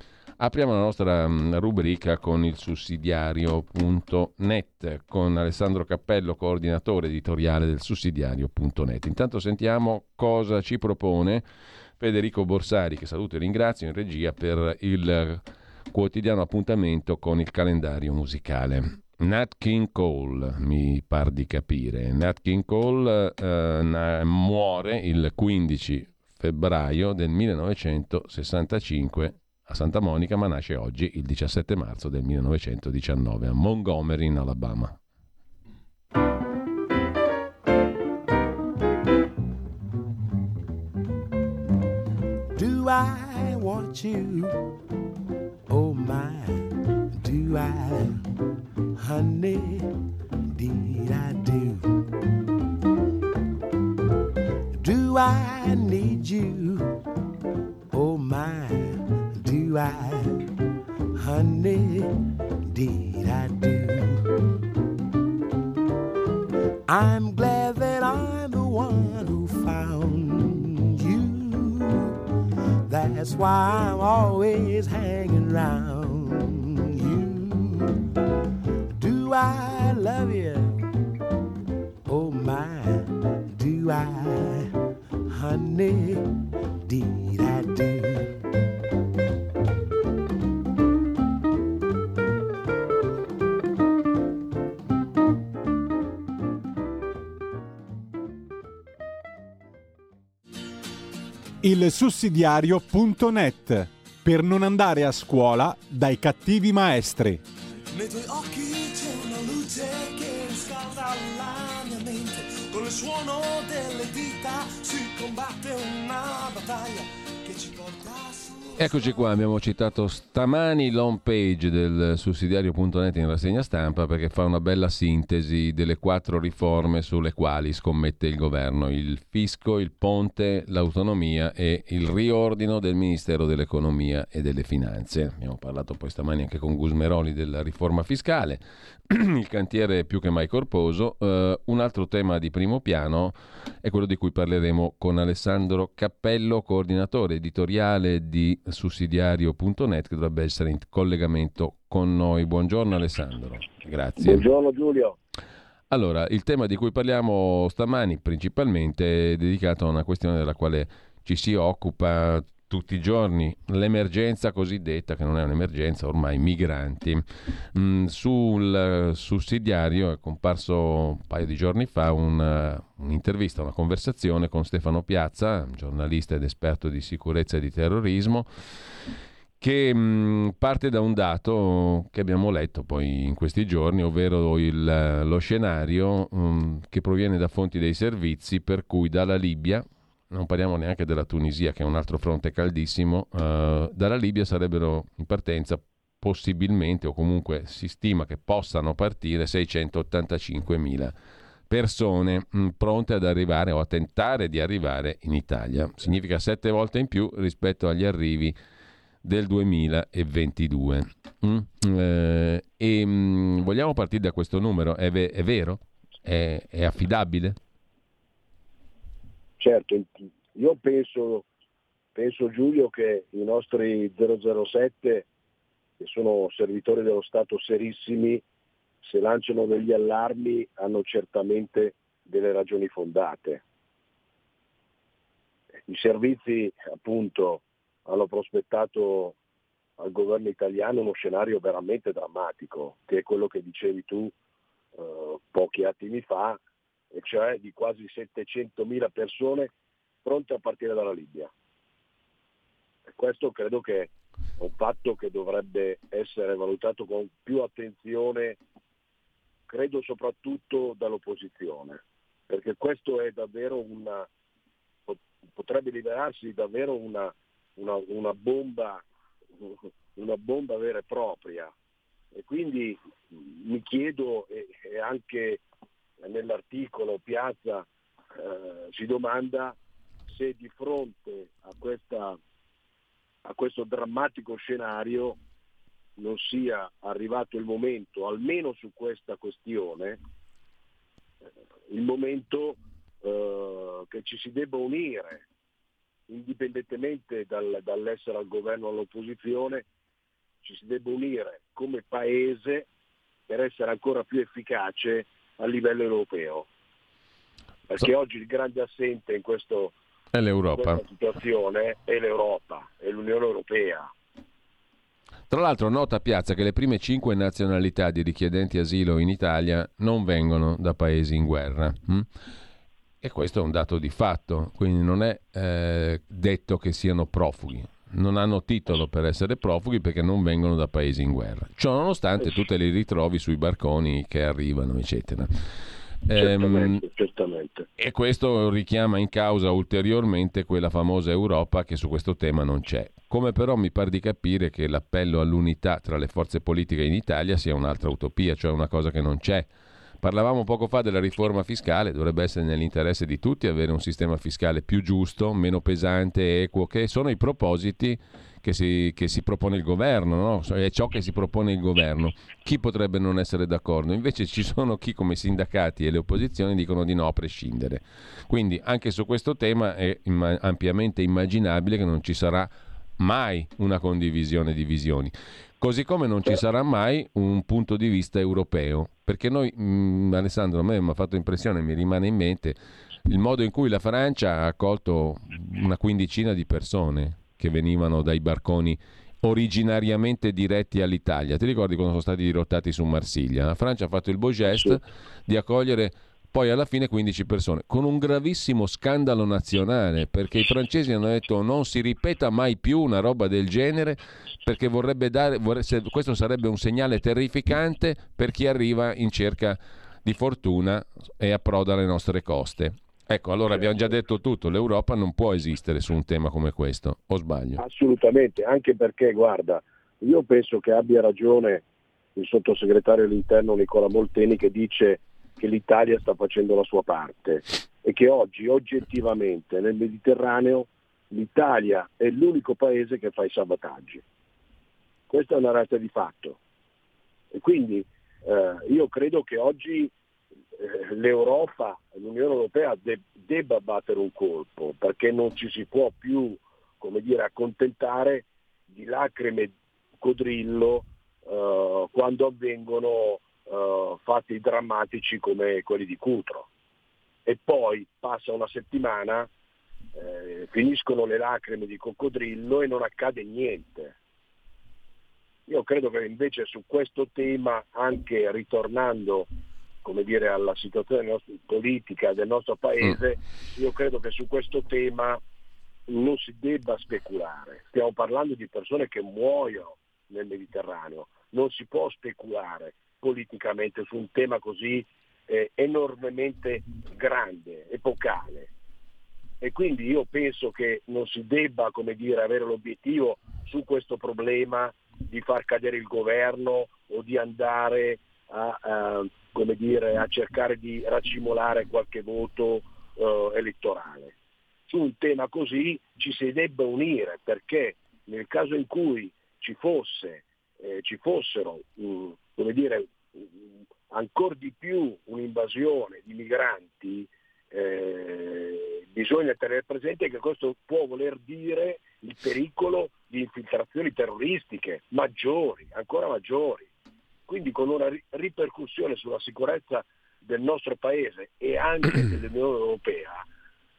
apriamo la nostra mm, rubrica con il sussidiario.net, con Alessandro Cappello, coordinatore editoriale del sussidiario.net. Intanto sentiamo cosa ci propone Federico Borsari, che saluto e ringrazio in regia per il quotidiano appuntamento con il calendario musicale. Nat King Cole, mi par di capire. Nat King Cole eh, muore il 15 febbraio del 1965 a Santa Monica, ma nasce oggi il 17 marzo del 1919 a Montgomery in Alabama. Do I want you? Oh my, do I, honey? Did I do? Do I need you? I, honey? Did I do? I'm glad that I'm the one who found you. that's why I'm always hanging around you. Do I love you? Il sussidiario.net per non andare a scuola dai cattivi maestri. Eccoci qua, abbiamo citato stamani l'home page del sussidiario.net in rassegna stampa perché fa una bella sintesi delle quattro riforme sulle quali scommette il governo, il fisco, il ponte, l'autonomia e il riordino del Ministero dell'Economia e delle Finanze. Abbiamo parlato poi stamani anche con Gusmeroli della riforma fiscale, il cantiere è più che mai corposo. Uh, un altro tema di primo piano è quello di cui parleremo con Alessandro Cappello, coordinatore editoriale di sussidiario.net, che dovrebbe essere in collegamento con noi. Buongiorno Alessandro, grazie. Buongiorno Giulio. Allora, il tema di cui parliamo stamani principalmente è dedicato a una questione della quale ci si occupa tutti i giorni l'emergenza cosiddetta, che non è un'emergenza, ormai migranti. Mm, sul sussidiario è comparso un paio di giorni fa un, un'intervista, una conversazione con Stefano Piazza, giornalista ed esperto di sicurezza e di terrorismo che mm, parte da un dato che abbiamo letto poi in questi giorni, ovvero il, lo scenario mm, che proviene da fonti dei servizi per cui dalla Libia, non parliamo neanche della Tunisia che è un altro fronte caldissimo, uh, dalla Libia sarebbero in partenza possibilmente o comunque si stima che possano partire 685.000 persone mh, mm, pronte ad arrivare o a tentare di arrivare in Italia. Significa sette volte in più rispetto agli arrivi del 2022. Mm? Eh, e mh, mm, vogliamo partire da questo numero? È, ve- è vero? È, è affidabile? Certo, io penso, penso Giulio che i nostri 007, che sono servitori dello Stato serissimi, se lanciano degli allarmi hanno certamente delle ragioni fondate. I servizi appunto hanno prospettato al governo italiano uno scenario veramente drammatico, che è quello che dicevi tu eh, pochi attimi fa, e cioè di quasi 700.000 persone pronte a partire dalla Libia. E questo credo che è un fatto che dovrebbe essere valutato con più attenzione credo soprattutto dall'opposizione, perché questo una, potrebbe liberarsi davvero una, una, una, bomba, una bomba vera e propria. E quindi mi chiedo, e anche nell'articolo Piazza eh, si domanda se di fronte a, questa, a questo drammatico scenario non sia arrivato il momento, almeno su questa questione, eh, il momento eh, che ci si debba unire, indipendentemente dal, dall'essere al governo o all'opposizione, ci si debba unire come paese per essere ancora più efficace a livello europeo. Perché so. oggi il grande assente in, questo, è l'Europa. in questa situazione è l'Europa, è l'Unione Europea. Tra l'altro nota Piazza che le prime cinque nazionalità di richiedenti asilo in Italia non vengono da paesi in guerra. Hm? E questo è un dato di fatto, quindi non è eh, detto che siano profughi. Non hanno titolo per essere profughi perché non vengono da paesi in guerra. Ciò nonostante tu te li ritrovi sui barconi che arrivano, eccetera. Certamente, ehm, certamente. E questo richiama in causa ulteriormente quella famosa Europa che su questo tema non c'è. Come però mi pare di capire che l'appello all'unità tra le forze politiche in Italia sia un'altra utopia, cioè una cosa che non c'è. Parlavamo poco fa della riforma fiscale, dovrebbe essere nell'interesse di tutti avere un sistema fiscale più giusto, meno pesante, equo, che sono i propositi che si, che si propone il governo, no? è ciò che si propone il governo. Chi potrebbe non essere d'accordo? Invece ci sono chi come i sindacati e le opposizioni dicono di no a prescindere. Quindi anche su questo tema è imma- ampiamente immaginabile che non ci sarà mai una condivisione di visioni. Così come non ci sarà mai un punto di vista europeo, perché noi, mh, mm, Alessandro, a me mi ha fatto impressione, mi rimane in mente il modo in cui la Francia ha accolto una quindicina di persone che venivano dai barconi originariamente diretti all'Italia. Ti ricordi quando sono stati dirottati su Marsiglia? La Francia ha fatto il beau geste di accogliere poi alla fine 15 persone, con un gravissimo scandalo nazionale, perché i francesi hanno detto non si ripeta mai più una roba del genere, perché vorrebbe dare, vorrebbe, questo sarebbe un segnale terrificante per chi arriva in cerca di fortuna e approda alle nostre coste. Ecco, allora abbiamo già detto tutto, l'Europa non può esistere su un tema come questo, o sbaglio? Assolutamente, anche perché, guarda, io penso che abbia ragione il sottosegretario all'interno Nicola Molteni che dice che l'Italia sta facendo la sua parte e che oggi, oggettivamente, nel Mediterraneo l'Italia è l'unico paese che fa i sabataggi. Questa è una realtà di fatto. E quindi eh, io credo che oggi eh, l'Europa, l'Unione Europea de- debba battere un colpo, perché non ci si può più, come dire, accontentare di lacrime codrillo eh, quando avvengono eh, fatti drammatici come quelli di Cutro. E poi passa una settimana, eh, finiscono le lacrime di coccodrillo e non accade niente. Io credo che invece su questo tema, anche ritornando come dire, alla situazione nostra, politica del nostro paese, mm. io credo che su questo tema non si debba speculare. Stiamo parlando di persone che muoiono nel Mediterraneo, non si può speculare politicamente su un tema così eh, enormemente grande, epocale. E quindi io penso che non si debba come dire, avere l'obiettivo su questo problema di far cadere il governo o di andare a, a dire, a cercare di racimolare qualche voto eh, elettorale. Su un tema così ci si debba unire perché nel caso in cui ci, fosse, eh, ci fossero mh, come dire, ancora di più un'invasione di migranti, eh, bisogna tenere presente che questo può voler dire il pericolo di infiltrazioni terroristiche maggiori, ancora maggiori quindi con una ripercussione sulla sicurezza del nostro paese e anche dell'Unione Europea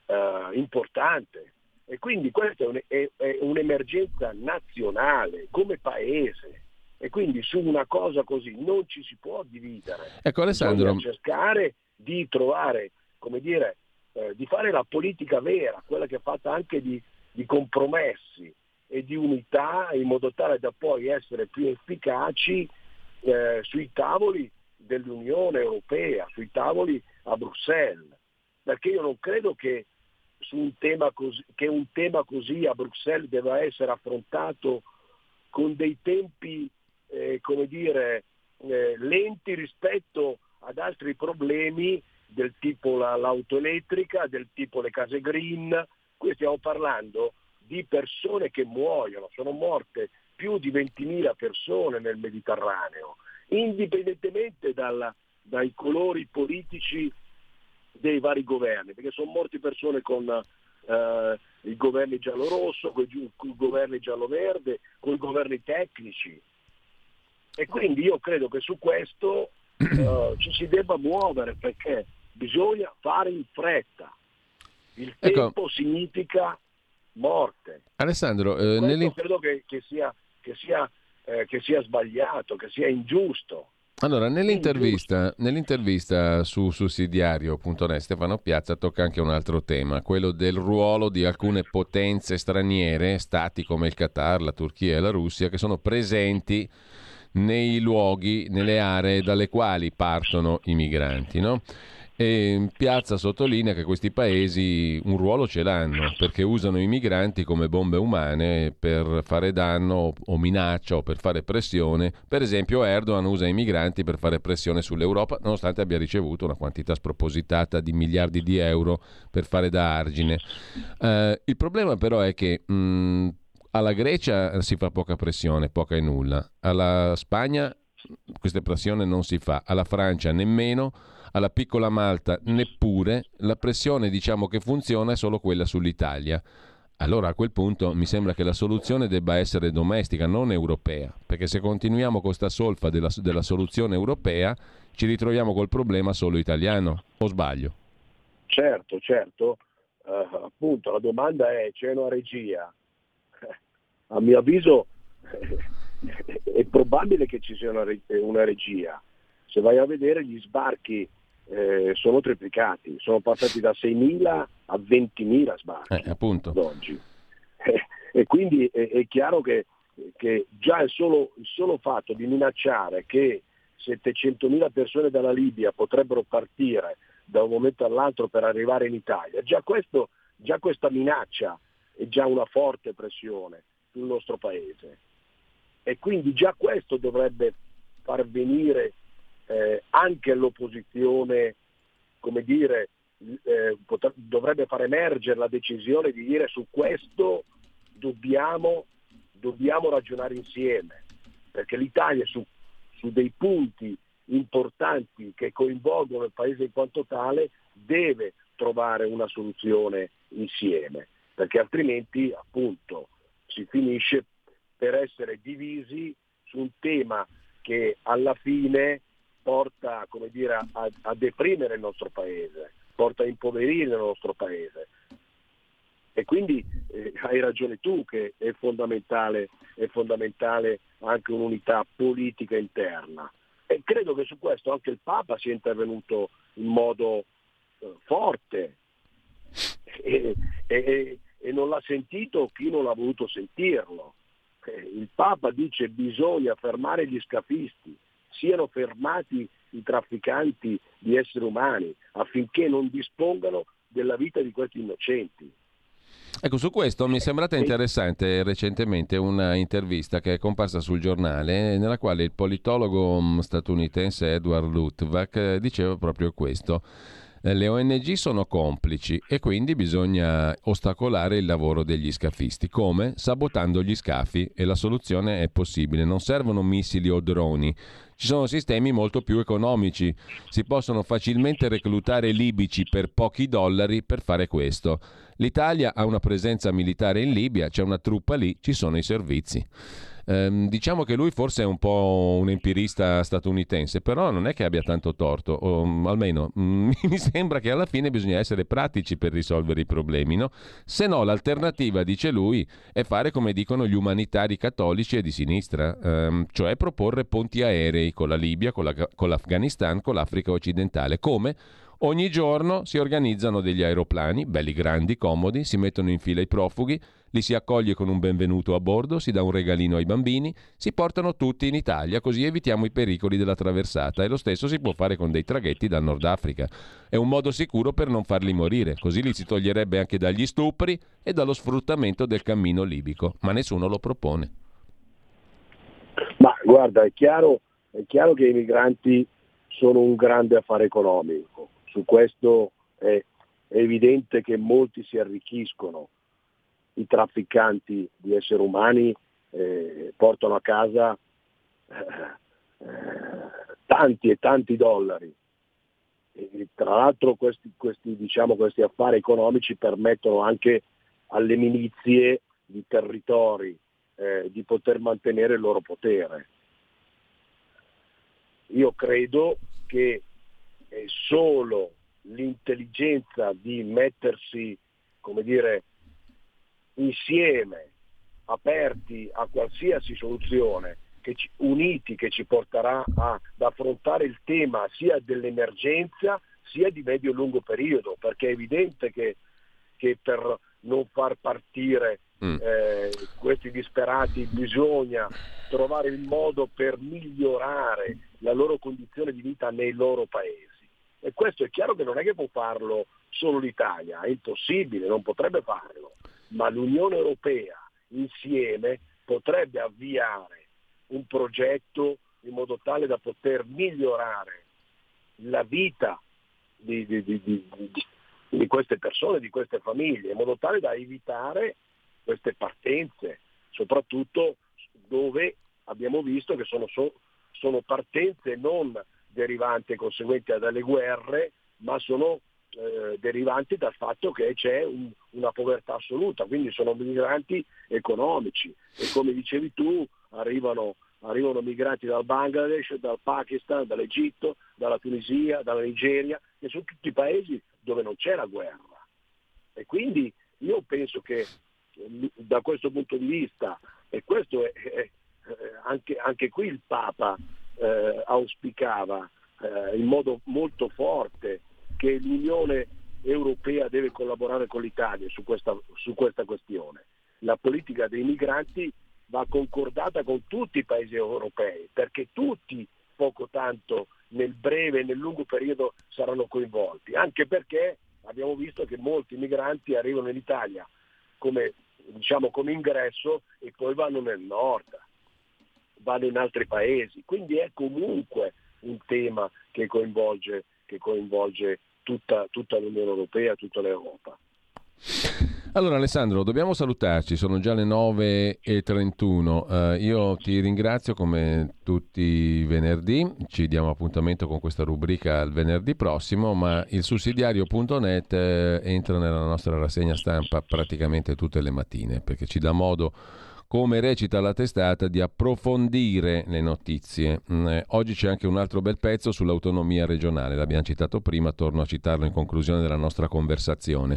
eh, importante. E quindi questa è, un, è, è, un'emergenza nazionale come paese. E quindi su una cosa così non ci si può dividere. Ecco Alessandro. Bisogna cercare di trovare, come dire, eh, di fare la politica vera, quella che è fatta anche di, di compromessi e di unità in modo tale da poi essere più efficaci eh, sui tavoli dell'Unione Europea, sui tavoli a Bruxelles, perché io non credo che, un tema così, che un tema così a Bruxelles debba essere affrontato con dei tempi, eh, come dire, eh, lenti rispetto ad altri problemi del tipo la, l'auto elettrica, del tipo le case green. Qui stiamo parlando di persone che muoiono, sono morte più di 20.000 persone nel Mediterraneo, indipendentemente dalla, dai colori politici dei vari governi, perché sono morti persone con eh, i governi giallo-rosso, con i governi giallo-verde, con i governi tecnici. E quindi io credo che su questo eh, ci si debba muovere perché bisogna fare in fretta. Il Ecco. tempo significa morte. Alessandro, eh, credo che, che sia, che, sia, eh, che sia sbagliato, che sia ingiusto. Allora, nell'intervista, nell'intervista su sussidiario.net Stefano Piazza tocca anche un altro tema, quello del ruolo di alcune potenze straniere, stati come il Qatar, la Turchia e la Russia, che sono presenti nei luoghi, nelle aree dalle quali partono i migranti. No? E Piazza sottolinea che questi paesi un ruolo ce l'hanno perché usano i migranti come bombe umane per fare danno o minaccia o per fare pressione. Per esempio Erdogan usa i migranti per fare pressione sull'Europa nonostante abbia ricevuto una quantità spropositata di miliardi di euro per fare da argine. Eh, il problema però è che mh, alla Grecia si fa poca pressione, poca e nulla. Alla Spagna questa pressione non si fa, alla Francia nemmeno, alla piccola Malta neppure, la pressione diciamo che funziona è solo quella sull'Italia. Allora a quel punto mi sembra che la soluzione debba essere domestica, non europea, perché se continuiamo con sta solfa della, della soluzione europea ci ritroviamo col problema solo italiano, o sbaglio? Certo, certo. Eh, appunto, la domanda è, c'è una regia? A mio avviso è probabile che ci sia una regia. Se vai a vedere gli sbarchi eh, sono triplicati, sono passati da 6.000 a 20.000 sbarchi Eh, appunto. ad oggi. e quindi è, è chiaro che, che già il solo, il solo fatto di minacciare che 700.000 persone dalla Libia potrebbero partire da un momento all'altro per arrivare in Italia, già, questo, già questa minaccia è già una forte pressione sul nostro paese. E quindi già questo dovrebbe far venire eh, anche l'opposizione, come dire, eh, potre- dovrebbe far emergere la decisione di dire su questo dobbiamo, dobbiamo ragionare insieme, perché l'Italia su, su dei punti importanti che coinvolgono il Paese in quanto tale deve trovare una soluzione insieme, perché altrimenti appunto si finisce per essere divisi su un tema che alla fine porta dire, a, a deprimere il nostro paese, porta a impoverire il nostro paese. E quindi eh, hai ragione tu che è fondamentale, è fondamentale anche un'unità politica interna. E credo che su questo anche il Papa sia intervenuto in modo eh, forte e, e- e non l'ha sentito chi non ha voluto sentirlo. Eh, Il Papa dice bisogna fermare gli scafisti, siano fermati i trafficanti di esseri umani affinché non dispongano della vita di questi innocenti. Ecco, su questo mi è sembrata interessante recentemente una intervista che è comparsa sul giornale nella quale il politologo mm, statunitense Edward Luttwak eh, diceva proprio questo. Eh, Le ONG sono complici e quindi bisogna ostacolare il lavoro degli scafisti. Come? Sabotando gli scafi e la soluzione è possibile. Non servono missili o droni. Ci sono sistemi molto più economici. Si possono facilmente reclutare libici per pochi dollari per fare questo. L'Italia ha una presenza militare in Libia, c'è una truppa lì, ci sono i servizi. Ehm, diciamo che lui forse è un po' un empirista statunitense, però non è che abbia tanto torto, o mm, almeno mi sembra che alla fine bisogna essere pratici per risolvere i problemi, no? Se no l'alternativa, dice lui, è fare come dicono gli umanitari cattolici e di sinistra, ehm, cioè proporre ponti aerei con la Libia, con, la- con l'Afghanistan, con l'Africa occidentale, come Ogni giorno si organizzano degli aeroplani, belli grandi, comodi, si mettono in fila i profughi, li si accoglie con un benvenuto a bordo, si dà un regalino ai bambini, si portano tutti in Italia, così evitiamo i pericoli della traversata e lo stesso si può fare con dei traghetti dal Nord Africa. È un modo sicuro per non farli morire, così li si toglierebbe anche dagli stupri e dallo sfruttamento del cammino libico, ma nessuno lo propone. Ma guarda, è chiaro, è chiaro che i migranti sono un grande affare economico, su questo è, è evidente che molti si arricchiscono, i trafficanti di esseri umani eh, portano a casa eh, tanti e tanti dollari. E, tra l'altro questi, questi, diciamo, questi affari economici permettono anche alle milizie di territori eh, di poter mantenere il loro potere. Io credo che è solo l'intelligenza di mettersi, come dire, insieme, aperti a qualsiasi soluzione, che ci, uniti che ci porterà a, ad affrontare il tema sia dell'emergenza sia di medio e lungo periodo, perché è evidente che, che per non far partire mm. eh, questi disperati bisogna trovare il modo per migliorare la loro condizione di vita nei loro paesi. E questo è chiaro che non è che può farlo solo l'Italia, è impossibile, non potrebbe farlo ma l'Unione Europea insieme potrebbe avviare un progetto in modo tale da poter migliorare la vita di, di, di, di, queste persone, di queste famiglie, in modo tale da evitare queste partenze, soprattutto dove abbiamo visto che sono, sono partenze non derivanti e conseguenti dalle guerre, ma sono eh, derivanti dal fatto che c'è un, una povertà assoluta, quindi sono migranti economici e come dicevi tu arrivano, arrivano migranti dal Bangladesh, dal Pakistan, dall'Egitto, dalla Tunisia, dalla Nigeria, che sono tutti paesi dove non c'è la guerra. E quindi io penso che da questo punto di vista, e questo è, è anche, anche, qui il Papa eh, auspicava eh, in modo molto forte che l'Unione Europea deve collaborare con l'Italia su questa, su questa questione. La politica dei migranti va concordata con tutti i paesi europei, perché tutti poco tanto nel breve e nel lungo periodo saranno coinvolti, anche perché abbiamo visto che molti migranti arrivano in Italia come, diciamo, come ingresso e poi vanno nel nord, vanno in altri paesi, quindi è comunque un tema che coinvolge, che coinvolge tutta, tutta l'Unione Europea, tutta l'Europa. Allora Alessandro, dobbiamo salutarci, sono già le 9.31. Uh, eh, io ti ringrazio come tutti i venerdì, ci diamo appuntamento con questa rubrica il venerdì prossimo, ma il sussidiario.net eh, entra nella nostra rassegna stampa praticamente tutte le mattine perché ci dà modo come recita la testata, di approfondire le notizie. Mm, eh, oggi c'è anche un altro bel pezzo sull'autonomia regionale, l'abbiamo citato prima, torno a citarlo in conclusione della nostra conversazione.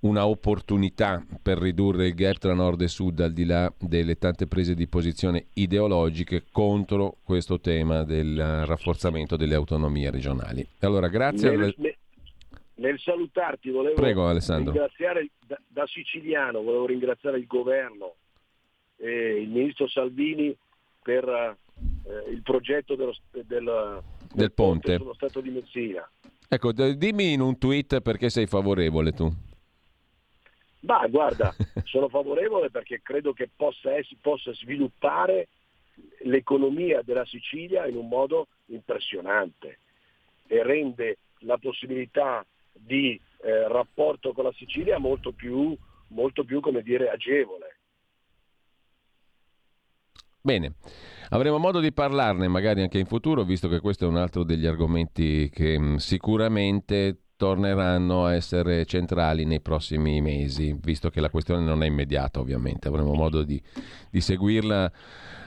Una opportunità per ridurre il gap tra nord e sud al di là delle tante prese di posizione ideologiche contro questo tema del rafforzamento delle autonomie regionali. Allora, grazie. Nel, al... nel salutarti volevo Prego, ringraziare da, da siciliano, volevo ringraziare il governo eh, il ministro Salvini per eh, il progetto dello, del, del, ponte. sullo Stato di Messina. Ecco, dimmi in un tweet perché sei favorevole tu. Ma guarda, sono favorevole perché credo che possa, possa sviluppare l'economia della Sicilia in un modo impressionante e rende la possibilità di eh, rapporto con la Sicilia molto più, molto più come dire, agevole. Bene, avremo modo di parlarne magari anche in futuro, visto che questo è un altro degli argomenti che mm, sicuramente torneranno a essere centrali nei prossimi mesi, visto che la questione non è immediata ovviamente, avremo modo di, di seguirla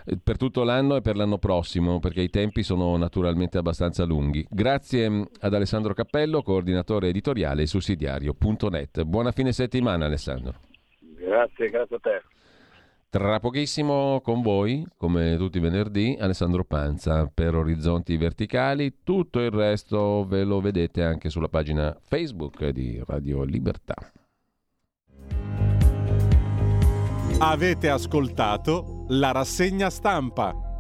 eh, per tutto l'anno e per l'anno prossimo, perché i tempi sono naturalmente abbastanza lunghi. Grazie mm, ad Alessandro Cappello, coordinatore editoriale sussidiario.net. Buona fine settimana Alessandro. Grazie, grazie a te. Tra pochissimo con voi, come tutti i venerdì, Alessandro Panza per Orizzonti Verticali. Tutto il resto ve lo vedete anche sulla pagina Facebook di Radio Libertà. Avete ascoltato la rassegna stampa.